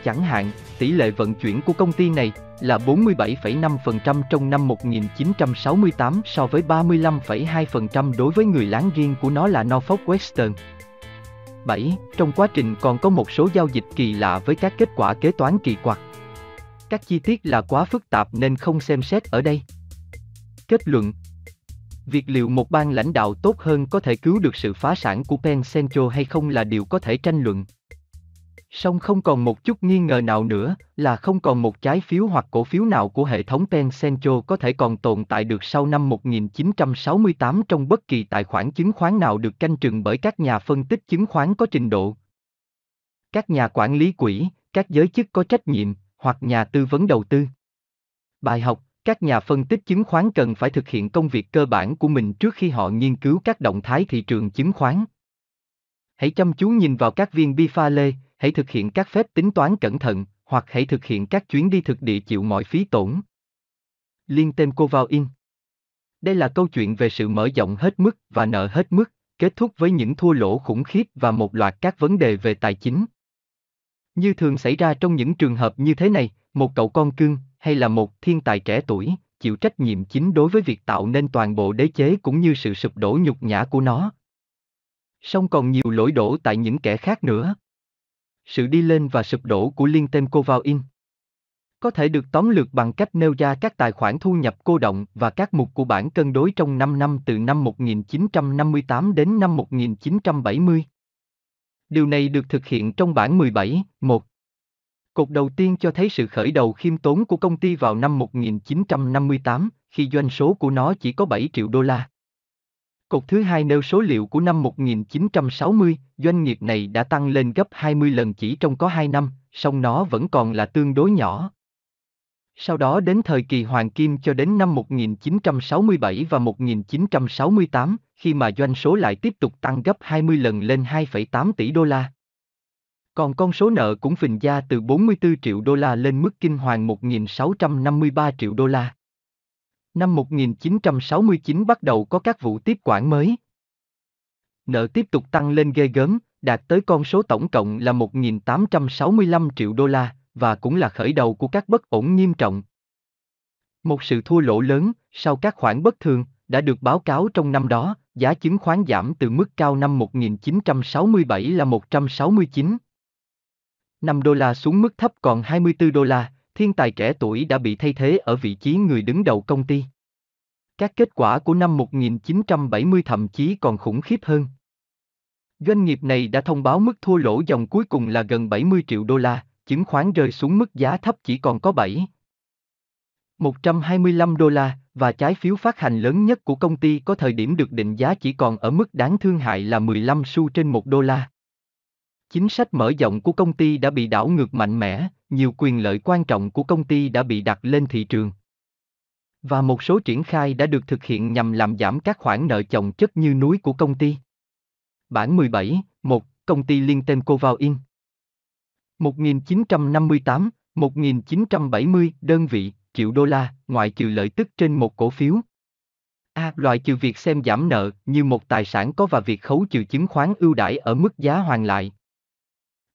Chẳng hạn, tỷ lệ vận chuyển của công ty này là 47,5% trong năm 1968 so với 35,2% đối với người láng giềng của nó là Norfolk Western. 7. Trong quá trình còn có một số giao dịch kỳ lạ với các kết quả kế toán kỳ quặc. Các chi tiết là quá phức tạp nên không xem xét ở đây. Kết luận Việc liệu một ban lãnh đạo tốt hơn có thể cứu được sự phá sản của Penn Central hay không là điều có thể tranh luận. Song không còn một chút nghi ngờ nào nữa là không còn một trái phiếu hoặc cổ phiếu nào của hệ thống Tencentro có thể còn tồn tại được sau năm 1968 trong bất kỳ tài khoản chứng khoán nào được canh chừng bởi các nhà phân tích chứng khoán có trình độ. Các nhà quản lý quỹ, các giới chức có trách nhiệm, hoặc nhà tư vấn đầu tư. Bài học, các nhà phân tích chứng khoán cần phải thực hiện công việc cơ bản của mình trước khi họ nghiên cứu các động thái thị trường chứng khoán. Hãy chăm chú nhìn vào các viên bi pha lê, hãy thực hiện các phép tính toán cẩn thận, hoặc hãy thực hiện các chuyến đi thực địa chịu mọi phí tổn. Liên tên cô vào in. Đây là câu chuyện về sự mở rộng hết mức và nợ hết mức, kết thúc với những thua lỗ khủng khiếp và một loạt các vấn đề về tài chính. Như thường xảy ra trong những trường hợp như thế này, một cậu con cưng, hay là một thiên tài trẻ tuổi, chịu trách nhiệm chính đối với việc tạo nên toàn bộ đế chế cũng như sự sụp đổ nhục nhã của nó. Song còn nhiều lỗi đổ tại những kẻ khác nữa. Sự đi lên và sụp đổ của Liên Tên Cô In có thể được tóm lược bằng cách nêu ra các tài khoản thu nhập cô động và các mục của bản cân đối trong 5 năm từ năm 1958 đến năm 1970. Điều này được thực hiện trong bản 17, 1. Cột đầu tiên cho thấy sự khởi đầu khiêm tốn của công ty vào năm 1958, khi doanh số của nó chỉ có 7 triệu đô la. Cột thứ hai nêu số liệu của năm 1960, doanh nghiệp này đã tăng lên gấp 20 lần chỉ trong có 2 năm, song nó vẫn còn là tương đối nhỏ. Sau đó đến thời kỳ Hoàng Kim cho đến năm 1967 và 1968, khi mà doanh số lại tiếp tục tăng gấp 20 lần lên 2,8 tỷ đô la. Còn con số nợ cũng phình ra từ 44 triệu đô la lên mức kinh hoàng 1.653 triệu đô la. Năm 1969 bắt đầu có các vụ tiếp quản mới. Nợ tiếp tục tăng lên ghê gớm, đạt tới con số tổng cộng là 1.865 triệu đô la, và cũng là khởi đầu của các bất ổn nghiêm trọng. Một sự thua lỗ lớn, sau các khoản bất thường, đã được báo cáo trong năm đó, giá chứng khoán giảm từ mức cao năm 1967 là 169. 5 đô la xuống mức thấp còn 24 đô la, thiên tài trẻ tuổi đã bị thay thế ở vị trí người đứng đầu công ty. Các kết quả của năm 1970 thậm chí còn khủng khiếp hơn. Doanh nghiệp này đã thông báo mức thua lỗ dòng cuối cùng là gần 70 triệu đô la, chứng khoán rơi xuống mức giá thấp chỉ còn có 7. 125 đô la, và trái phiếu phát hành lớn nhất của công ty có thời điểm được định giá chỉ còn ở mức đáng thương hại là 15 xu trên 1 đô la. Chính sách mở rộng của công ty đã bị đảo ngược mạnh mẽ, nhiều quyền lợi quan trọng của công ty đã bị đặt lên thị trường. Và một số triển khai đã được thực hiện nhằm làm giảm các khoản nợ chồng chất như núi của công ty. Bản 17, 1, công ty liên tên Coval In. 1958, 1970 đơn vị, triệu đô la, ngoại trừ lợi tức trên một cổ phiếu. A. Loại trừ việc xem giảm nợ như một tài sản có và việc khấu trừ chứng khoán ưu đãi ở mức giá hoàn lại.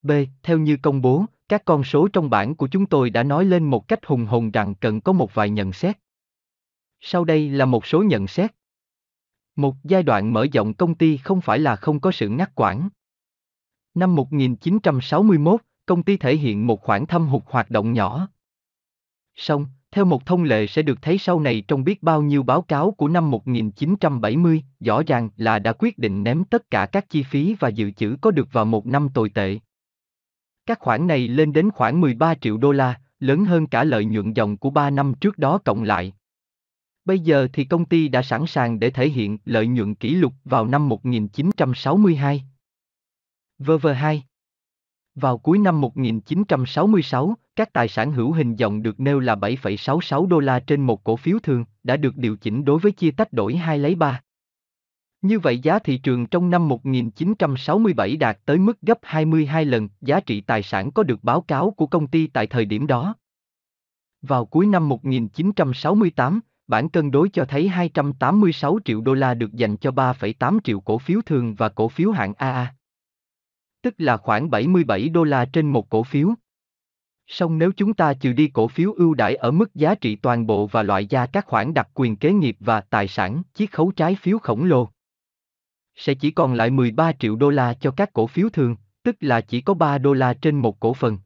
B. Theo như công bố, các con số trong bảng của chúng tôi đã nói lên một cách hùng hồn rằng cần có một vài nhận xét. Sau đây là một số nhận xét. Một giai đoạn mở rộng công ty không phải là không có sự ngắt quãng. Năm 1961, công ty thể hiện một khoản thâm hụt hoạt động nhỏ. Song, theo một thông lệ sẽ được thấy sau này trong biết bao nhiêu báo cáo của năm 1970, rõ ràng là đã quyết định ném tất cả các chi phí và dự trữ có được vào một năm tồi tệ. Các khoản này lên đến khoảng 13 triệu đô la, lớn hơn cả lợi nhuận dòng của 3 năm trước đó cộng lại. Bây giờ thì công ty đã sẵn sàng để thể hiện lợi nhuận kỷ lục vào năm 1962. VV2 Vào cuối năm 1966, các tài sản hữu hình dòng được nêu là 7,66 đô la trên một cổ phiếu thường, đã được điều chỉnh đối với chia tách đổi 2 lấy 3. Như vậy giá thị trường trong năm 1967 đạt tới mức gấp 22 lần giá trị tài sản có được báo cáo của công ty tại thời điểm đó. Vào cuối năm 1968, bản cân đối cho thấy 286 triệu đô la được dành cho 3,8 triệu cổ phiếu thường và cổ phiếu hạng AA. Tức là khoảng 77 đô la trên một cổ phiếu. Song nếu chúng ta trừ đi cổ phiếu ưu đãi ở mức giá trị toàn bộ và loại ra các khoản đặc quyền kế nghiệp và tài sản, chiết khấu trái phiếu khổng lồ, sẽ chỉ còn lại 13 triệu đô la cho các cổ phiếu thường, tức là chỉ có 3 đô la trên một cổ phần.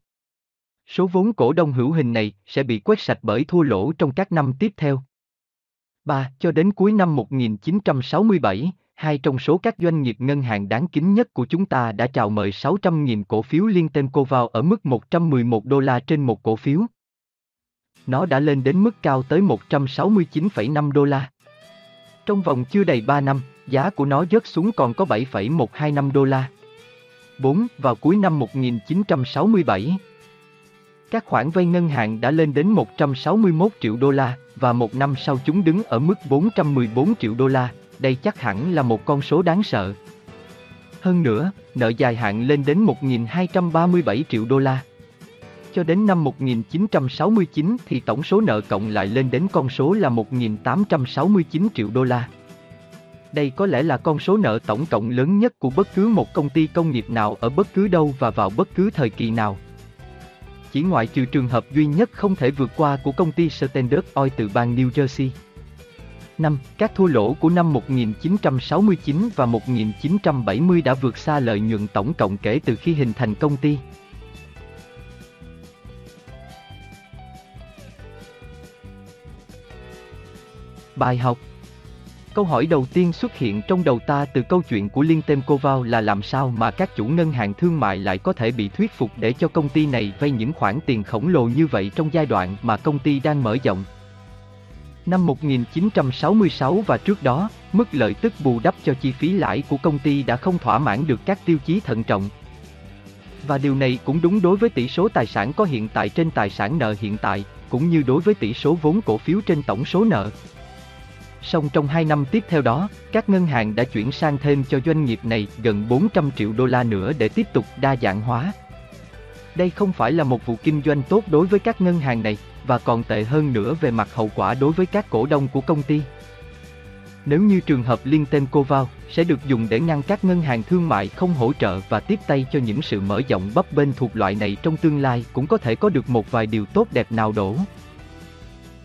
Số vốn cổ đông hữu hình này sẽ bị quét sạch bởi thua lỗ trong các năm tiếp theo. 3. Cho đến cuối năm 1967, hai trong số các doanh nghiệp ngân hàng đáng kính nhất của chúng ta đã chào mời 600.000 cổ phiếu liên tên cô vào ở mức 111 đô la trên một cổ phiếu. Nó đã lên đến mức cao tới 169,5 đô la. Trong vòng chưa đầy 3 năm, giá của nó rớt xuống còn có 7,125 đô la. 4. Vào cuối năm 1967, các khoản vay ngân hàng đã lên đến 161 triệu đô la, và một năm sau chúng đứng ở mức 414 triệu đô la, đây chắc hẳn là một con số đáng sợ. Hơn nữa, nợ dài hạn lên đến 1.237 triệu đô la. Cho đến năm 1969 thì tổng số nợ cộng lại lên đến con số là 1.869 triệu đô la. Đây có lẽ là con số nợ tổng cộng lớn nhất của bất cứ một công ty công nghiệp nào ở bất cứ đâu và vào bất cứ thời kỳ nào. Chỉ ngoại trừ trường hợp duy nhất không thể vượt qua của công ty Standard Oil từ bang New Jersey. 5. Các thua lỗ của năm 1969 và 1970 đã vượt xa lợi nhuận tổng cộng kể từ khi hình thành công ty. Bài học Câu hỏi đầu tiên xuất hiện trong đầu ta từ câu chuyện của Liên Tem Koval là làm sao mà các chủ ngân hàng thương mại lại có thể bị thuyết phục để cho công ty này vay những khoản tiền khổng lồ như vậy trong giai đoạn mà công ty đang mở rộng. Năm 1966 và trước đó, mức lợi tức bù đắp cho chi phí lãi của công ty đã không thỏa mãn được các tiêu chí thận trọng. Và điều này cũng đúng đối với tỷ số tài sản có hiện tại trên tài sản nợ hiện tại, cũng như đối với tỷ số vốn cổ phiếu trên tổng số nợ. Song trong 2 năm tiếp theo đó, các ngân hàng đã chuyển sang thêm cho doanh nghiệp này gần 400 triệu đô la nữa để tiếp tục đa dạng hóa. Đây không phải là một vụ kinh doanh tốt đối với các ngân hàng này, và còn tệ hơn nữa về mặt hậu quả đối với các cổ đông của công ty. Nếu như trường hợp liên tên Koval sẽ được dùng để ngăn các ngân hàng thương mại không hỗ trợ và tiếp tay cho những sự mở rộng bấp bênh thuộc loại này trong tương lai cũng có thể có được một vài điều tốt đẹp nào đổ.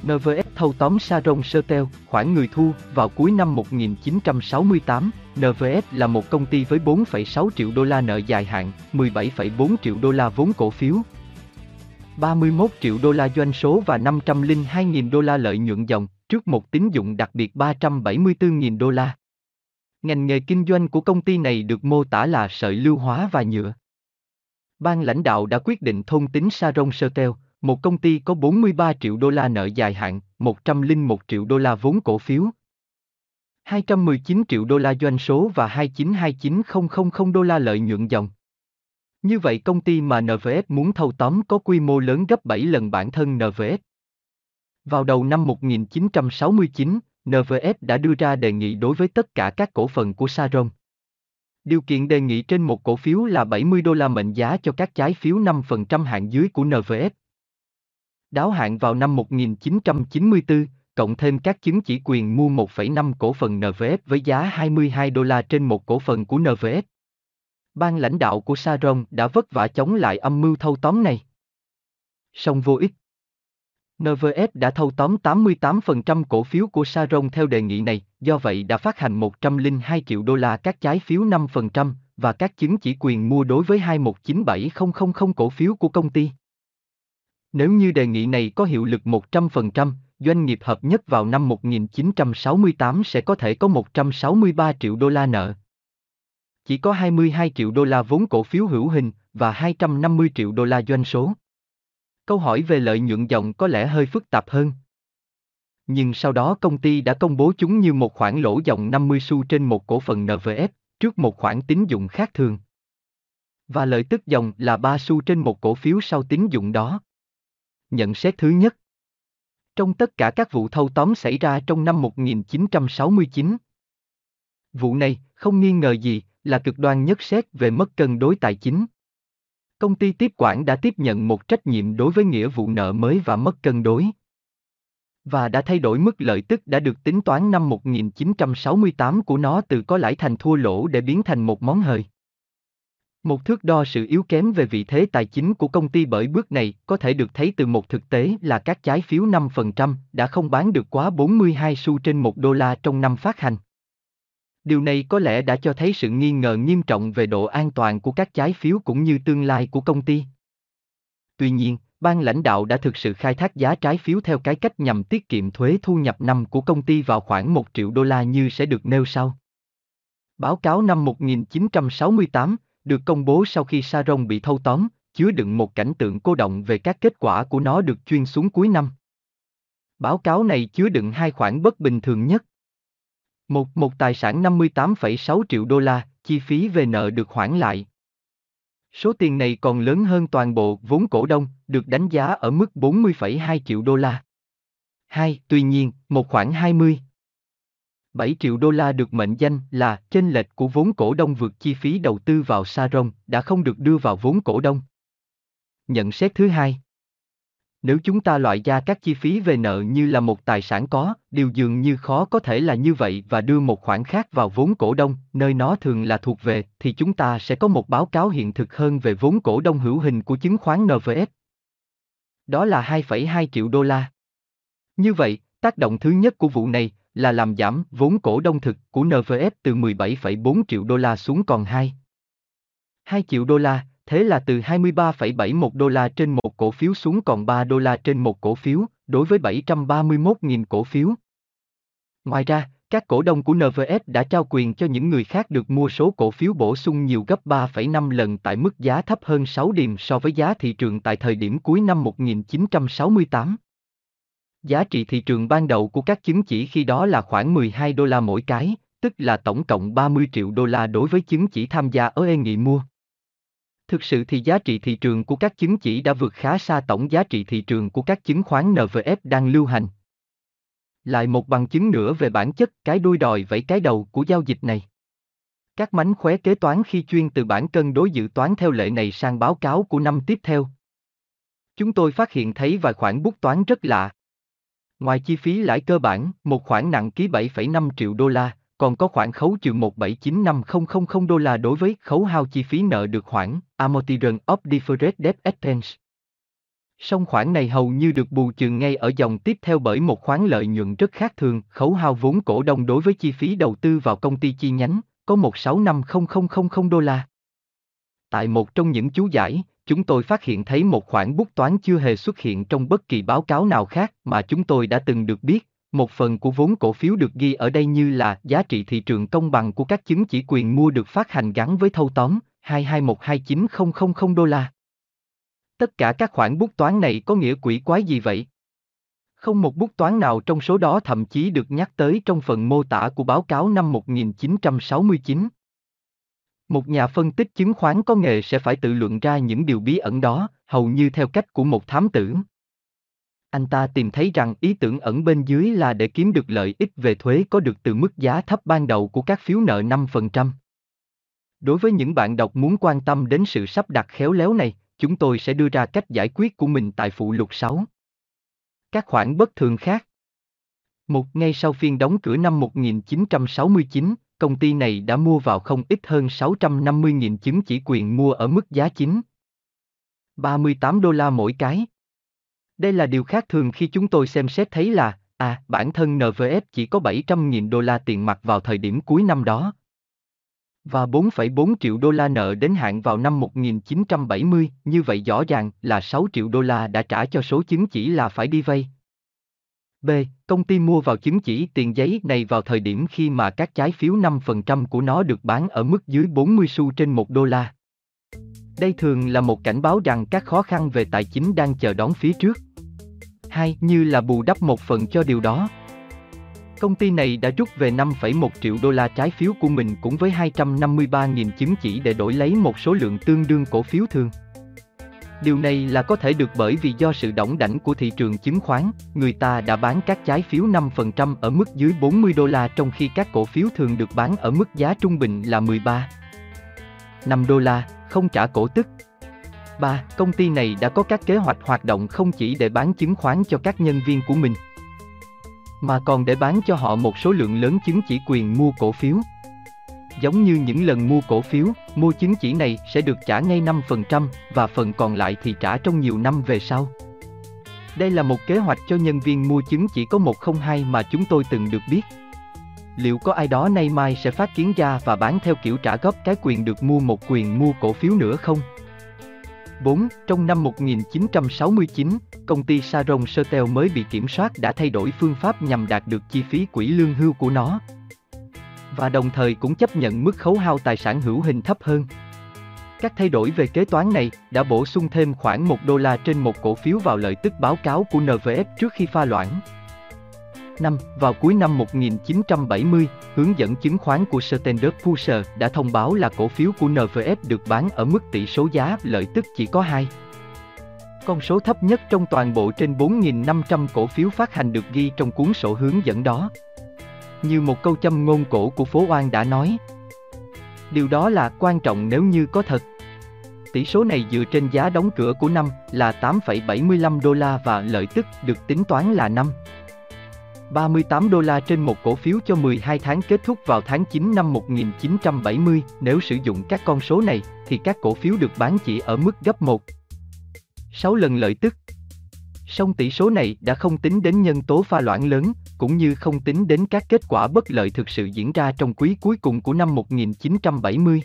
NVS thâu tóm Sharon Sotel, khoản người thu, vào cuối năm 1968, NVS là một công ty với 4,6 triệu đô la nợ dài hạn, 17,4 triệu đô la vốn cổ phiếu, 31 triệu đô la doanh số và 502.000 đô la lợi nhuận dòng, trước một tín dụng đặc biệt 374.000 đô la. Ngành nghề kinh doanh của công ty này được mô tả là sợi lưu hóa và nhựa. Ban lãnh đạo đã quyết định thôn tính Sharon Sotel, một công ty có 43 triệu đô la nợ dài hạn, 101 triệu đô la vốn cổ phiếu, 219 triệu đô la doanh số và 2929000 đô la lợi nhuận dòng. Như vậy công ty mà NVS muốn thâu tóm có quy mô lớn gấp 7 lần bản thân NVS. Vào đầu năm 1969, NVS đã đưa ra đề nghị đối với tất cả các cổ phần của Saron. Điều kiện đề nghị trên một cổ phiếu là 70 đô la mệnh giá cho các trái phiếu 5% hạn dưới của NVS. Đáo hạn vào năm 1994, cộng thêm các chứng chỉ quyền mua 1,5 cổ phần NVS với giá 22 đô la trên một cổ phần của NVS. Ban lãnh đạo của Saron đã vất vả chống lại âm mưu thâu tóm này. Song vô ích. NVS đã thâu tóm 88% cổ phiếu của Saron theo đề nghị này, do vậy đã phát hành 102 triệu đô la các trái phiếu 5% và các chứng chỉ quyền mua đối với 2197000 cổ phiếu của công ty. Nếu như đề nghị này có hiệu lực 100%, doanh nghiệp hợp nhất vào năm 1968 sẽ có thể có 163 triệu đô la nợ. Chỉ có 22 triệu đô la vốn cổ phiếu hữu hình và 250 triệu đô la doanh số. Câu hỏi về lợi nhuận dòng có lẽ hơi phức tạp hơn. Nhưng sau đó công ty đã công bố chúng như một khoản lỗ dòng 50 xu trên một cổ phần NVF, trước một khoản tín dụng khác thường. Và lợi tức dòng là 3 xu trên một cổ phiếu sau tín dụng đó. Nhận xét thứ nhất. Trong tất cả các vụ thâu tóm xảy ra trong năm 1969, vụ này, không nghi ngờ gì, là cực đoan nhất xét về mất cân đối tài chính. Công ty tiếp quản đã tiếp nhận một trách nhiệm đối với nghĩa vụ nợ mới và mất cân đối. Và đã thay đổi mức lợi tức đã được tính toán năm 1968 của nó từ có lãi thành thua lỗ để biến thành một món hời. Một thước đo sự yếu kém về vị thế tài chính của công ty bởi bước này có thể được thấy từ một thực tế là các trái phiếu 5% đã không bán được quá 42 xu trên 1 đô la trong năm phát hành. Điều này có lẽ đã cho thấy sự nghi ngờ nghiêm trọng về độ an toàn của các trái phiếu cũng như tương lai của công ty. Tuy nhiên, ban lãnh đạo đã thực sự khai thác giá trái phiếu theo cái cách nhằm tiết kiệm thuế thu nhập năm của công ty vào khoảng 1 triệu đô la như sẽ được nêu sau. Báo cáo năm 1968 được công bố sau khi Saron bị thâu tóm, chứa đựng một cảnh tượng cô động về các kết quả của nó được chuyên xuống cuối năm. Báo cáo này chứa đựng hai khoản bất bình thường nhất. Một, một tài sản 58,6 triệu đô la, chi phí về nợ được hoãn lại. Số tiền này còn lớn hơn toàn bộ vốn cổ đông, được đánh giá ở mức 40,2 triệu đô la. 2. Tuy nhiên, một khoản 20. 7 triệu đô la được mệnh danh là chênh lệch của vốn cổ đông vượt chi phí đầu tư vào Saron đã không được đưa vào vốn cổ đông. Nhận xét thứ hai Nếu chúng ta loại ra các chi phí về nợ như là một tài sản có, điều dường như khó có thể là như vậy và đưa một khoản khác vào vốn cổ đông, nơi nó thường là thuộc về, thì chúng ta sẽ có một báo cáo hiện thực hơn về vốn cổ đông hữu hình của chứng khoán NVS. Đó là 2,2 triệu đô la. Như vậy, tác động thứ nhất của vụ này là làm giảm vốn cổ đông thực của NVS từ 17,4 triệu đô la xuống còn 2. 2 triệu đô la, thế là từ 23,71 đô la trên một cổ phiếu xuống còn 3 đô la trên một cổ phiếu, đối với 731.000 cổ phiếu. Ngoài ra, các cổ đông của NVS đã trao quyền cho những người khác được mua số cổ phiếu bổ sung nhiều gấp 3,5 lần tại mức giá thấp hơn 6 điểm so với giá thị trường tại thời điểm cuối năm 1968. Giá trị thị trường ban đầu của các chứng chỉ khi đó là khoảng 12 đô la mỗi cái, tức là tổng cộng 30 triệu đô la đối với chứng chỉ tham gia ở e nghị mua. Thực sự thì giá trị thị trường của các chứng chỉ đã vượt khá xa tổng giá trị thị trường của các chứng khoán NVF đang lưu hành. Lại một bằng chứng nữa về bản chất cái đuôi đòi vẫy cái đầu của giao dịch này. Các mánh khóe kế toán khi chuyên từ bản cân đối dự toán theo lệ này sang báo cáo của năm tiếp theo. Chúng tôi phát hiện thấy vài khoản bút toán rất lạ. Ngoài chi phí lãi cơ bản, một khoản nặng ký 7,5 triệu đô la, còn có khoản khấu trừ 1795000 đô la đối với khấu hao chi phí nợ được khoản Amortization of Deferred Debt Expense. Song khoản này hầu như được bù trừ ngay ở dòng tiếp theo bởi một khoản lợi nhuận rất khác thường, khấu hao vốn cổ đông đối với chi phí đầu tư vào công ty chi nhánh, có 1650000 đô la. Tại một trong những chú giải, chúng tôi phát hiện thấy một khoản bút toán chưa hề xuất hiện trong bất kỳ báo cáo nào khác mà chúng tôi đã từng được biết. Một phần của vốn cổ phiếu được ghi ở đây như là giá trị thị trường công bằng của các chứng chỉ quyền mua được phát hành gắn với thâu tóm 2212900 đô la. Tất cả các khoản bút toán này có nghĩa quỷ quái gì vậy? Không một bút toán nào trong số đó thậm chí được nhắc tới trong phần mô tả của báo cáo năm 1969. Một nhà phân tích chứng khoán có nghề sẽ phải tự luận ra những điều bí ẩn đó, hầu như theo cách của một thám tử. Anh ta tìm thấy rằng ý tưởng ẩn bên dưới là để kiếm được lợi ích về thuế có được từ mức giá thấp ban đầu của các phiếu nợ 5%. Đối với những bạn đọc muốn quan tâm đến sự sắp đặt khéo léo này, chúng tôi sẽ đưa ra cách giải quyết của mình tại phụ lục 6. Các khoản bất thường khác Một ngay sau phiên đóng cửa năm 1969, công ty này đã mua vào không ít hơn 650.000 chứng chỉ quyền mua ở mức giá chính 38 đô la mỗi cái. Đây là điều khác thường khi chúng tôi xem xét thấy là, à, bản thân NVS chỉ có 700.000 đô la tiền mặt vào thời điểm cuối năm đó. Và 4,4 triệu đô la nợ đến hạn vào năm 1970, như vậy rõ ràng là 6 triệu đô la đã trả cho số chứng chỉ là phải đi vay. B. Công ty mua vào chứng chỉ tiền giấy này vào thời điểm khi mà các trái phiếu 5% của nó được bán ở mức dưới 40 xu trên 1 đô la. Đây thường là một cảnh báo rằng các khó khăn về tài chính đang chờ đón phía trước. Hai, như là bù đắp một phần cho điều đó. Công ty này đã rút về 5,1 triệu đô la trái phiếu của mình cũng với 253.000 chứng chỉ để đổi lấy một số lượng tương đương cổ phiếu thường. Điều này là có thể được bởi vì do sự đỏng đảnh của thị trường chứng khoán, người ta đã bán các trái phiếu 5% ở mức dưới 40 đô la trong khi các cổ phiếu thường được bán ở mức giá trung bình là 13. 5 đô la, không trả cổ tức. 3. Công ty này đã có các kế hoạch hoạt động không chỉ để bán chứng khoán cho các nhân viên của mình, mà còn để bán cho họ một số lượng lớn chứng chỉ quyền mua cổ phiếu. Giống như những lần mua cổ phiếu, mua chứng chỉ này sẽ được trả ngay 5% và phần còn lại thì trả trong nhiều năm về sau. Đây là một kế hoạch cho nhân viên mua chứng chỉ có 102 mà chúng tôi từng được biết. Liệu có ai đó nay mai sẽ phát kiến ra và bán theo kiểu trả góp cái quyền được mua một quyền mua cổ phiếu nữa không? 4. Trong năm 1969, công ty Saron Sertel mới bị kiểm soát đã thay đổi phương pháp nhằm đạt được chi phí quỹ lương hưu của nó. Và đồng thời cũng chấp nhận mức khấu hao tài sản hữu hình thấp hơn. Các thay đổi về kế toán này đã bổ sung thêm khoảng 1 đô la trên một cổ phiếu vào lợi tức báo cáo của NVF trước khi pha loãng. 5. Vào cuối năm 1970, hướng dẫn chứng khoán của Standard Poor's đã thông báo là cổ phiếu của NVF được bán ở mức tỷ số giá lợi tức chỉ có 2. Con số thấp nhất trong toàn bộ trên 4.500 cổ phiếu phát hành được ghi trong cuốn sổ hướng dẫn đó. Như một câu châm ngôn cổ của phố Oan đã nói. Điều đó là quan trọng nếu như có thật. Tỷ số này dựa trên giá đóng cửa của năm là 8,75 đô la và lợi tức được tính toán là 5. 38 đô la trên một cổ phiếu cho 12 tháng kết thúc vào tháng 9 năm 1970. Nếu sử dụng các con số này, thì các cổ phiếu được bán chỉ ở mức gấp 1. 6 lần lợi tức. Song tỷ số này đã không tính đến nhân tố pha loãng lớn, cũng như không tính đến các kết quả bất lợi thực sự diễn ra trong quý cuối cùng của năm 1970.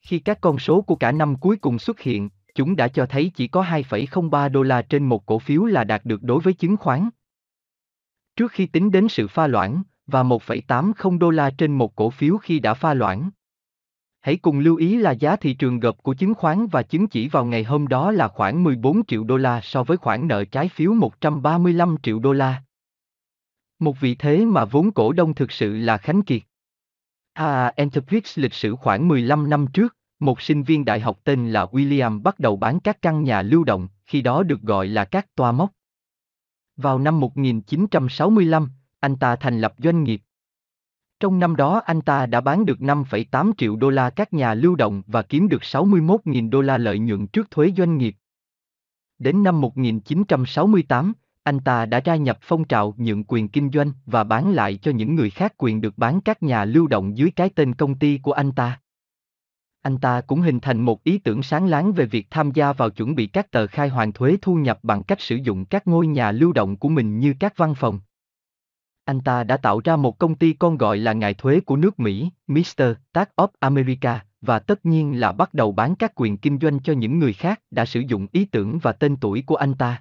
Khi các con số của cả năm cuối cùng xuất hiện, chúng đã cho thấy chỉ có 2,03 đô la trên một cổ phiếu là đạt được đối với chứng khoán. Trước khi tính đến sự pha loãng, và 1,80 đô la trên một cổ phiếu khi đã pha loãng. Hãy cùng lưu ý là giá thị trường gộp của chứng khoán và chứng chỉ vào ngày hôm đó là khoảng 14 triệu đô la so với khoản nợ trái phiếu 135 triệu đô la. Một vị thế mà vốn cổ đông thực sự là Khánh Kiệt. À, A Enterprise lịch sử khoảng 15 năm trước, một sinh viên đại học tên là William bắt đầu bán các căn nhà lưu động, khi đó được gọi là các toa móc. Vào năm 1965, anh ta thành lập doanh nghiệp. Trong năm đó anh ta đã bán được 5,8 triệu đô la các nhà lưu động và kiếm được 61.000 đô la lợi nhuận trước thuế doanh nghiệp. Đến năm 1968, anh ta đã gia nhập phong trào nhượng quyền kinh doanh và bán lại cho những người khác quyền được bán các nhà lưu động dưới cái tên công ty của anh ta. Anh ta cũng hình thành một ý tưởng sáng láng về việc tham gia vào chuẩn bị các tờ khai hoàn thuế thu nhập bằng cách sử dụng các ngôi nhà lưu động của mình như các văn phòng. Anh ta đã tạo ra một công ty con gọi là ngài thuế của nước Mỹ, Mr. Tax of America, và tất nhiên là bắt đầu bán các quyền kinh doanh cho những người khác đã sử dụng ý tưởng và tên tuổi của anh ta.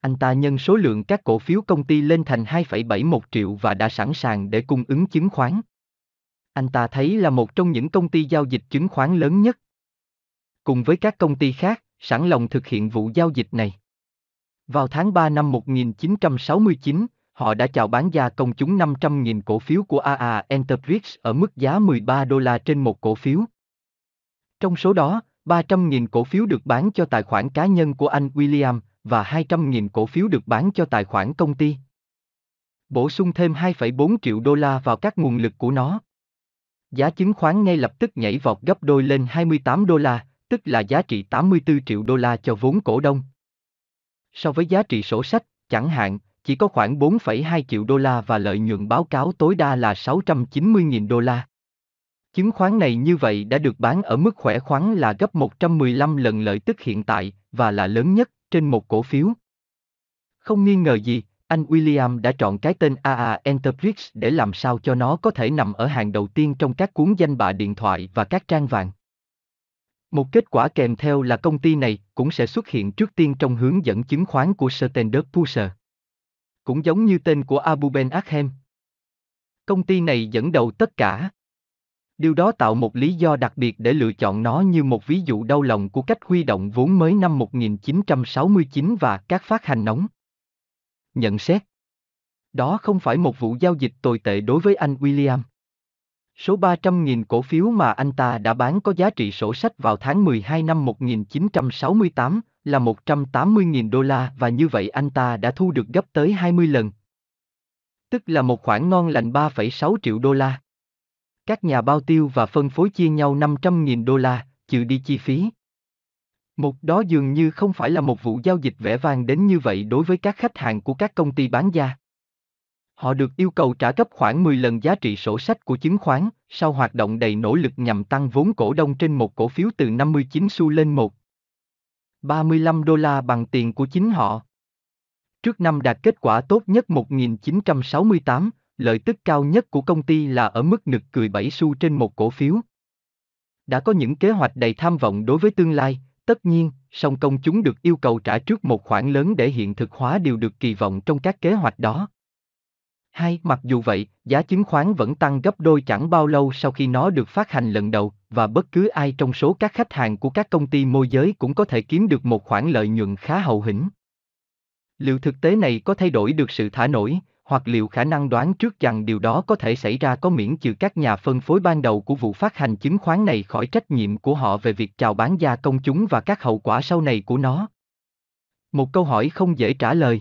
Anh ta nhân số lượng các cổ phiếu công ty lên thành 2,71 triệu và đã sẵn sàng để cung ứng chứng khoán. Anh ta thấy là một trong những công ty giao dịch chứng khoán lớn nhất. Cùng với các công ty khác, sẵn lòng thực hiện vụ giao dịch này. Vào tháng 3 năm 1969, họ đã chào bán ra công chúng 500.000 cổ phiếu của AA Enterprise ở mức giá 13 đô la trên một cổ phiếu. Trong số đó, 300.000 cổ phiếu được bán cho tài khoản cá nhân của anh William và 200.000 cổ phiếu được bán cho tài khoản công ty. Bổ sung thêm 2,4 triệu đô la vào các nguồn lực của nó. Giá chứng khoán ngay lập tức nhảy vọt gấp đôi lên 28 đô la, tức là giá trị 84 triệu đô la cho vốn cổ đông. So với giá trị sổ sách, chẳng hạn, chỉ có khoảng 4,2 triệu đô la và lợi nhuận báo cáo tối đa là 690.000 đô la. Chứng khoán này như vậy đã được bán ở mức khỏe khoắn là gấp 115 lần lợi tức hiện tại và là lớn nhất trên một cổ phiếu. Không nghi ngờ gì, anh William đã chọn cái tên AA Enterprise để làm sao cho nó có thể nằm ở hàng đầu tiên trong các cuốn danh bạ điện thoại và các trang vàng. Một kết quả kèm theo là công ty này cũng sẽ xuất hiện trước tiên trong hướng dẫn chứng khoán của Standard Poor's. Cũng giống như tên của Abu Ben Akhem. Công ty này dẫn đầu tất cả. Điều đó tạo một lý do đặc biệt để lựa chọn nó như một ví dụ đau lòng của cách huy động vốn mới năm 1969 và các phát hành nóng. Nhận xét Đó không phải một vụ giao dịch tồi tệ đối với anh William. Số 300.000 cổ phiếu mà anh ta đã bán có giá trị sổ sách vào tháng 12 năm 1968 là 180.000 đô la và như vậy anh ta đã thu được gấp tới 20 lần. Tức là một khoản ngon lành 3,6 triệu đô la. Các nhà bao tiêu và phân phối chia nhau 500.000 đô la, trừ đi chi phí. Một đó dường như không phải là một vụ giao dịch vẻ vang đến như vậy đối với các khách hàng của các công ty bán gia. Họ được yêu cầu trả gấp khoảng 10 lần giá trị sổ sách của chứng khoán, sau hoạt động đầy nỗ lực nhằm tăng vốn cổ đông trên một cổ phiếu từ 59 xu lên 1. 35 đô la bằng tiền của chính họ. Trước năm đạt kết quả tốt nhất 1968, lợi tức cao nhất của công ty là ở mức nực cười 7 xu trên một cổ phiếu. Đã có những kế hoạch đầy tham vọng đối với tương lai, tất nhiên, song công chúng được yêu cầu trả trước một khoản lớn để hiện thực hóa điều được kỳ vọng trong các kế hoạch đó. Hai, mặc dù vậy, giá chứng khoán vẫn tăng gấp đôi chẳng bao lâu sau khi nó được phát hành lần đầu, và bất cứ ai trong số các khách hàng của các công ty môi giới cũng có thể kiếm được một khoản lợi nhuận khá hậu hĩnh. Liệu thực tế này có thay đổi được sự thả nổi, hoặc liệu khả năng đoán trước rằng điều đó có thể xảy ra có miễn trừ các nhà phân phối ban đầu của vụ phát hành chứng khoán này khỏi trách nhiệm của họ về việc chào bán gia công chúng và các hậu quả sau này của nó? Một câu hỏi không dễ trả lời.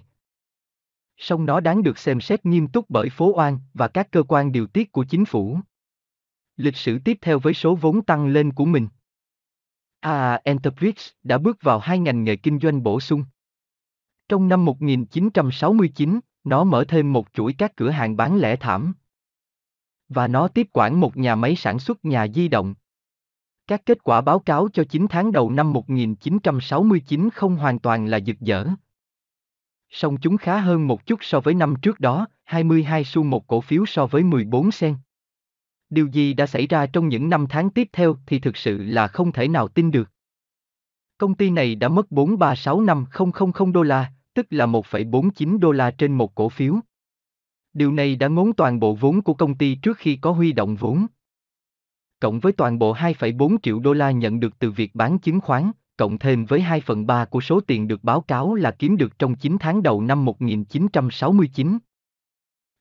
Song nó đáng được xem xét nghiêm túc bởi phố oan và các cơ quan điều tiết của chính phủ. Lịch sử tiếp theo với số vốn tăng lên của mình. AA Enterprise đã bước vào hai ngành nghề kinh doanh bổ sung. Trong năm 1969, nó mở thêm một chuỗi các cửa hàng bán lẻ thảm. Và nó tiếp quản một nhà máy sản xuất nhà di động. Các kết quả báo cáo cho 9 tháng đầu năm 1969 không hoàn toàn là giật dở. Song chúng khá hơn một chút so với năm trước đó, 22 xu một cổ phiếu so với 14 sen. Điều gì đã xảy ra trong những năm tháng tiếp theo thì thực sự là không thể nào tin được. Công ty này đã mất 4365000 đô la, tức là 1,49 đô la trên một cổ phiếu. Điều này đã ngốn toàn bộ vốn của công ty trước khi có huy động vốn. Cộng với toàn bộ 2,4 triệu đô la nhận được từ việc bán chứng khoán, cộng thêm với 2 phần 3 của số tiền được báo cáo là kiếm được trong 9 tháng đầu năm 1969.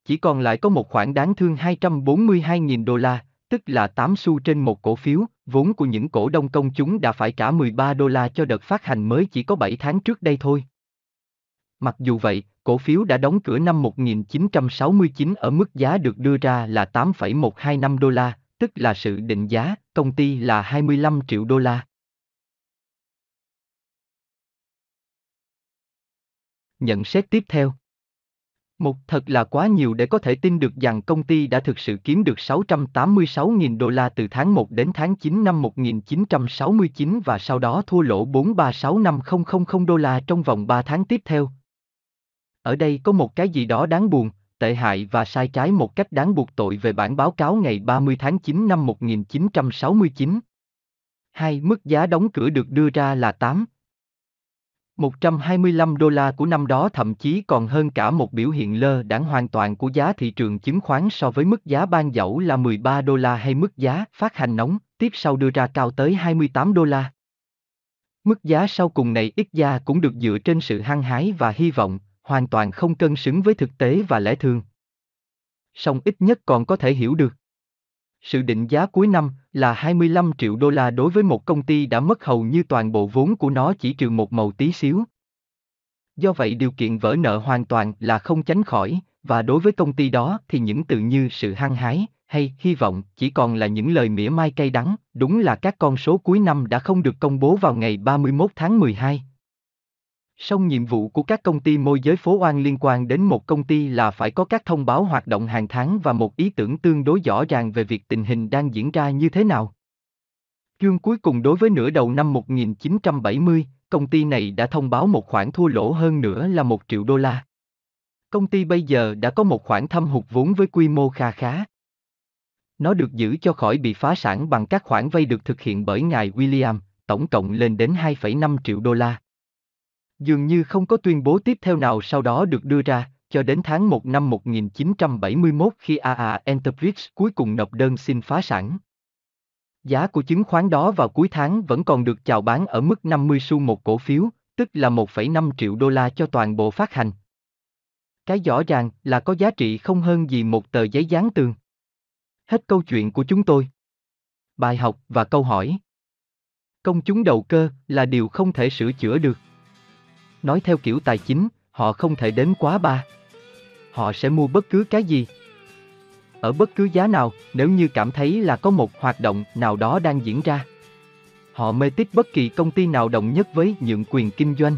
Chỉ còn lại có một khoản đáng thương 242.000 đô la, tức là 8 xu trên một cổ phiếu, vốn của những cổ đông công chúng đã phải trả 13 đô la cho đợt phát hành mới chỉ có 7 tháng trước đây thôi. Mặc dù vậy, cổ phiếu đã đóng cửa năm 1969 ở mức giá được đưa ra là 8,125 đô la, tức là sự định giá, công ty là 25 triệu đô la. Nhận xét tiếp theo một thật là quá nhiều để có thể tin được rằng công ty đã thực sự kiếm được 686.000 đô la từ tháng 1 đến tháng 9 năm 1969 và sau đó thua lỗ 4365000 đô la trong vòng 3 tháng tiếp theo. Ở đây có một cái gì đó đáng buồn, tệ hại và sai trái một cách đáng buộc tội về bản báo cáo ngày 30 tháng 9 năm 1969. Hai mức giá đóng cửa được đưa ra là 8, 125 đô la của năm đó thậm chí còn hơn cả một biểu hiện lơ đãng hoàn toàn của giá thị trường chứng khoán so với mức giá ban dẫu là 13 đô la hay mức giá phát hành nóng, tiếp sau đưa ra cao tới 28 đô la. Mức giá sau cùng này ít ra cũng được dựa trên sự hăng hái và hy vọng, hoàn toàn không cân xứng với thực tế và lẽ thường. Song ít nhất còn có thể hiểu được. Sự định giá cuối năm là 25 triệu đô la đối với một công ty đã mất hầu như toàn bộ vốn của nó chỉ trừ một màu tí xíu. Do vậy điều kiện vỡ nợ hoàn toàn là không tránh khỏi, và đối với công ty đó thì những từ như sự hăng hái hay hy vọng chỉ còn là những lời mỉa mai cay đắng, đúng là các con số cuối năm đã không được công bố vào ngày 31 tháng 12. Song nhiệm vụ của các công ty môi giới phố oan liên quan đến một công ty là phải có các thông báo hoạt động hàng tháng và một ý tưởng tương đối rõ ràng về việc tình hình đang diễn ra như thế nào. Chương cuối cùng đối với nửa đầu năm 1970, công ty này đã thông báo một khoản thua lỗ hơn nữa là 1 triệu đô la. Công ty bây giờ đã có một khoản thâm hụt vốn với quy mô kha khá. Nó được giữ cho khỏi bị phá sản bằng các khoản vay được thực hiện bởi ngài William, tổng cộng lên đến 2,5 triệu đô la. Dường như không có tuyên bố tiếp theo nào sau đó được đưa ra, cho đến tháng 1 năm 1971 khi AA Enterprise cuối cùng nộp đơn xin phá sản. Giá của chứng khoán đó vào cuối tháng vẫn còn được chào bán ở mức 50 xu một cổ phiếu, tức là 1,5 triệu đô la cho toàn bộ phát hành. Cái rõ ràng là có giá trị không hơn gì một tờ giấy dán tường. Hết câu chuyện của chúng tôi. Bài học và câu hỏi. Công chúng đầu cơ là điều không thể sửa chữa được nói theo kiểu tài chính, họ không thể đến quá ba. Họ sẽ mua bất cứ cái gì. Ở bất cứ giá nào, nếu như cảm thấy là có một hoạt động nào đó đang diễn ra. Họ mê tích bất kỳ công ty nào đồng nhất với nhượng quyền kinh doanh.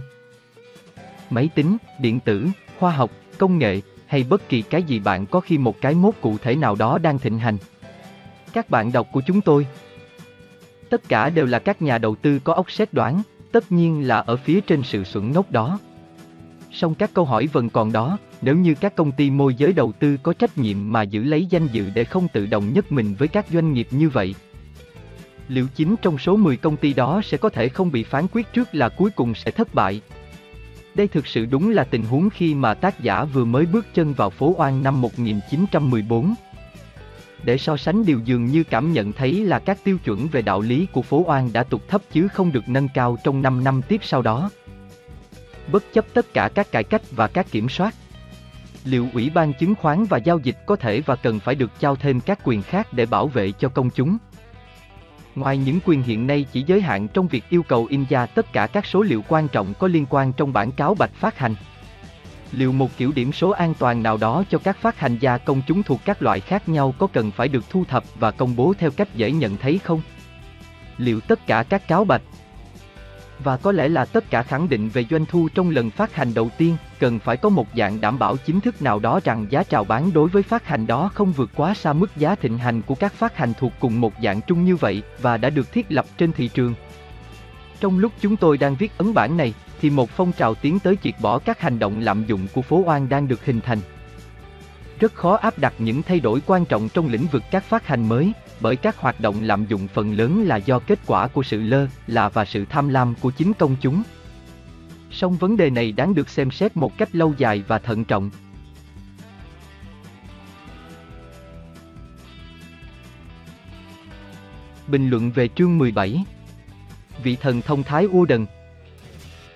Máy tính, điện tử, khoa học, công nghệ, hay bất kỳ cái gì bạn có khi một cái mốt cụ thể nào đó đang thịnh hành. Các bạn đọc của chúng tôi Tất cả đều là các nhà đầu tư có óc xét đoán, tất nhiên là ở phía trên sự xuẩn ngốc đó. Song các câu hỏi vẫn còn đó, nếu như các công ty môi giới đầu tư có trách nhiệm mà giữ lấy danh dự để không tự động nhất mình với các doanh nghiệp như vậy. Liệu chính trong số 10 công ty đó sẽ có thể không bị phán quyết trước là cuối cùng sẽ thất bại? Đây thực sự đúng là tình huống khi mà tác giả vừa mới bước chân vào phố Oan năm 1914 để so sánh điều dường như cảm nhận thấy là các tiêu chuẩn về đạo lý của phố oan đã tụt thấp chứ không được nâng cao trong 5 năm tiếp sau đó. Bất chấp tất cả các cải cách và các kiểm soát, liệu Ủy ban chứng khoán và giao dịch có thể và cần phải được trao thêm các quyền khác để bảo vệ cho công chúng? Ngoài những quyền hiện nay chỉ giới hạn trong việc yêu cầu in ra tất cả các số liệu quan trọng có liên quan trong bản cáo bạch phát hành. Liệu một kiểu điểm số an toàn nào đó cho các phát hành gia công chúng thuộc các loại khác nhau có cần phải được thu thập và công bố theo cách dễ nhận thấy không? Liệu tất cả các cáo bạch và có lẽ là tất cả khẳng định về doanh thu trong lần phát hành đầu tiên, cần phải có một dạng đảm bảo chính thức nào đó rằng giá chào bán đối với phát hành đó không vượt quá xa mức giá thịnh hành của các phát hành thuộc cùng một dạng chung như vậy và đã được thiết lập trên thị trường. Trong lúc chúng tôi đang viết ấn bản này, thì một phong trào tiến tới triệt bỏ các hành động lạm dụng của phố oan đang được hình thành. Rất khó áp đặt những thay đổi quan trọng trong lĩnh vực các phát hành mới, bởi các hoạt động lạm dụng phần lớn là do kết quả của sự lơ là và sự tham lam của chính công chúng. Song vấn đề này đáng được xem xét một cách lâu dài và thận trọng. Bình luận về chương 17 Vị thần thông thái U Đần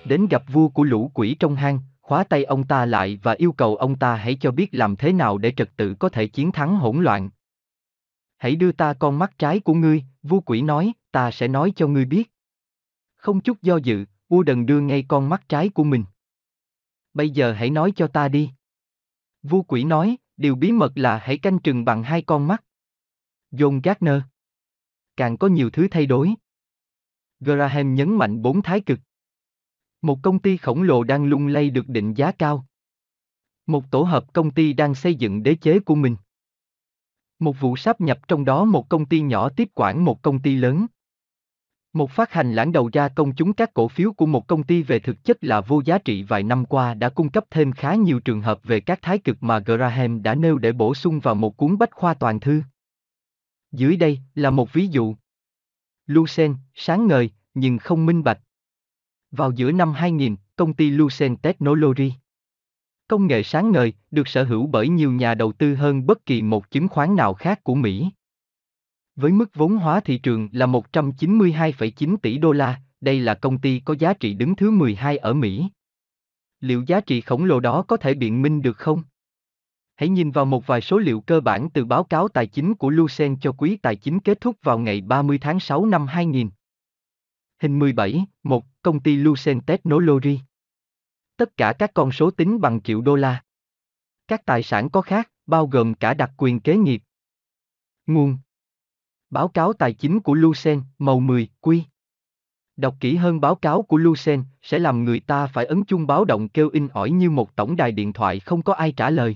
Đến gặp vua của lũ quỷ trong hang, khóa tay ông ta lại và yêu cầu ông ta hãy cho biết làm thế nào để trật tự có thể chiến thắng hỗn loạn. Hãy đưa ta con mắt trái của ngươi, vua quỷ nói, ta sẽ nói cho ngươi biết. Không chút do dự, vua đần đưa ngay con mắt trái của mình. Bây giờ hãy nói cho ta đi. Vua quỷ nói, điều bí mật là hãy canh trừng bằng hai con mắt. John Gardner. Càng có nhiều thứ thay đổi. Graham nhấn mạnh bốn thái cực. Một công ty khổng lồ đang lung lay được định giá cao. Một tổ hợp công ty đang xây dựng đế chế của mình. Một vụ sáp nhập trong đó một công ty nhỏ tiếp quản một công ty lớn. Một phát hành lãng đầu ra công chúng các cổ phiếu của một công ty về thực chất là vô giá trị vài năm qua đã cung cấp thêm khá nhiều trường hợp về các thái cực mà Graham đã nêu để bổ sung vào một cuốn bách khoa toàn thư. Dưới đây là một ví dụ. Lucen, sáng ngời, nhưng không minh bạch. Vào giữa năm 2000, công ty Lucent Technology Công nghệ sáng ngời, được sở hữu bởi nhiều nhà đầu tư hơn bất kỳ một chứng khoán nào khác của Mỹ. Với mức vốn hóa thị trường là 192,9 tỷ đô la, đây là công ty có giá trị đứng thứ 12 ở Mỹ. Liệu giá trị khổng lồ đó có thể biện minh được không? Hãy nhìn vào một vài số liệu cơ bản từ báo cáo tài chính của Lucent cho quý tài chính kết thúc vào ngày 30 tháng 6 năm 2000. Hình 17, 1, công ty Lucent Technology. Tất cả các con số tính bằng triệu đô la. Các tài sản có khác, bao gồm cả đặc quyền kế nghiệp. Nguồn Báo cáo tài chính của Lucent, màu 10, quy. Đọc kỹ hơn báo cáo của Lucent sẽ làm người ta phải ấn chuông báo động kêu in ỏi như một tổng đài điện thoại không có ai trả lời.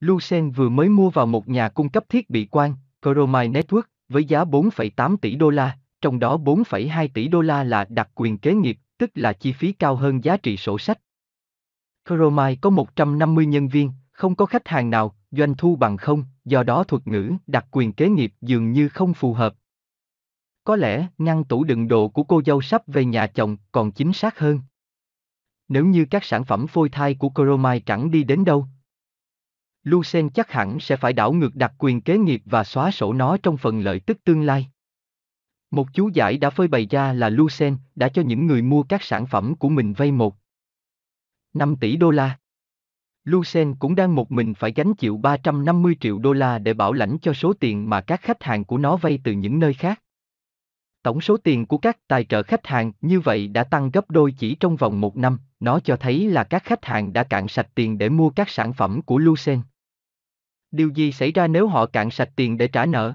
Lucent vừa mới mua vào một nhà cung cấp thiết bị quan, Chromai Network, với giá 4,8 tỷ đô la, trong đó 4,2 tỷ đô la là đặc quyền kế nghiệp, tức là chi phí cao hơn giá trị sổ sách. Chromai có 150 nhân viên, không có khách hàng nào, doanh thu bằng không, do đó thuật ngữ đặc quyền kế nghiệp dường như không phù hợp. Có lẽ ngăn tủ đựng đồ của cô dâu sắp về nhà chồng còn chính xác hơn. Nếu như các sản phẩm phôi thai của Chromai chẳng đi đến đâu, Lucen chắc hẳn sẽ phải đảo ngược đặc quyền kế nghiệp và xóa sổ nó trong phần lợi tức tương lai. Một chú giải đã phơi bày ra là Lucen đã cho những người mua các sản phẩm của mình vay một 5 tỷ đô la. Lucen cũng đang một mình phải gánh chịu 350 triệu đô la để bảo lãnh cho số tiền mà các khách hàng của nó vay từ những nơi khác. Tổng số tiền của các tài trợ khách hàng như vậy đã tăng gấp đôi chỉ trong vòng một năm, nó cho thấy là các khách hàng đã cạn sạch tiền để mua các sản phẩm của Lucen. Điều gì xảy ra nếu họ cạn sạch tiền để trả nợ?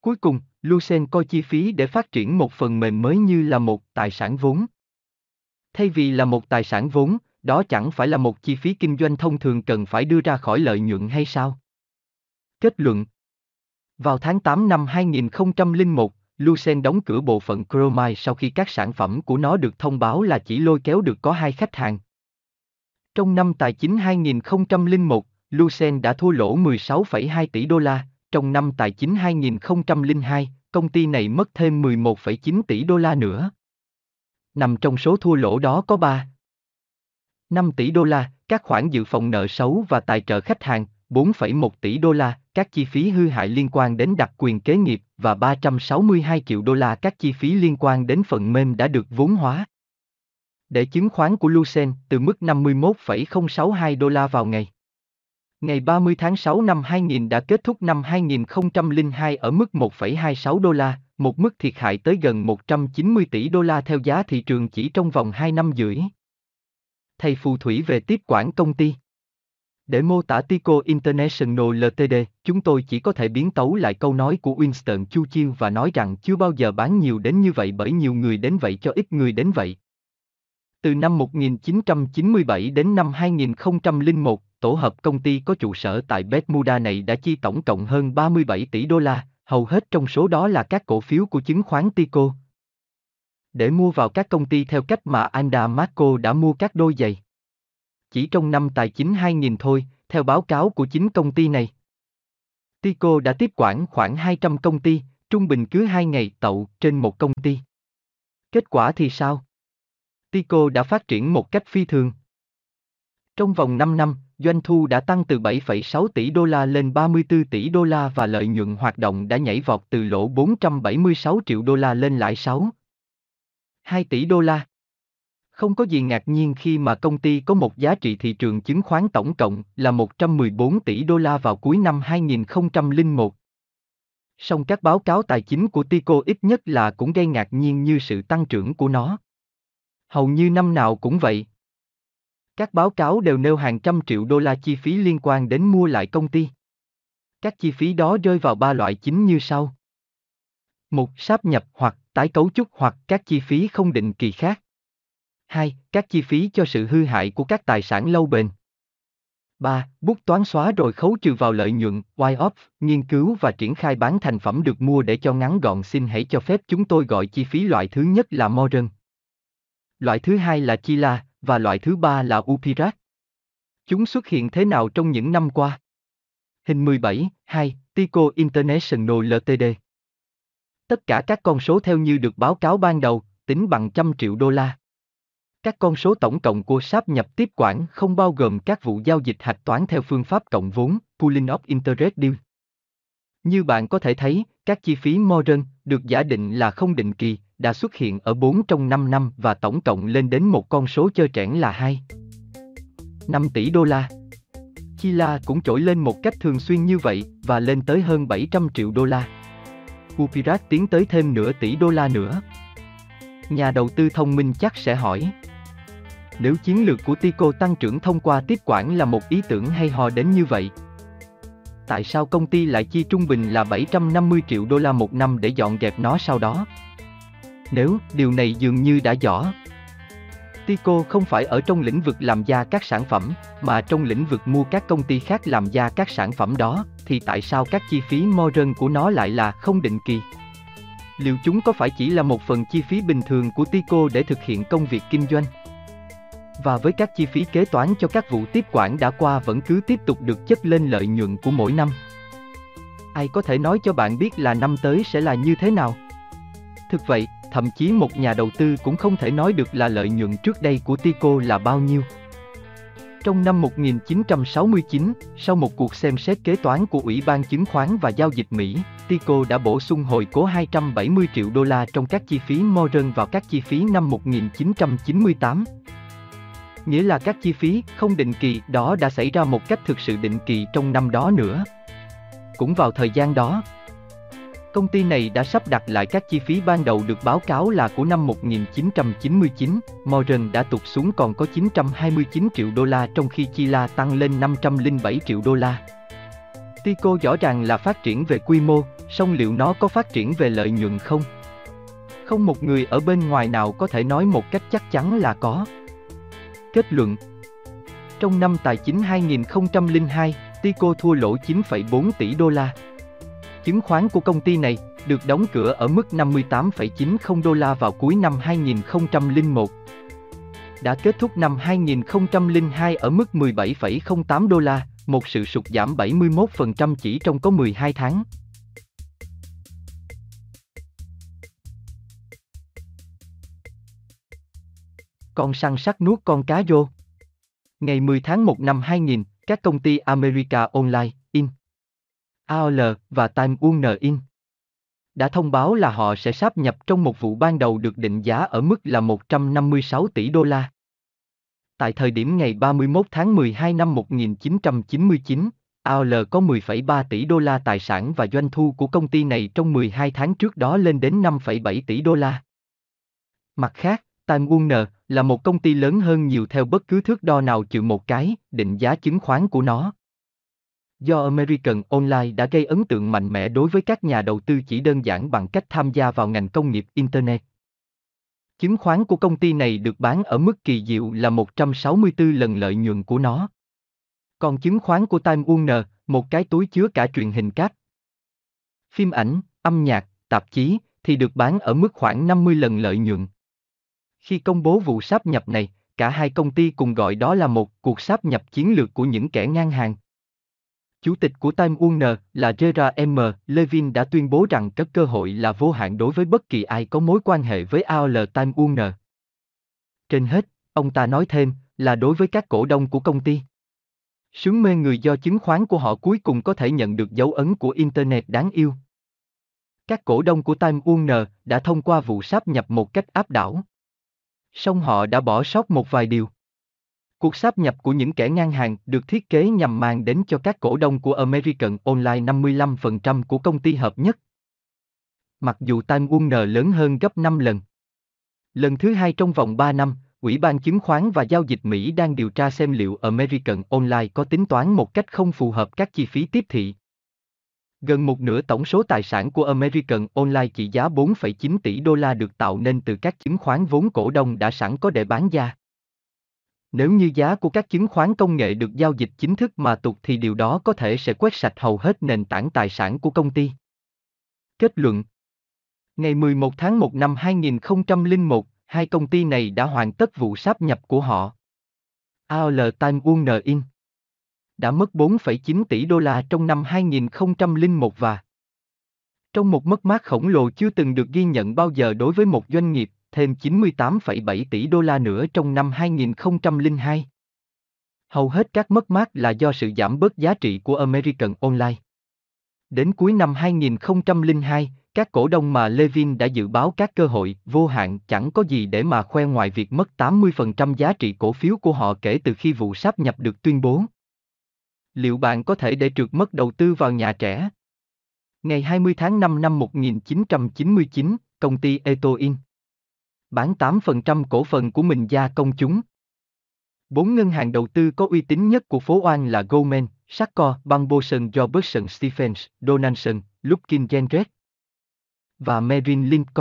Cuối cùng, Lucen coi chi phí để phát triển một phần mềm mới như là một tài sản vốn. Thay vì là một tài sản vốn, đó chẳng phải là một chi phí kinh doanh thông thường cần phải đưa ra khỏi lợi nhuận hay sao? Kết luận Vào tháng 8 năm 2001, Lucen đóng cửa bộ phận Chromai sau khi các sản phẩm của nó được thông báo là chỉ lôi kéo được có hai khách hàng. Trong năm tài chính 2001, Lucen đã thua lỗ 16,2 tỷ đô la, trong năm tài chính 2002, công ty này mất thêm 11,9 tỷ đô la nữa. Nằm trong số thua lỗ đó có 3. 5 tỷ đô la, các khoản dự phòng nợ xấu và tài trợ khách hàng, 4,1 tỷ đô la, các chi phí hư hại liên quan đến đặc quyền kế nghiệp và 362 triệu đô la các chi phí liên quan đến phần mềm đã được vốn hóa. Để chứng khoán của Lucent từ mức 51,062 đô la vào ngày. Ngày 30 tháng 6 năm 2000 đã kết thúc năm 2002 ở mức 1,26 đô la, một mức thiệt hại tới gần 190 tỷ đô la theo giá thị trường chỉ trong vòng 2 năm rưỡi. thầy phù thủy về tiếp quản công ty. Để mô tả Tico International Ltd, chúng tôi chỉ có thể biến tấu lại câu nói của Winston Churchill và nói rằng chưa bao giờ bán nhiều đến như vậy bởi nhiều người đến vậy cho ít người đến vậy. Từ năm 1997 đến năm 2001, tổ hợp công ty có trụ sở tại Bermuda này đã chi tổng cộng hơn 37 tỷ đô la, hầu hết trong số đó là các cổ phiếu của chứng khoán Tico. Để mua vào các công ty theo cách mà Anda Marco đã mua các đôi giày. Chỉ trong năm tài chính 2000 thôi, theo báo cáo của chính công ty này. Tico đã tiếp quản khoảng 200 công ty, trung bình cứ 2 ngày tậu trên một công ty. Kết quả thì sao? Tico đã phát triển một cách phi thường. Trong vòng 5 năm, doanh thu đã tăng từ 7,6 tỷ đô la lên 34 tỷ đô la và lợi nhuận hoạt động đã nhảy vọt từ lỗ 476 triệu đô la lên lãi 6. 2 tỷ đô la. Không có gì ngạc nhiên khi mà công ty có một giá trị thị trường chứng khoán tổng cộng là 114 tỷ đô la vào cuối năm 2001. Song các báo cáo tài chính của Tico ít nhất là cũng gây ngạc nhiên như sự tăng trưởng của nó. Hầu như năm nào cũng vậy. Các báo cáo đều nêu hàng trăm triệu đô la chi phí liên quan đến mua lại công ty. Các chi phí đó rơi vào ba loại chính như sau. Một, sáp nhập hoặc tái cấu trúc hoặc các chi phí không định kỳ khác. 2. Các chi phí cho sự hư hại của các tài sản lâu bền. 3. Bút toán xóa rồi khấu trừ vào lợi nhuận, write-off, nghiên cứu và triển khai bán thành phẩm được mua để cho ngắn gọn xin hãy cho phép chúng tôi gọi chi phí loại thứ nhất là Moren. Loại thứ hai là Chila, và loại thứ ba là Upirat. Chúng xuất hiện thế nào trong những năm qua? Hình 17, 2, Tico International Ltd. Tất cả các con số theo như được báo cáo ban đầu, tính bằng trăm triệu đô la. Các con số tổng cộng của sáp nhập tiếp quản không bao gồm các vụ giao dịch hạch toán theo phương pháp cộng vốn, pooling of interest deal. Như bạn có thể thấy, các chi phí modern được giả định là không định kỳ, đã xuất hiện ở 4 trong 5 năm và tổng cộng lên đến một con số chơi trẻn là 2. 5 tỷ đô la. Chila cũng trỗi lên một cách thường xuyên như vậy và lên tới hơn 700 triệu đô la. Upirat tiến tới thêm nửa tỷ đô la nữa. Nhà đầu tư thông minh chắc sẽ hỏi. Nếu chiến lược của Tico tăng trưởng thông qua tiếp quản là một ý tưởng hay ho đến như vậy, tại sao công ty lại chi trung bình là 750 triệu đô la một năm để dọn dẹp nó sau đó? Nếu điều này dường như đã rõ. Tico không phải ở trong lĩnh vực làm ra các sản phẩm, mà trong lĩnh vực mua các công ty khác làm ra các sản phẩm đó, thì tại sao các chi phí modern của nó lại là không định kỳ? Liệu chúng có phải chỉ là một phần chi phí bình thường của Tico để thực hiện công việc kinh doanh? Và với các chi phí kế toán cho các vụ tiếp quản đã qua vẫn cứ tiếp tục được chất lên lợi nhuận của mỗi năm. Ai có thể nói cho bạn biết là năm tới sẽ là như thế nào? Thực vậy, thậm chí một nhà đầu tư cũng không thể nói được là lợi nhuận trước đây của Tico là bao nhiêu. Trong năm 1969, sau một cuộc xem xét kế toán của Ủy ban Chứng khoán và Giao dịch Mỹ, Tico đã bổ sung hồi cố 270 triệu đô la trong các chi phí Moren vào các chi phí năm 1998. Nghĩa là các chi phí không định kỳ đó đã xảy ra một cách thực sự định kỳ trong năm đó nữa. Cũng vào thời gian đó, Công ty này đã sắp đặt lại các chi phí ban đầu được báo cáo là của năm 1999, Moren đã tụt xuống còn có 929 triệu đô la trong khi Chila tăng lên 507 triệu đô la. Tico rõ ràng là phát triển về quy mô, song liệu nó có phát triển về lợi nhuận không? Không một người ở bên ngoài nào có thể nói một cách chắc chắn là có. Kết luận Trong năm tài chính 2002, Tico thua lỗ 9,4 tỷ đô la, Chứng khoán của công ty này được đóng cửa ở mức 58,90 đô la vào cuối năm 2001. Đã kết thúc năm 2002 ở mức 17,08 đô la, một sự sụt giảm 71% chỉ trong có 12 tháng. Con săn sắt nuốt con cá vô. Ngày 10 tháng 1 năm 2000, các công ty America Online, AOL và Time Warner Inc. đã thông báo là họ sẽ sáp nhập trong một vụ ban đầu được định giá ở mức là 156 tỷ đô la. Tại thời điểm ngày 31 tháng 12 năm 1999, AOL có 10,3 tỷ đô la tài sản và doanh thu của công ty này trong 12 tháng trước đó lên đến 5,7 tỷ đô la. Mặt khác, Time Warner là một công ty lớn hơn nhiều theo bất cứ thước đo nào trừ một cái, định giá chứng khoán của nó. Do American Online đã gây ấn tượng mạnh mẽ đối với các nhà đầu tư chỉ đơn giản bằng cách tham gia vào ngành công nghiệp Internet. Chứng khoán của công ty này được bán ở mức kỳ diệu là 164 lần lợi nhuận của nó. Còn chứng khoán của Time Warner, một cái túi chứa cả truyền hình cáp, phim ảnh, âm nhạc, tạp chí, thì được bán ở mức khoảng 50 lần lợi nhuận. Khi công bố vụ sáp nhập này, cả hai công ty cùng gọi đó là một cuộc sáp nhập chiến lược của những kẻ ngang hàng. Chủ tịch của Time Warner là Gerard M. Levin đã tuyên bố rằng các cơ hội là vô hạn đối với bất kỳ ai có mối quan hệ với AOL Time Warner. Trên hết, ông ta nói thêm, là đối với các cổ đông của công ty. Sướng mê người do chứng khoán của họ cuối cùng có thể nhận được dấu ấn của Internet đáng yêu. Các cổ đông của Time Warner đã thông qua vụ sáp nhập một cách áp đảo. Song họ đã bỏ sót một vài điều. Cuộc sáp nhập của những kẻ ngang hàng được thiết kế nhằm mang đến cho các cổ đông của American Online 55% của công ty hợp nhất. Mặc dù Time Warner lớn hơn gấp 5 lần. Lần thứ hai trong vòng 3 năm, Ủy ban chứng khoán và giao dịch Mỹ đang điều tra xem liệu American Online có tính toán một cách không phù hợp các chi phí tiếp thị. Gần một nửa tổng số tài sản của American Online trị giá 4,9 tỷ đô la được tạo nên từ các chứng khoán vốn cổ đông đã sẵn có để bán ra. Nếu như giá của các chứng khoán công nghệ được giao dịch chính thức mà tụt thì điều đó có thể sẽ quét sạch hầu hết nền tảng tài sản của công ty. Kết luận Ngày 11 tháng 1 năm 2001, hai công ty này đã hoàn tất vụ sáp nhập của họ. AOL Time Warner Inc. đã mất 4,9 tỷ đô la trong năm 2001 và trong một mất mát khổng lồ chưa từng được ghi nhận bao giờ đối với một doanh nghiệp, thêm 98,7 tỷ đô la nữa trong năm 2002. Hầu hết các mất mát là do sự giảm bớt giá trị của American Online. Đến cuối năm 2002, các cổ đông mà Levin đã dự báo các cơ hội vô hạn chẳng có gì để mà khoe ngoài việc mất 80% giá trị cổ phiếu của họ kể từ khi vụ sáp nhập được tuyên bố. Liệu bạn có thể để trượt mất đầu tư vào nhà trẻ? Ngày 20 tháng 5 năm 1999, công ty Etoin bán 8% cổ phần của mình ra công chúng. Bốn ngân hàng đầu tư có uy tín nhất của phố Oan là Goldman, Sachs, Bamboson, Robertson Stephens, Donaldson, Lupkin Gendret và Merrill Lynch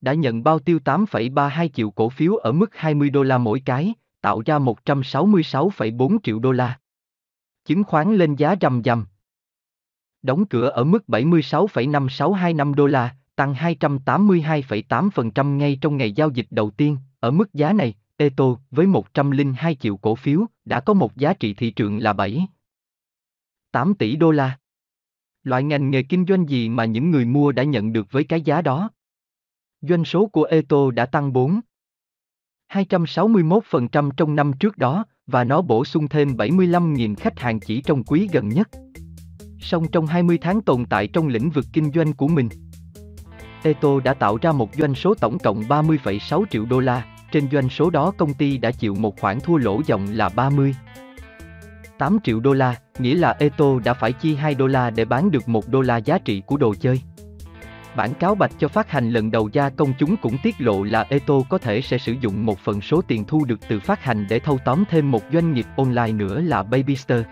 đã nhận bao tiêu 8,32 triệu cổ phiếu ở mức 20 đô la mỗi cái, tạo ra 166,4 triệu đô la. Chứng khoán lên giá rầm rầm. Đóng cửa ở mức 76,5625 đô la, tăng 282,8% ngay trong ngày giao dịch đầu tiên, ở mức giá này, Eto với 102 triệu cổ phiếu đã có một giá trị thị trường là 7 8 tỷ đô la. Loại ngành nghề kinh doanh gì mà những người mua đã nhận được với cái giá đó? Doanh số của Eto đã tăng 4 261% trong năm trước đó, và nó bổ sung thêm 75.000 khách hàng chỉ trong quý gần nhất. Song trong 20 tháng tồn tại trong lĩnh vực kinh doanh của mình, Eto đã tạo ra một doanh số tổng cộng 30,6 triệu đô la, trên doanh số đó công ty đã chịu một khoản thua lỗ dòng là 30. 8 triệu đô la, nghĩa là Eto đã phải chi 2 đô la để bán được 1 đô la giá trị của đồ chơi. Bản cáo bạch cho phát hành lần đầu ra công chúng cũng tiết lộ là Eto có thể sẽ sử dụng một phần số tiền thu được từ phát hành để thâu tóm thêm một doanh nghiệp online nữa là Babyster.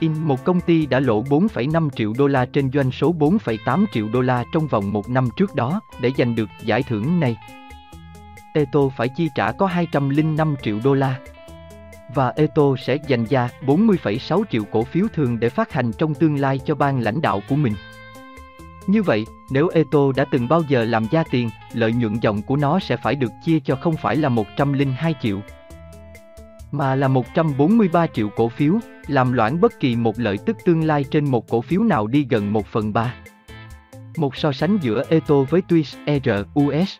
In một công ty đã lỗ 4,5 triệu đô la trên doanh số 4,8 triệu đô la trong vòng một năm trước đó để giành được giải thưởng này. Eto phải chi trả có 205 triệu đô la. Và Eto sẽ dành ra 40,6 triệu cổ phiếu thường để phát hành trong tương lai cho ban lãnh đạo của mình. Như vậy, nếu Eto đã từng bao giờ làm ra tiền, lợi nhuận dòng của nó sẽ phải được chia cho không phải là 102 triệu, mà là 143 triệu cổ phiếu, làm loãng bất kỳ một lợi tức tương lai trên một cổ phiếu nào đi gần 1 phần 3. Một so sánh giữa Eto với Twist ERUS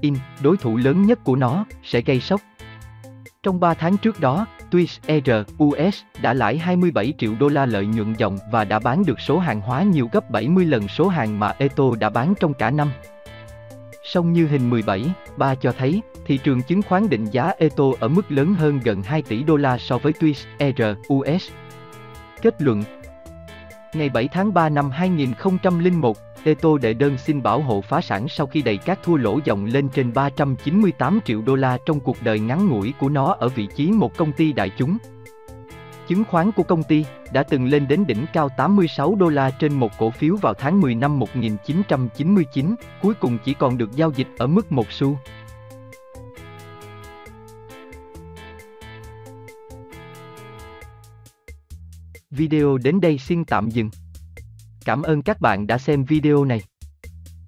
In, đối thủ lớn nhất của nó, sẽ gây sốc. Trong 3 tháng trước đó, Twist ERUS đã lãi 27 triệu đô la lợi nhuận dòng và đã bán được số hàng hóa nhiều gấp 70 lần số hàng mà Eto đã bán trong cả năm. Song như hình 17, 3 cho thấy, thị trường chứng khoán định giá Eto ở mức lớn hơn gần 2 tỷ đô la so với TWIS, RUS. Kết luận Ngày 7 tháng 3 năm 2001, Eto đệ đơn xin bảo hộ phá sản sau khi đầy các thua lỗ dòng lên trên 398 triệu đô la trong cuộc đời ngắn ngủi của nó ở vị trí một công ty đại chúng. Chứng khoán của công ty đã từng lên đến đỉnh cao 86 đô la trên một cổ phiếu vào tháng 10 năm 1999, cuối cùng chỉ còn được giao dịch ở mức một xu. Video đến đây xin tạm dừng. Cảm ơn các bạn đã xem video này.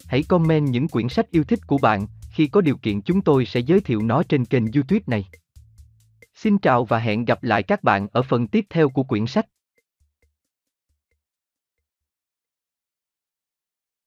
Hãy comment những quyển sách yêu thích của bạn, khi có điều kiện chúng tôi sẽ giới thiệu nó trên kênh YouTube này. Xin chào và hẹn gặp lại các bạn ở phần tiếp theo của quyển sách.